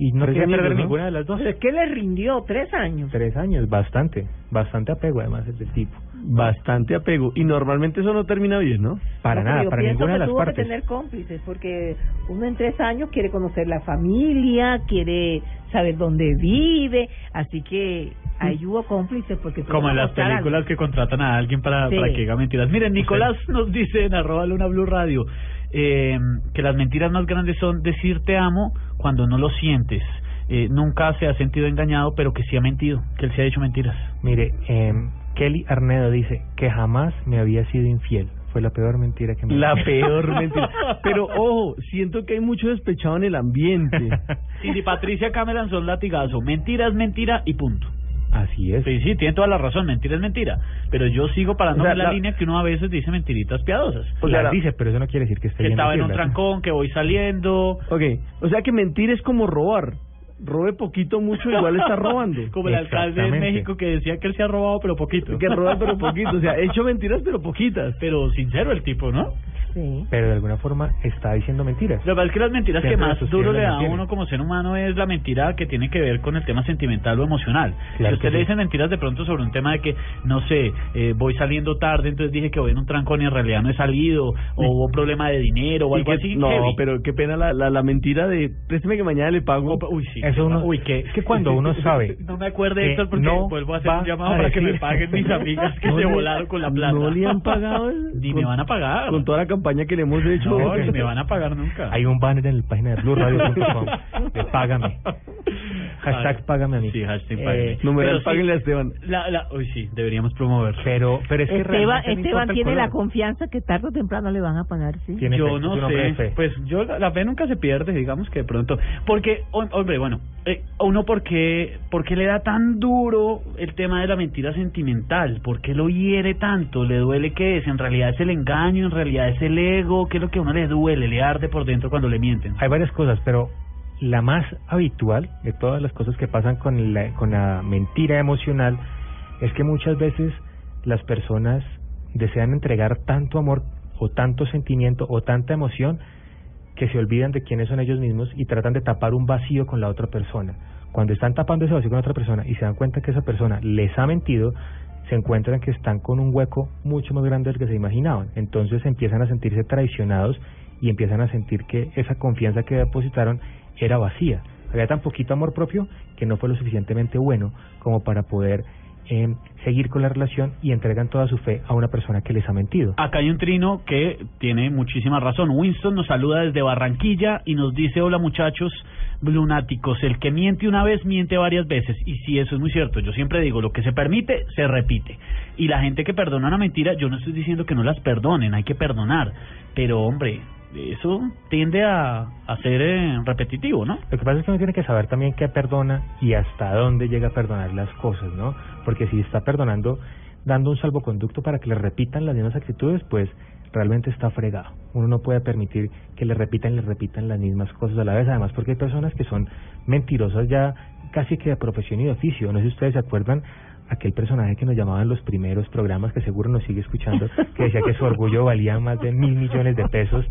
y no quería perder ¿no? ninguna de las dos. Pero es que le rindió tres años. Tres años, bastante, bastante apego además el del tipo. Bastante apego. Y normalmente eso no termina bien, ¿no? Para No, nada, yo para ninguna de las tuvo partes. que tener cómplices, porque uno en tres años quiere conocer la familia, quiere saber dónde vive, así que ahí hubo cómplices porque Como en las películas que contratan a alguien para, Sí. para que diga mentiras. Miren, Nicolás nos dice en arroba Luna Blue Radio eh, que las mentiras más grandes son decir te amo cuando no lo sientes. Eh, nunca se ha sentido engañado, pero que sí ha mentido, que él se ha hecho mentiras. Mire, eh, Kelly Arnedo dice que jamás me había sido infiel. Fue la peor mentira que me La peor mentira. Pero ojo, siento que hay mucho despechado en el ambiente. Cindy Patricia Cameron son latigazo. Mentira es mentira y punto. Así es. Sí, sí, tiene toda la razón. Mentira es mentira. Pero yo sigo parando O sea, la, la- línea que uno a veces dice mentiritas piadosas. O sea, la- dice, pero eso no quiere decir que esté que bien estaba en un trancón, que voy saliendo. Ok, o sea que mentir es como robar. Robe poquito, mucho, igual está robando. Como el alcalde de. México que decía que él se ha robado, pero poquito. Que roba pero poquito, o sea, he hecho mentiras pero poquitas. Pero sincero el tipo, ¿no? Sí. Pero de alguna forma está diciendo mentiras. Lo que es que las mentiras que Siempre más sostiene duro le da a uno como ser humano es la mentira que tiene que ver con el tema sentimental o emocional. Claro si usted que le sí. dice mentiras de pronto sobre un tema de que, no sé, eh, voy saliendo tarde, entonces dije que voy en un trancón y en realidad no he salido, o Sí. hubo un problema de dinero o algo que- así. no, heavy. pero qué pena la, la, la mentira de présteme que mañana le pago. Uy, sí. Eso uno, Uy, que es que cuando uno sabe No me acuerde, que Héctor, porque no vuelvo a hacer un llamado para que me paguen mis amigas que No se le- volaron con la plata. No le han pagado. Ni con- me van a pagar. Con toda la campaña que le hemos hecho. No, ni me van a pagar nunca. hay un banner en la página de blueradio.com de págame. Hashtag págame a mí. Sí, hashtag Eh, págame. Numeral, sí, páguenle a Esteban. La, la, uy, sí, deberíamos promover. Pero, pero es que Esteban, Esteban tiene la confianza que tarde o temprano le van a pagar, ¿sí? Tiene yo fe, no sé, pues yo la, la fe nunca se pierde, digamos que de pronto, porque hom- hombre, bueno, eh, uno porque porque le da tan duro el tema de la mentira sentimental, ¿por qué lo hiere tanto? ¿Le duele qué es? En realidad es el engaño, en realidad es el ego, ¿qué es lo que a uno le duele, le arde por dentro cuando le mienten? Hay varias cosas, pero la más habitual de todas las cosas que pasan con la, con la mentira emocional es que muchas veces las personas desean entregar tanto amor o tanto sentimiento o tanta emoción que se olvidan de quiénes son ellos mismos y tratan de tapar un vacío con la otra persona. Cuando están tapando ese vacío con otra persona y se dan cuenta que esa persona les ha mentido, se encuentran que están con un hueco mucho más grande del que se imaginaban. Entonces empiezan a sentirse traicionados y empiezan a sentir que esa confianza que depositaron era vacía. Había tan poquito amor propio que no fue lo suficientemente bueno como para poder eh, seguir con la relación y entregan toda su fe a una persona que les ha mentido. Acá hay un trino que tiene muchísima razón. Winston nos saluda desde Barranquilla y nos dice, hola muchachos lunáticos, el que miente una vez miente varias veces. Y sí, eso es muy cierto. Yo siempre digo, lo que se permite, se repite. Y la gente que perdona una mentira, yo no estoy diciendo que no las perdonen, hay que perdonar. Pero hombre, eso tiende a, ser eh, repetitivo, ¿no? Lo que pasa es que uno tiene que saber también qué perdona y hasta dónde llega a perdonar las cosas, ¿no? Porque si está perdonando, dando un salvoconducto para que le repitan las mismas actitudes, pues realmente está fregado. Uno no puede permitir que le repitan y le repitan las mismas cosas a la vez, además porque hay personas que son mentirosas ya casi que de profesión y de oficio. No sé si ustedes se acuerdan aquel personaje que nos llamaban en los primeros programas, que seguro nos sigue escuchando, que decía que su orgullo valía más de mil millones de pesos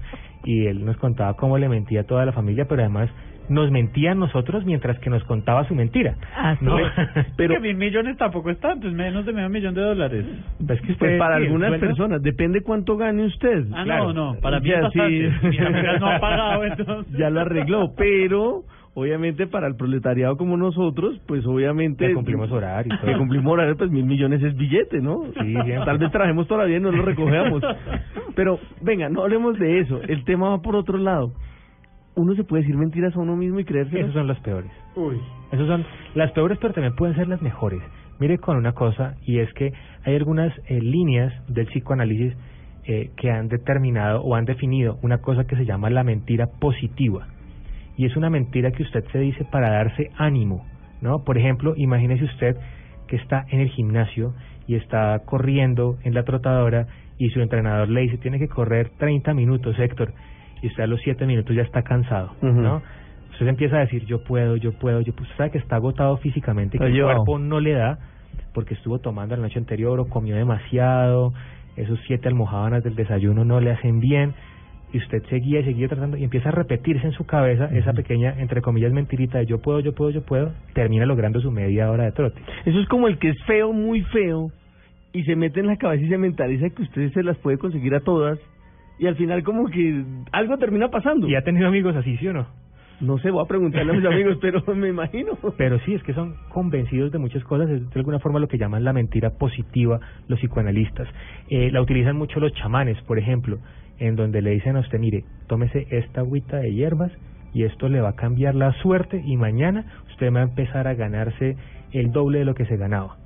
y él nos contaba cómo le mentía a toda la familia, pero además nos mentía a nosotros mientras que nos contaba su mentira. Así ¿no? es. Pero que mil millones tampoco es tanto, es menos de medio millón de dólares. Pues que Pues usted- para sí, algunas bueno, personas, depende cuánto gane usted. Ah, Claro. no, no, para mí Ya, es bastante. sí. Amigas no han pagado, entonces. Ya lo arregló, pero obviamente para el proletariado como nosotros, pues obviamente... Que cumplimos horario y todo. Que cumplimos horario, pues mil millones es billete, ¿no? Sí, siempre. Tal vez trabajemos todavía y no lo recogemos. Pero venga, no hablemos de eso. El tema va por otro lado. Uno se puede decir mentiras a uno mismo y creerse Esos son los peores. Uy. Esos son las peores, pero también pueden ser las mejores. Mire con una cosa, y es que hay algunas eh, líneas del psicoanálisis eh, que han determinado o han definido una cosa que se llama la mentira positiva. Y es una mentira que usted se dice para darse ánimo, ¿no? Por ejemplo, imagínese usted que está en el gimnasio y está corriendo en la trotadora y su entrenador le dice, tiene que correr 30 minutos, Héctor, y usted a los 7 minutos ya está cansado, ¿no? Usted empieza a decir, yo puedo, yo puedo, yo puedo. Usted sabe que está agotado físicamente, que el cuerpo no le da porque estuvo tomando la noche anterior o comió demasiado, esos siete almohábanas del desayuno no le hacen bien, y usted seguía y seguía tratando y empieza a repetirse en su cabeza esa pequeña, entre comillas, mentirita de yo puedo, yo puedo, yo puedo, termina logrando su media hora de trote. Eso es como el que es feo, muy feo, y se mete en la cabeza y se mentaliza que usted se las puede conseguir a todas, y al final como que algo termina pasando. ¿Y ha tenido amigos así, sí o no? No sé, voy a preguntarle a mis amigos, pero me imagino. Pero sí, es que son convencidos de muchas cosas, es de alguna forma lo que llaman la mentira positiva los psicoanalistas. Eh, la utilizan mucho los chamanes, por ejemplo, en donde le dicen a usted, mire, tómese esta agüita de hierbas y esto le va a cambiar la suerte y mañana usted va a empezar a ganarse el doble de lo que se ganaba.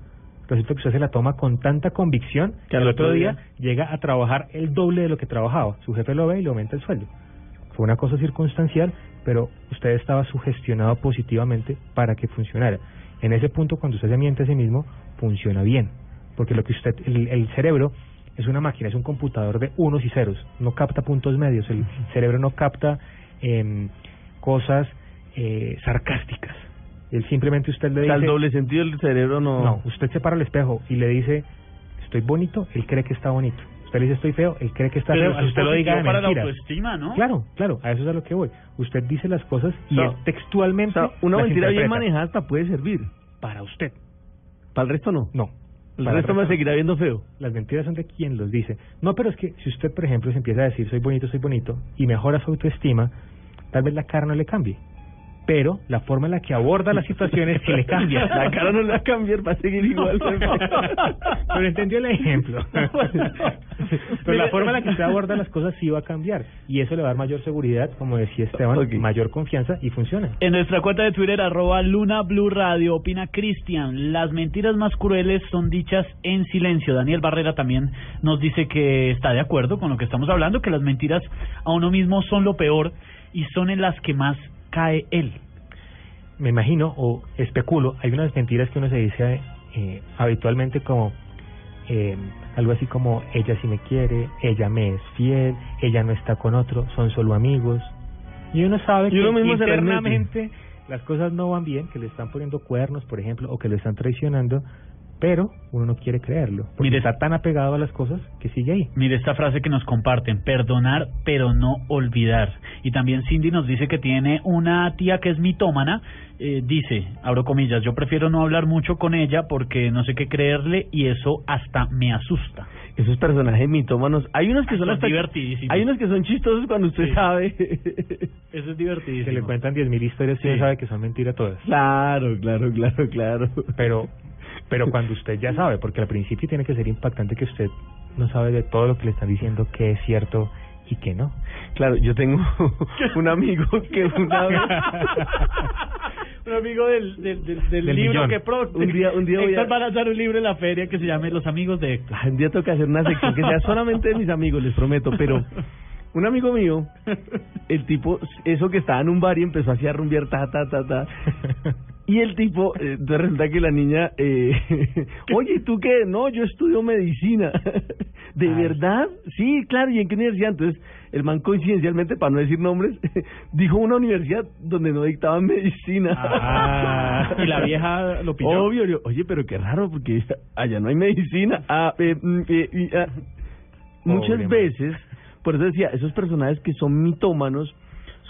Resulta que usted se la toma con tanta convicción que al otro día llega a trabajar el doble de lo que trabajaba. Su jefe lo ve y le aumenta el sueldo. Fue una cosa circunstancial, pero usted estaba sugestionado positivamente para que funcionara. En ese punto, cuando usted se miente a sí mismo, funciona bien, porque lo que usted, el, el cerebro es una máquina, es un computador de unos y ceros, no capta puntos medios, el cerebro no capta eh, cosas eh, sarcásticas. Él simplemente usted le dice... el doble sentido del cerebro no... No, usted se para al espejo y le dice, estoy bonito, él cree que está bonito. Usted le dice, estoy feo, él cree que está Pero feo. Usted lo diga para la mentiras. autoestima, ¿no? Claro, claro, a eso es a lo que voy. Usted dice las cosas y O sea, él textualmente. O sea, una mentira bien manejada hasta puede servir. Para usted. ¿Para el resto no? No. El resto me seguirá viendo feo. Las mentiras son de quien los dice. No, pero es que si usted, por ejemplo, se empieza a decir soy bonito, soy bonito y mejora su autoestima, tal vez la cara no le cambie. Pero la forma en la que aborda las situaciones sí le cambia. La cara no le va a cambiar, va a seguir igual. Pero entendió el ejemplo. Pero la forma en la que usted aborda las cosas sí va a cambiar. Y eso le va a dar mayor seguridad, como decía Esteban, mayor confianza y funciona. En nuestra cuenta de Twitter, arroba Luna Blue Radio, opina Cristian, las mentiras más crueles son dichas en silencio. Daniel Barrera también nos dice que está de acuerdo con lo que estamos hablando, que las mentiras a uno mismo son lo peor y son en las que más cae él. me imagino o especulo, hay unas mentiras que uno se dice eh, habitualmente como eh, algo así como ella sí me quiere, ella me es fiel, ella no está con otro, son solo amigos. Y uno sabe que internamente las cosas no van bien, que le están poniendo cuernos, por ejemplo, o que lo están traicionando, pero uno no quiere creerlo, porque está tan apegado a las cosas que sigue ahí. Mire esta frase que nos comparten, perdonar pero no olvidar. Y también Cindy nos dice que tiene una tía que es mitómana, eh, dice, abro comillas, yo prefiero no hablar mucho con ella porque no sé qué creerle y eso hasta me asusta. Esos personajes mitómanos, hay unos que son Son hasta divertidísimos. Hay unos que son chistosos cuando usted Sí. sabe. Eso es divertidísimo. Que le cuentan 10.000 historias y Sí. uno sabe que son mentiras todas. Claro, claro, claro, claro. Pero pero cuando usted ya sabe, porque al principio tiene que ser impactante que usted no sabe de todo lo que le están diciendo que es cierto y que no. Claro, yo tengo un amigo que una vez Un amigo del, del, del, del libro millón. que pronto. Un día- un día voy Héctor a- va a lanzar un libro en la feria que se llame Los amigos de Héctor. un día toca hacer una sección que sea solamente de mis amigos, les prometo, pero un amigo mío, el tipo, eso que estaba en un bar y empezó así a rumbear, ta, ta, ta, ta. Y el tipo, eh, resulta que la niña, eh, oye, ¿y ¿tú qué? No, yo estudio medicina. ¿De verdad? Sí, claro, ¿y en qué universidad? Entonces, el man coincidencialmente, para no decir nombres, dijo una universidad donde no dictaban medicina. Ah, y la vieja lo pilló. Obvio, yo, oye, pero qué raro, porque allá no hay medicina. Ah, eh, mm, eh, ah. Muchas Pobre man. veces, por eso decía, esos personajes que son mitómanos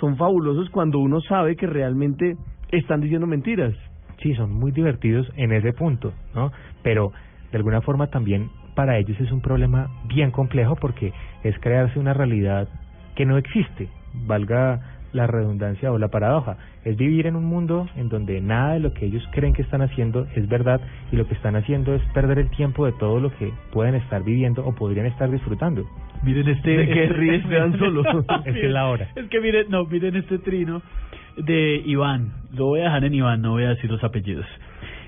son fabulosos cuando uno sabe que realmente están diciendo mentiras. Sí, son muy divertidos en ese punto, ¿no? Pero de alguna forma también para ellos es un problema bien complejo porque es crearse una realidad que no existe, valga la redundancia o la paradoja. Es vivir en un mundo en donde nada de lo que ellos creen que están haciendo es verdad y lo que están haciendo es perder el tiempo de todo lo que pueden estar viviendo o podrían estar disfrutando. Miren este. ¿De qué este- ríe Esteban solo? Es que es la hora. Es que miren, no, miren este trino de Iván. Lo voy a dejar en Iván, no voy a decir los apellidos.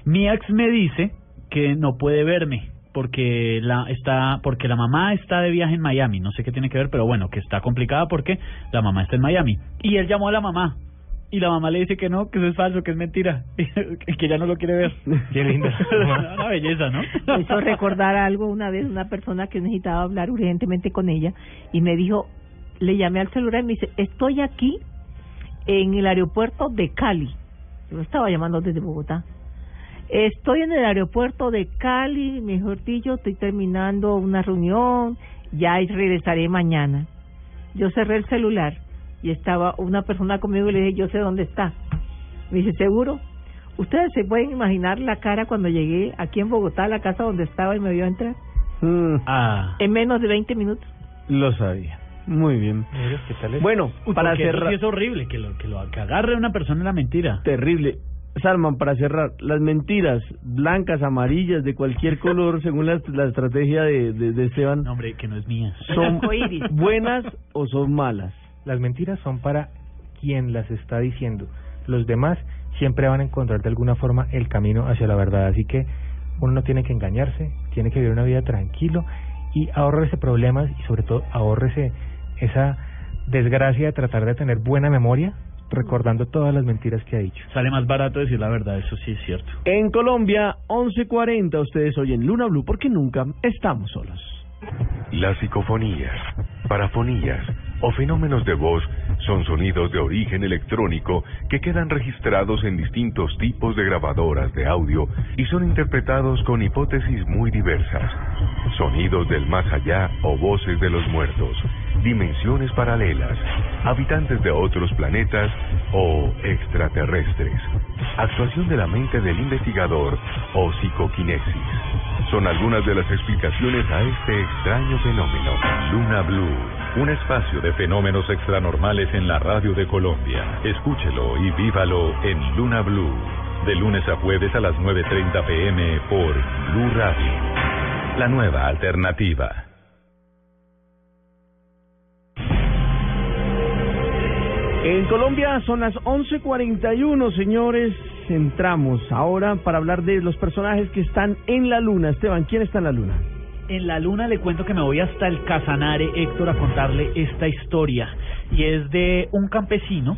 Mi ex me dice que no puede verme porque la está porque la mamá está de viaje en Miami, no sé qué tiene que ver, pero bueno, que está complicada porque la mamá está en Miami. Y él llamó a la mamá y la mamá le dice que no, que eso es falso, que es mentira, que ya no lo quiere ver. Qué linda. Una belleza, ¿no? Me hizo recordar algo una vez, una persona que necesitaba hablar urgentemente con ella y me dijo, le llamé al celular y me dice, estoy aquí en el aeropuerto de Cali. Yo estaba llamando desde Bogotá. Estoy en el aeropuerto de Cali, mejor dicho, estoy terminando una reunión, ya regresaré mañana. Yo cerré el celular y estaba una persona conmigo y le dije, yo sé dónde está. Me dice, ¿seguro? Ustedes se pueden imaginar la cara cuando llegué aquí en Bogotá, a la casa donde estaba y me vio entrar. Ah. En menos de 20 minutos. Lo sabía. Muy bien. ¿qué tal es? Bueno, Uy, para cerrar. sí es horrible que lo que lo que agarre una persona en la mentira. Terrible. Salman, para cerrar, las mentiras blancas, amarillas, de cualquier color, según la, la estrategia de, de, de Esteban, No, hombre, que no es mía. ¿son buenas o son malas? Las mentiras son para quien las está diciendo. Los demás siempre van a encontrar de alguna forma el camino hacia la verdad. Así que uno no tiene que engañarse, tiene que vivir una vida tranquilo y ahorrese problemas y sobre todo ahorrese esa desgracia de tratar de tener buena memoria recordando todas las mentiras que ha dicho. Sale más barato decir la verdad, eso sí es cierto. En Colombia, 11.40, ustedes oyen Luna Blue porque nunca estamos solos. Las psicofonías, parafonías o fenómenos de voz son sonidos de origen electrónico que quedan registrados en distintos tipos de grabadoras de audio y son interpretados con hipótesis muy diversas. Sonidos del más allá o voces de los muertos, dimensiones paralelas, habitantes de otros planetas o extraterrestres. Actuación de la mente del investigador o psicoquinesis. Son algunas de las explicaciones a este extraño fenómeno. Luna Blue, Un espacio de fenómenos extranormales en la radio de Colombia. Escúchelo y vívalo en Luna Blue. De lunes a jueves a las 9.30 pm por Blue Radio. La nueva alternativa. En Colombia son las 11.41, señores. Entramos ahora para hablar de los personajes que están en la luna. Esteban, ¿quién está en la luna? En la luna le cuento que me voy hasta el Casanare, Héctor, a contarle esta historia. Y es de un campesino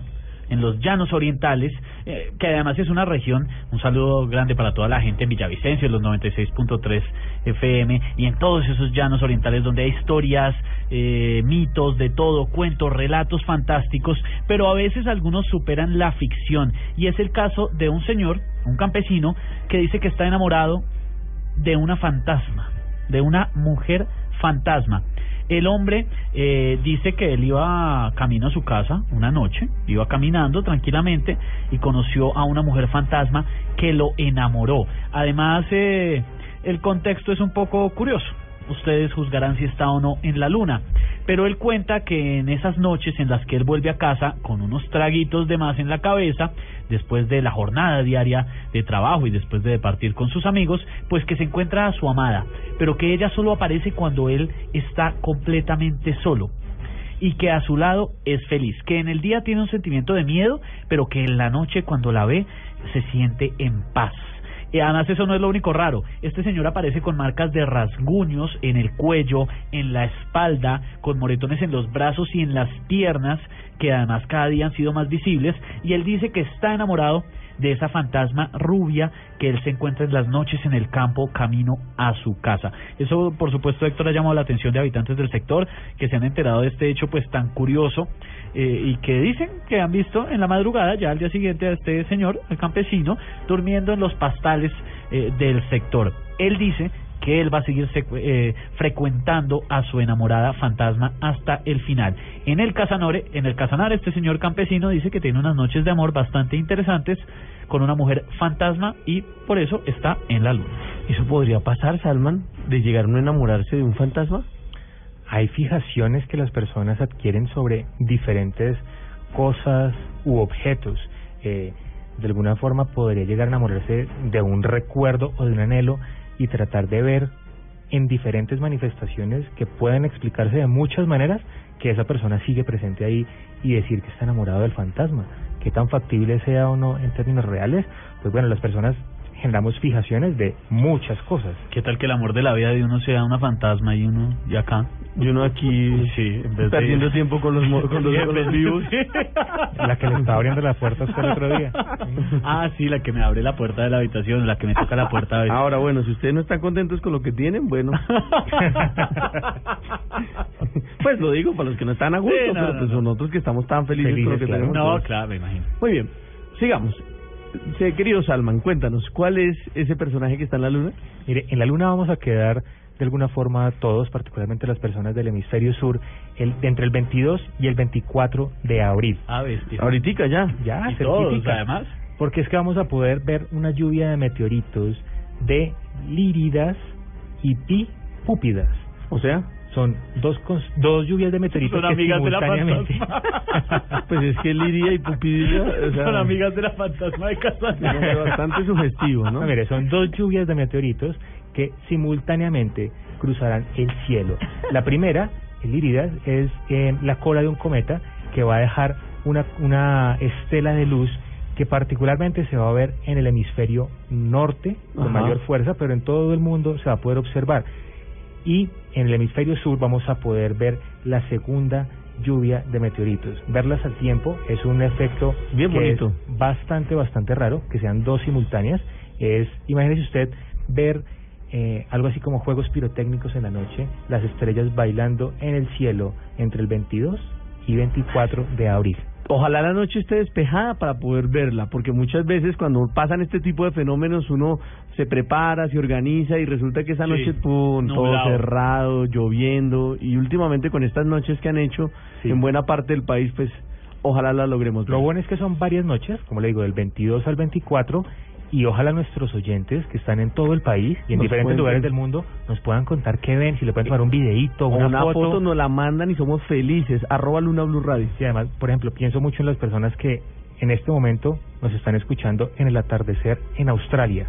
en los llanos orientales, eh, que además es una región, un saludo grande para toda la gente en Villavicencio, en los 96.3 FM, y en todos esos llanos orientales donde hay historias, eh, mitos, de todo, cuentos, relatos fantásticos, pero a veces algunos superan la ficción. Y es el caso de un señor, un campesino, que dice que está enamorado de una fantasma, de una mujer fantasma. El hombre eh, dice que él iba camino a su casa una noche, iba caminando tranquilamente y conoció a una mujer fantasma que lo enamoró. Además, eh, el contexto es un poco curioso. Ustedes juzgarán si está o no en la luna. Pero él cuenta que en esas noches en las que él vuelve a casa con unos traguitos de más en la cabeza, después de la jornada diaria de trabajo y después de partir con sus amigos, pues que se encuentra a su amada, pero que ella solo aparece cuando él está completamente solo y que a su lado es feliz, que en el día tiene un sentimiento de miedo, pero que en la noche cuando la ve se siente en paz. Y además eso no es lo único raro. Este señor aparece con marcas de rasguños en el cuello, en la espalda, con moretones en los brazos y en las piernas, que además cada día han sido más visibles, y él dice que está enamorado de esa fantasma rubia que él se encuentra en las noches en el campo camino a su casa. Eso, por supuesto, Héctor ha llamado la atención de habitantes del sector que se han enterado de este hecho pues tan curioso eh, y que dicen que han visto en la madrugada, ya al día siguiente, a este señor, el campesino, durmiendo en los pastales eh, del sector. Él dice que él va a seguir eh, frecuentando a su enamorada fantasma hasta el final. En el Casanare, en el Casanare, este señor campesino dice que tiene unas noches de amor bastante interesantes con una mujer fantasma y por eso está en la luna. ¿Eso podría pasar, Salman, de llegar uno a enamorarse de un fantasma? Hay fijaciones que las personas adquieren sobre diferentes cosas u objetos. Eh, de alguna forma podría llegar a enamorarse de un recuerdo o de un anhelo y tratar de ver en diferentes manifestaciones que pueden explicarse de muchas maneras que esa persona sigue presente ahí y decir que está enamorado del fantasma. Que tan factible sea o no en términos reales, pues bueno, las personas generamos fijaciones de muchas cosas. ¿Qué tal que el amor de la vida de uno sea una fantasma y uno y acá? Y uno aquí sí, en vez perdiendo de... tiempo con los, mo- con los, con los vivos. La que le estaba abriendo la puerta hasta el otro día. Ah, sí, la que me abre la puerta de la habitación, la que me toca la puerta a veces. Ahora, bueno, si ustedes no están contentos con lo que tienen, bueno. pues lo digo para los que no están a gusto, Sí, no, pero no, pues no. son otros que estamos tan felices, con lo Felices, que claro. tenemos. No, todos. claro, me imagino. Muy bien, sigamos. Sí, querido Salman, cuéntanos, ¿cuál es ese personaje que está en la luna? Mire, en la luna vamos a quedar de alguna forma todos, particularmente las personas del hemisferio sur, el, entre el 22 y el 24 de abril. Ah, bestia. Ahorita ya. Ya, Y todos, además. Porque es que vamos a poder ver una lluvia de meteoritos de líridas y pipúpidas. O sea, Son dos cons- dos lluvias de meteoritos Son que amigas de la simultáneamente fantasma. pues es que Liria y Pupidilla, o sea, Son amigas de la fantasma de casa. es bastante sugestivo, ¿no? No, mire, son dos lluvias de meteoritos que simultáneamente cruzarán el cielo. La primera, el Iridas, es eh, la cola de un cometa que va a dejar una, una estela de luz que particularmente se va a ver en el hemisferio norte con Ajá. mayor fuerza, pero en todo el mundo se va a poder observar. Y en el hemisferio sur vamos a poder ver la segunda lluvia de meteoritos. Verlas al tiempo es un efecto Bien que bonito. es bastante, bastante raro, que sean dos simultáneas. Es, imagínese usted ver eh, algo así como juegos pirotécnicos en la noche, las estrellas bailando en el cielo entre el 22 y 24 de abril. Ojalá la noche esté despejada para poder verla, porque muchas veces cuando pasan este tipo de fenómenos uno se prepara, se organiza y resulta que esa Sí, noche pum, todo cerrado, lloviendo y últimamente con estas noches que han hecho Sí. en buena parte del país, pues ojalá la logremos. Lo bueno es que son varias noches, como le digo, del 22 al 24, y ojalá nuestros oyentes que están en todo el país y en Nos diferentes lugares del mundo nos puedan contar qué ven, si le pueden tomar un videíto, O una, una foto. nos la mandan y somos felices. Arroba Luna Blue Radio. Sí, además, por ejemplo, pienso mucho en las personas que en este momento nos están escuchando en el atardecer en Australia.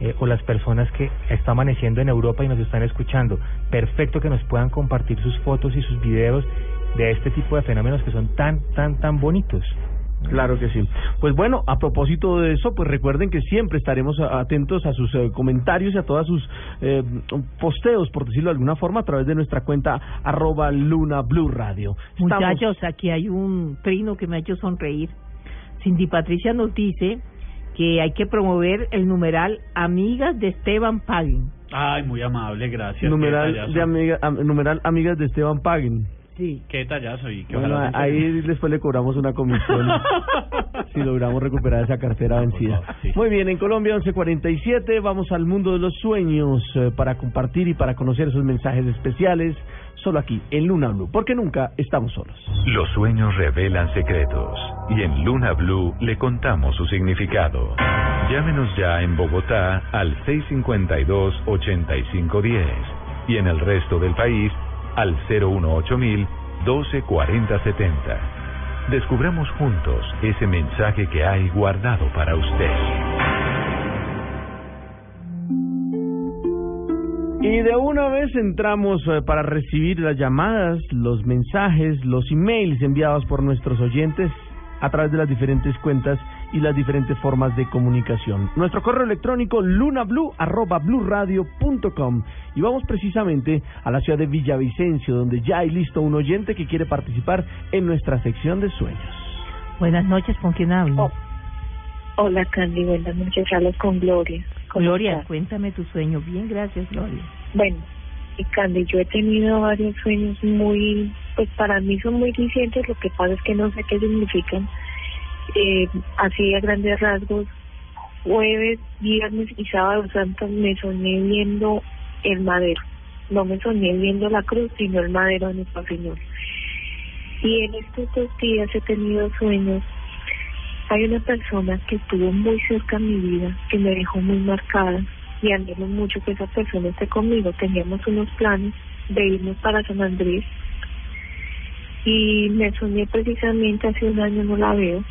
eh, o las personas que está amaneciendo en Europa y nos están escuchando. Perfecto que nos puedan compartir sus fotos y sus videos de este tipo de fenómenos que son tan, tan, tan bonitos. Claro que sí. Pues bueno, a propósito de eso, pues recuerden que siempre estaremos atentos a sus eh, comentarios y a todas sus eh, posteos, por decirlo de alguna forma, a través de nuestra cuenta arroba Luna Blue Radio. Estamos- Muchachos, aquí hay un trino que me ha hecho sonreír. Cindy Patricia nos dice que hay que promover el numeral Amigas de Esteban Paguen. Ay, muy amable, gracias. numeral de amiga, am- numeral amigas de Esteban Paguen. Sí. Qué detallazo y que Bueno, ahí después le cobramos una comisión si logramos recuperar esa cartera vencida. favor, sí. Muy bien, en Colombia 1147 vamos al mundo de los sueños eh, para compartir y para conocer esos mensajes especiales solo aquí en Luna Blue, porque nunca estamos solos. Los sueños revelan secretos y en Luna Blue le contamos su significado. Llámenos ya en Bogotá al 652-8510 y en el resto del país al 018000 124070. Descubramos juntos ese mensaje que hay guardado para usted. Y de una vez entramos eh, para recibir las llamadas, los mensajes, los emails enviados por nuestros oyentes a través de las diferentes cuentas y las diferentes formas de comunicación. Nuestro correo electrónico lunablu@bluradio.com y vamos precisamente a la ciudad de Villavicencio donde ya hay listo un oyente que quiere participar en nuestra sección de sueños. Buenas noches, ¿con quién hablo? Hola Candy, buenas noches, hablas con Gloria. ¿Cómo Gloria, estás? cuéntame tu sueño. Bien, gracias, Gloria. Bueno, y Candy, yo he tenido varios sueños muy, pues para mí son muy dicientes, lo que pasa es que no sé qué significan. Eh, así a grandes rasgos, jueves, viernes y sábado santo me soñé viendo el madero. No me soñé viendo la cruz, sino el madero de nuestro Señor. Y en estos dos días he tenido sueños hay una persona que estuvo muy cerca en mi vida, que me dejó muy marcada y anhelo mucho que esa persona esté conmigo. Teníamos unos planes de irnos para San Andrés y me soñé precisamente hace un año, no la veo,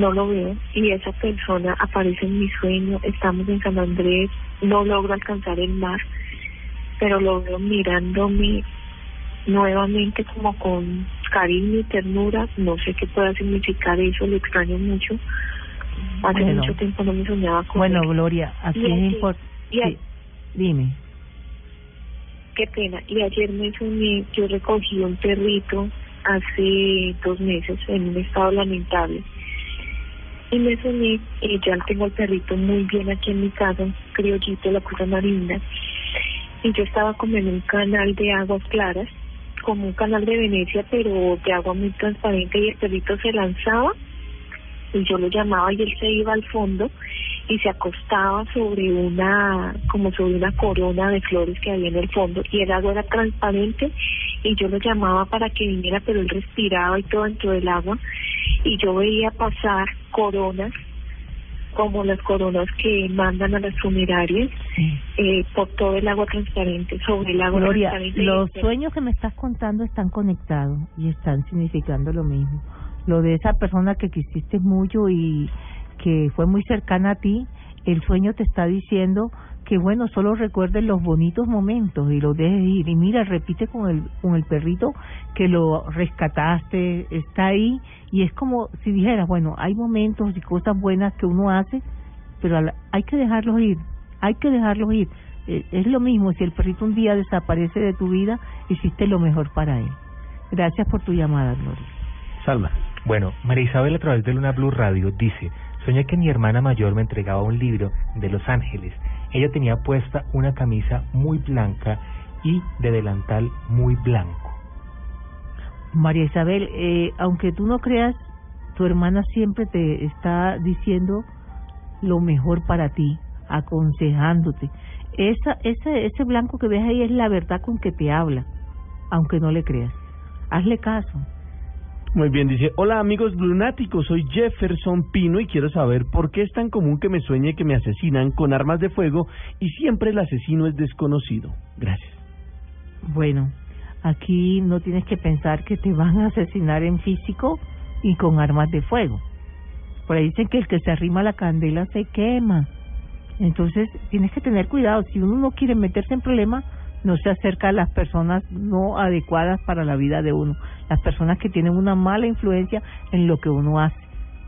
no lo veo y esa persona aparece en mi sueño, estamos en San Andrés, no logro alcanzar el mar, pero lo veo mirándome nuevamente como con cariño y ternura, no sé qué pueda significar eso, lo extraño mucho, Hace Bueno. mucho tiempo no me soñaba con Bueno, él. Gloria, Y es importante. Dime. Qué pena. Y ayer me soñé, yo recogí un perrito hace dos meses en un estado lamentable. Y me soñé, eh, ya tengo el perrito muy bien aquí en mi casa, un criollito, la cosa marina. Y yo estaba como en un canal de aguas claras, como un canal de Venecia, pero de agua muy transparente, y el perrito se lanzaba y yo lo llamaba y él se iba al fondo y se acostaba sobre una como sobre una corona de flores que había en el fondo y el agua era transparente y yo lo llamaba para que viniera pero él respiraba y todo dentro del agua y yo veía pasar coronas como las coronas que mandan a las funerarias eh, por todo el agua transparente sobre el agua Gloria, transparente los Y- sueños que me estás contando están conectados y están significando lo mismo. Lo de esa persona que quisiste mucho y que fue muy cercana a ti, el sueño te está diciendo que bueno, solo recuerdes los bonitos momentos y los dejes ir. Y mira, repite con el, con el perrito que lo rescataste, está ahí y es como si dijeras, bueno, hay momentos y cosas buenas que uno hace, pero hay que dejarlos ir, hay que dejarlos ir. Eh, es lo mismo, si el perrito un día desaparece de tu vida, hiciste lo mejor para él. Gracias por tu llamada, Gloria. Salma. Bueno, María Isabel a través de Luna Blue Radio dice, soñé que mi hermana mayor me entregaba un libro de Los Ángeles. Ella tenía puesta una camisa muy blanca y de delantal muy blanco. María Isabel, eh, aunque tú no creas, tu hermana siempre te está diciendo lo mejor para ti, aconsejándote. Esa, ese, ese blanco que ves ahí es la verdad con que te habla, aunque no le creas. Hazle caso. Muy bien, dice, hola amigos lunáticos, soy Jefferson Pino y quiero saber por qué es tan común que me sueñe que me asesinan con armas de fuego y siempre el asesino es desconocido. Gracias. Bueno, aquí no tienes que pensar que te van a asesinar en físico y con armas de fuego. Por ahí dicen que el que se arrima a la candela se quema. Entonces tienes que tener cuidado. Si uno no quiere meterse en problemas, no se acerca a las personas no adecuadas para la vida de uno. Las personas que tienen una mala influencia en lo que uno hace.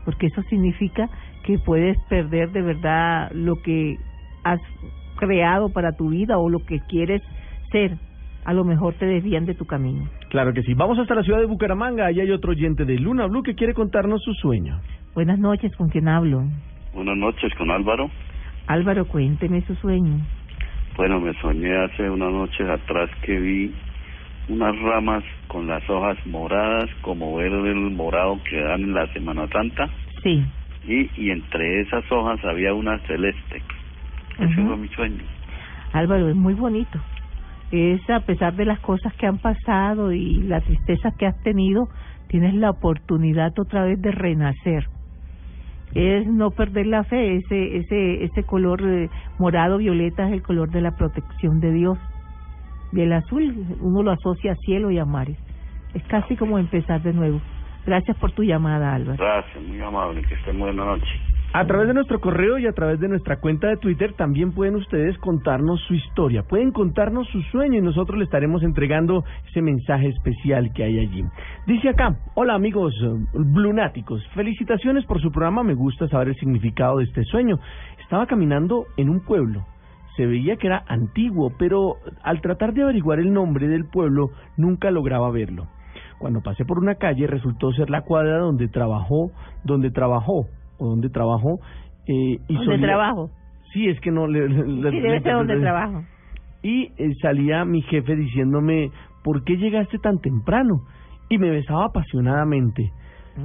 Porque eso significa que puedes perder de verdad lo que has creado para tu vida o lo que quieres ser. A lo mejor te desvían de tu camino. Claro que sí. Vamos hasta la ciudad de Bucaramanga. Ahí hay otro oyente de Luna Blue que quiere contarnos su sueño. Buenas noches, ¿con quién hablo? Buenas noches con Álvaro. Álvaro, cuénteme su sueño. Bueno, me soñé hace unas noches atrás que vi unas ramas con las hojas moradas, como ver el morado que dan en la Semana Santa, Sí. y, y entre esas hojas había una celeste. Ese fue mi sueño. Álvaro, es muy bonito. Es a pesar de las cosas que han pasado y la tristeza que has tenido, tienes la oportunidad otra vez de renacer. Es no perder la fe, ese ese ese color eh, morado violeta es el color de la protección de Dios. Y el azul uno lo asocia a cielo y a mares. Es casi como empezar de nuevo. Gracias por tu llamada, Álvaro. Gracias, muy amable, que estén buena noche. A través de nuestro correo y a través de nuestra cuenta de Twitter también pueden ustedes contarnos su historia, pueden contarnos su sueño y nosotros le estaremos entregando ese mensaje especial que hay allí. Dice acá, hola amigos eh, blunáticos, felicitaciones por su programa, me gusta saber el significado de este sueño. Estaba caminando en un pueblo, se veía que era antiguo, pero al tratar de averiguar el nombre del pueblo nunca lograba verlo. Cuando pasé por una calle resultó ser la cuadra donde trabajó, donde trabajó o donde trabajó eh, y ¿Dónde solía- trabajo? Sí, es que no le, le- Sí, le debe ser donde trabajo. Y eh, salía mi jefe diciéndome, ¿por qué llegaste tan temprano? Y me besaba apasionadamente.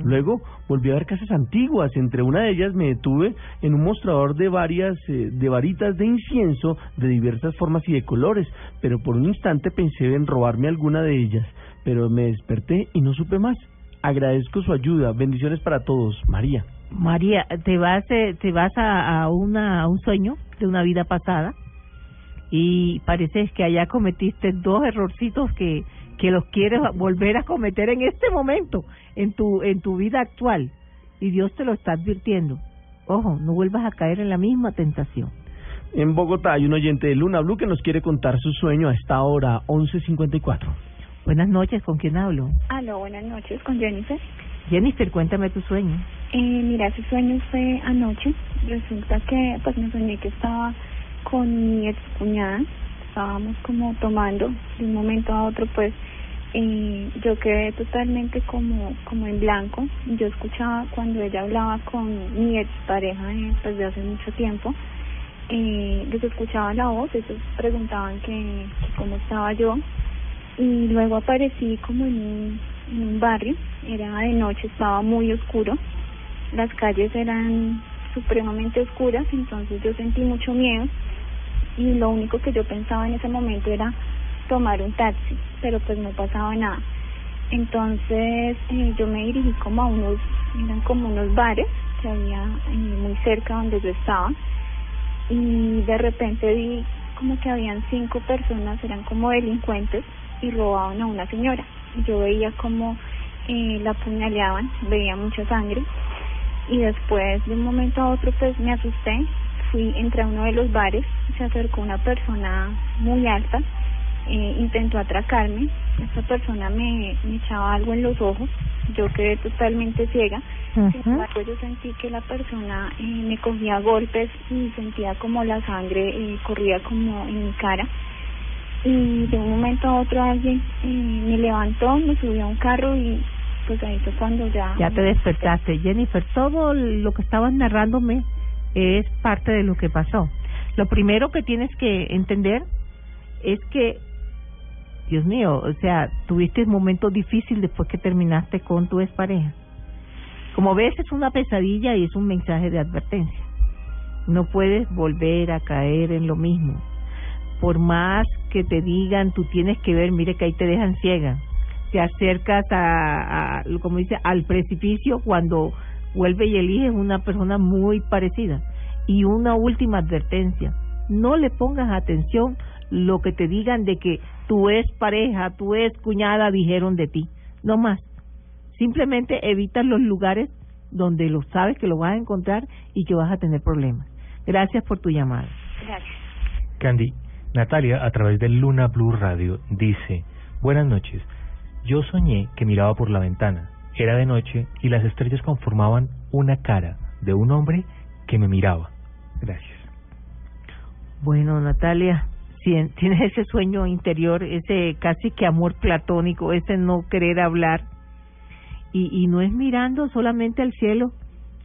Luego volví a ver casas antiguas. Entre una de ellas me detuve en un mostrador de varias, eh, de varitas de incienso de diversas formas y de colores. Pero por un instante pensé en robarme alguna de ellas. Pero me desperté y no supe más. Agradezco su ayuda. Bendiciones para todos. María. María, te vas, eh, te vas a, a, una, a un sueño de una vida pasada y parece que allá cometiste dos errorcitos que, que los quieres volver a cometer en este momento, en tu, en tu vida actual. Y Dios te lo está advirtiendo. Ojo, no vuelvas a caer en la misma tentación. En Bogotá hay un oyente de Luna Blue que nos quiere contar su sueño a esta hora 11.54. Buenas noches, ¿con quién hablo? Aló, buenas noches, con Jennifer. Jennifer, cuéntame tu sueño. Eh, mira, ese sueño fue anoche. Resulta que pues me soñé que estaba con mi ex cuñada. Estábamos como tomando de un momento a otro pues eh, yo quedé totalmente como como en blanco. Yo escuchaba cuando ella hablaba con mi ex pareja eh, pues de hace mucho tiempo. Eh, les escuchaba la voz, ellos preguntaban que, que cómo estaba yo y luego aparecí como en un, en un barrio, era de noche, estaba muy oscuro, las calles eran supremamente oscuras, entonces yo sentí mucho miedo y lo único que yo pensaba en ese momento era tomar un taxi, pero pues no pasaba nada. Entonces eh, yo me dirigí como a unos, eran como unos bares que había eh, muy cerca donde yo estaba y de repente vi como que habían cinco personas, eran como delincuentes y robaban a una señora. Yo veía como eh, la apuñaleaban, veía mucha sangre y después de un momento a otro pues me asusté, fui, entré a uno de los bares, se acercó una persona muy alta, eh, intentó atracarme, esta persona me, me echaba algo en los ojos, yo quedé totalmente ciega, sin embargo yo sentí que la persona eh, me cogía golpes y sentía como la sangre eh, corría como en mi cara. Y de un momento a otro alguien eh, me levantó, me subió a un carro y pues ahí fue cuando ya... Ya te despertaste, Jennifer. Todo lo que estabas narrándome es parte de lo que pasó. Lo primero que tienes que entender es que, Dios mío, o sea, tuviste un momento difícil después que terminaste con tu expareja. Como ves, es una pesadilla y es un mensaje de advertencia. No puedes volver a caer en lo mismo. Por más que te digan, tú tienes que ver, mire que ahí te dejan ciega. Te acercas a, a como dice, al precipicio cuando vuelve y eliges una persona muy parecida. Y una última advertencia, no le pongas atención lo que te digan de que tu ex pareja, tu ex cuñada dijeron de ti. No más. Simplemente evita los lugares donde lo sabes que lo vas a encontrar y que vas a tener problemas. Gracias por tu llamada. Gracias. Candy, Natalia, a través del Luna Blue Radio, dice, Buenas noches, yo soñé que miraba por la ventana, era de noche y las estrellas conformaban una cara de un hombre que me miraba. Gracias. Bueno, Natalia, tienes ese sueño interior, ese casi que amor platónico, ese no querer hablar, y, y no es mirando solamente al cielo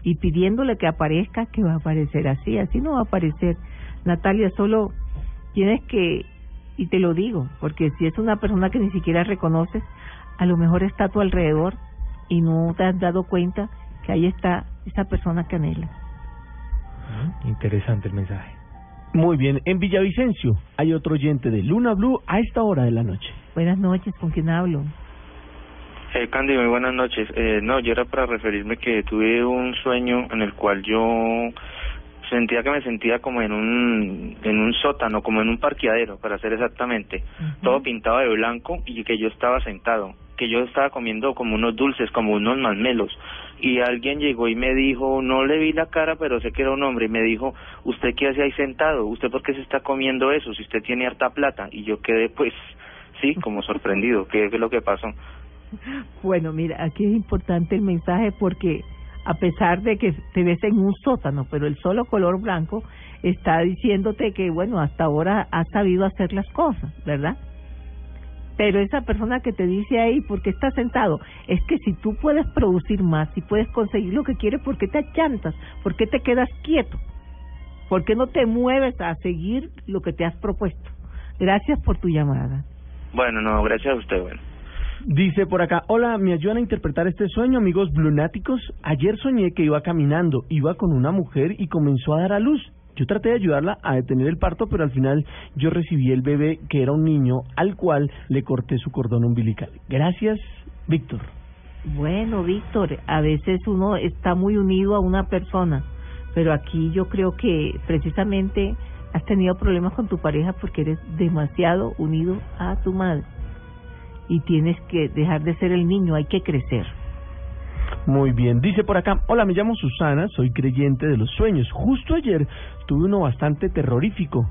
y pidiéndole que aparezca, que va a aparecer así, así no va a aparecer. Natalia, solo tienes que, y te lo digo, porque si es una persona que ni siquiera reconoces, a lo mejor está a tu alrededor y no te has dado cuenta que ahí está esa persona que anhela. Interesante el mensaje. Muy bien, en Villavicencio hay otro oyente de Luna Blue a esta hora de la noche. Buenas noches, ¿con quién hablo? Eh, Candy, muy buenas noches. Eh, no, yo era para referirme que tuve un sueño en el cual yo sentía que me sentía como en un en un sótano, como en un parqueadero, para ser exactamente, todo pintado de blanco y que yo estaba sentado, que yo estaba comiendo como unos dulces, como unos malmelos y alguien llegó y me dijo, no le vi la cara, pero sé que era un hombre y me dijo, ¿usted qué hace ahí sentado? ¿Usted por qué se está comiendo eso si usted tiene harta plata? Y yo quedé pues sí, como sorprendido, ¿qué es lo que pasó? Bueno, mira, aquí es importante el mensaje porque a pesar de que te ves en un sótano, pero el solo color blanco está diciéndote que, bueno, hasta ahora has sabido hacer las cosas, ¿verdad? Pero esa persona que te dice ahí, ¿por qué estás sentado? Es que si tú puedes producir más, si puedes conseguir lo que quieres, ¿por qué te achantas? ¿Por qué te quedas quieto? ¿Por qué no te mueves a seguir lo que te has propuesto? Gracias por tu llamada. Bueno, no, gracias a usted, bueno. Dice por acá, hola, ¿me ayudan a interpretar este sueño, amigos blunáticos? Ayer soñé que iba caminando, iba con una mujer y comenzó a dar a luz. Yo traté de ayudarla a detener el parto, pero al final yo recibí el bebé que era un niño al cual le corté su cordón umbilical. Gracias, Víctor. Bueno, Víctor, a veces uno está muy unido a una persona, pero aquí yo creo que precisamente has tenido problemas con tu pareja porque eres demasiado unido a tu madre y tienes que dejar de ser el niño, hay que crecer. Muy bien, dice por acá, hola, me llamo Susana, soy creyente de los sueños. Justo ayer tuve uno bastante terrorífico.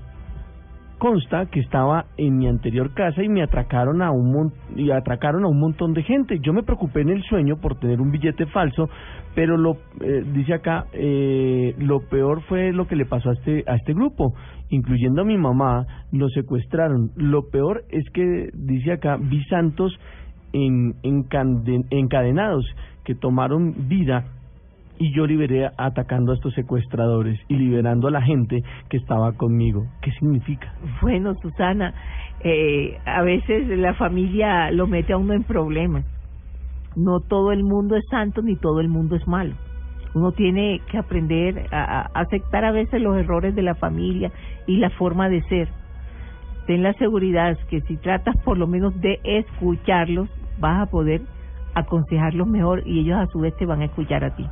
Consta que estaba en mi anterior casa y me atracaron a un mon- y atracaron a un montón de gente. Yo me preocupé en el sueño por tener un billete falso, pero lo eh, dice acá eh, lo peor fue lo que le pasó a este a este grupo, incluyendo a mi mamá, lo secuestraron. Lo peor es que dice acá vi santos en, encadenados que tomaron vida y yo liberé atacando a estos secuestradores y liberando a la gente que estaba conmigo. ¿Qué significa? Bueno, Susana, eh, a veces la familia lo mete a uno en problemas. No todo el mundo es santo ni todo el mundo es malo. Uno tiene que aprender a, a aceptar a veces los errores de la familia y la forma de ser. Ten la seguridad que si tratas por lo menos de escucharlos, vas a poder aconsejarlos mejor y ellos a su vez te van a escuchar a ti.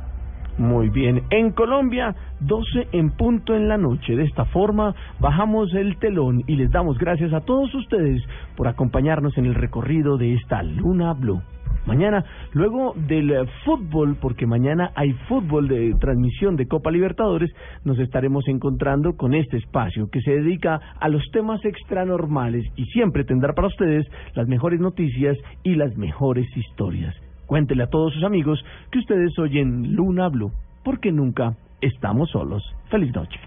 Muy bien. En Colombia, 12 en punto en la noche. De esta forma, bajamos el telón y les damos gracias a todos ustedes por acompañarnos en el recorrido de esta Luna Blue. Mañana, luego del eh, fútbol, porque mañana hay fútbol de transmisión de Copa Libertadores, nos estaremos encontrando con este espacio que se dedica a los temas extranormales y siempre tendrá para ustedes las mejores noticias y las mejores historias. Cuéntele a todos sus amigos que ustedes oyen Luna Blue, porque nunca estamos solos. Feliz noche.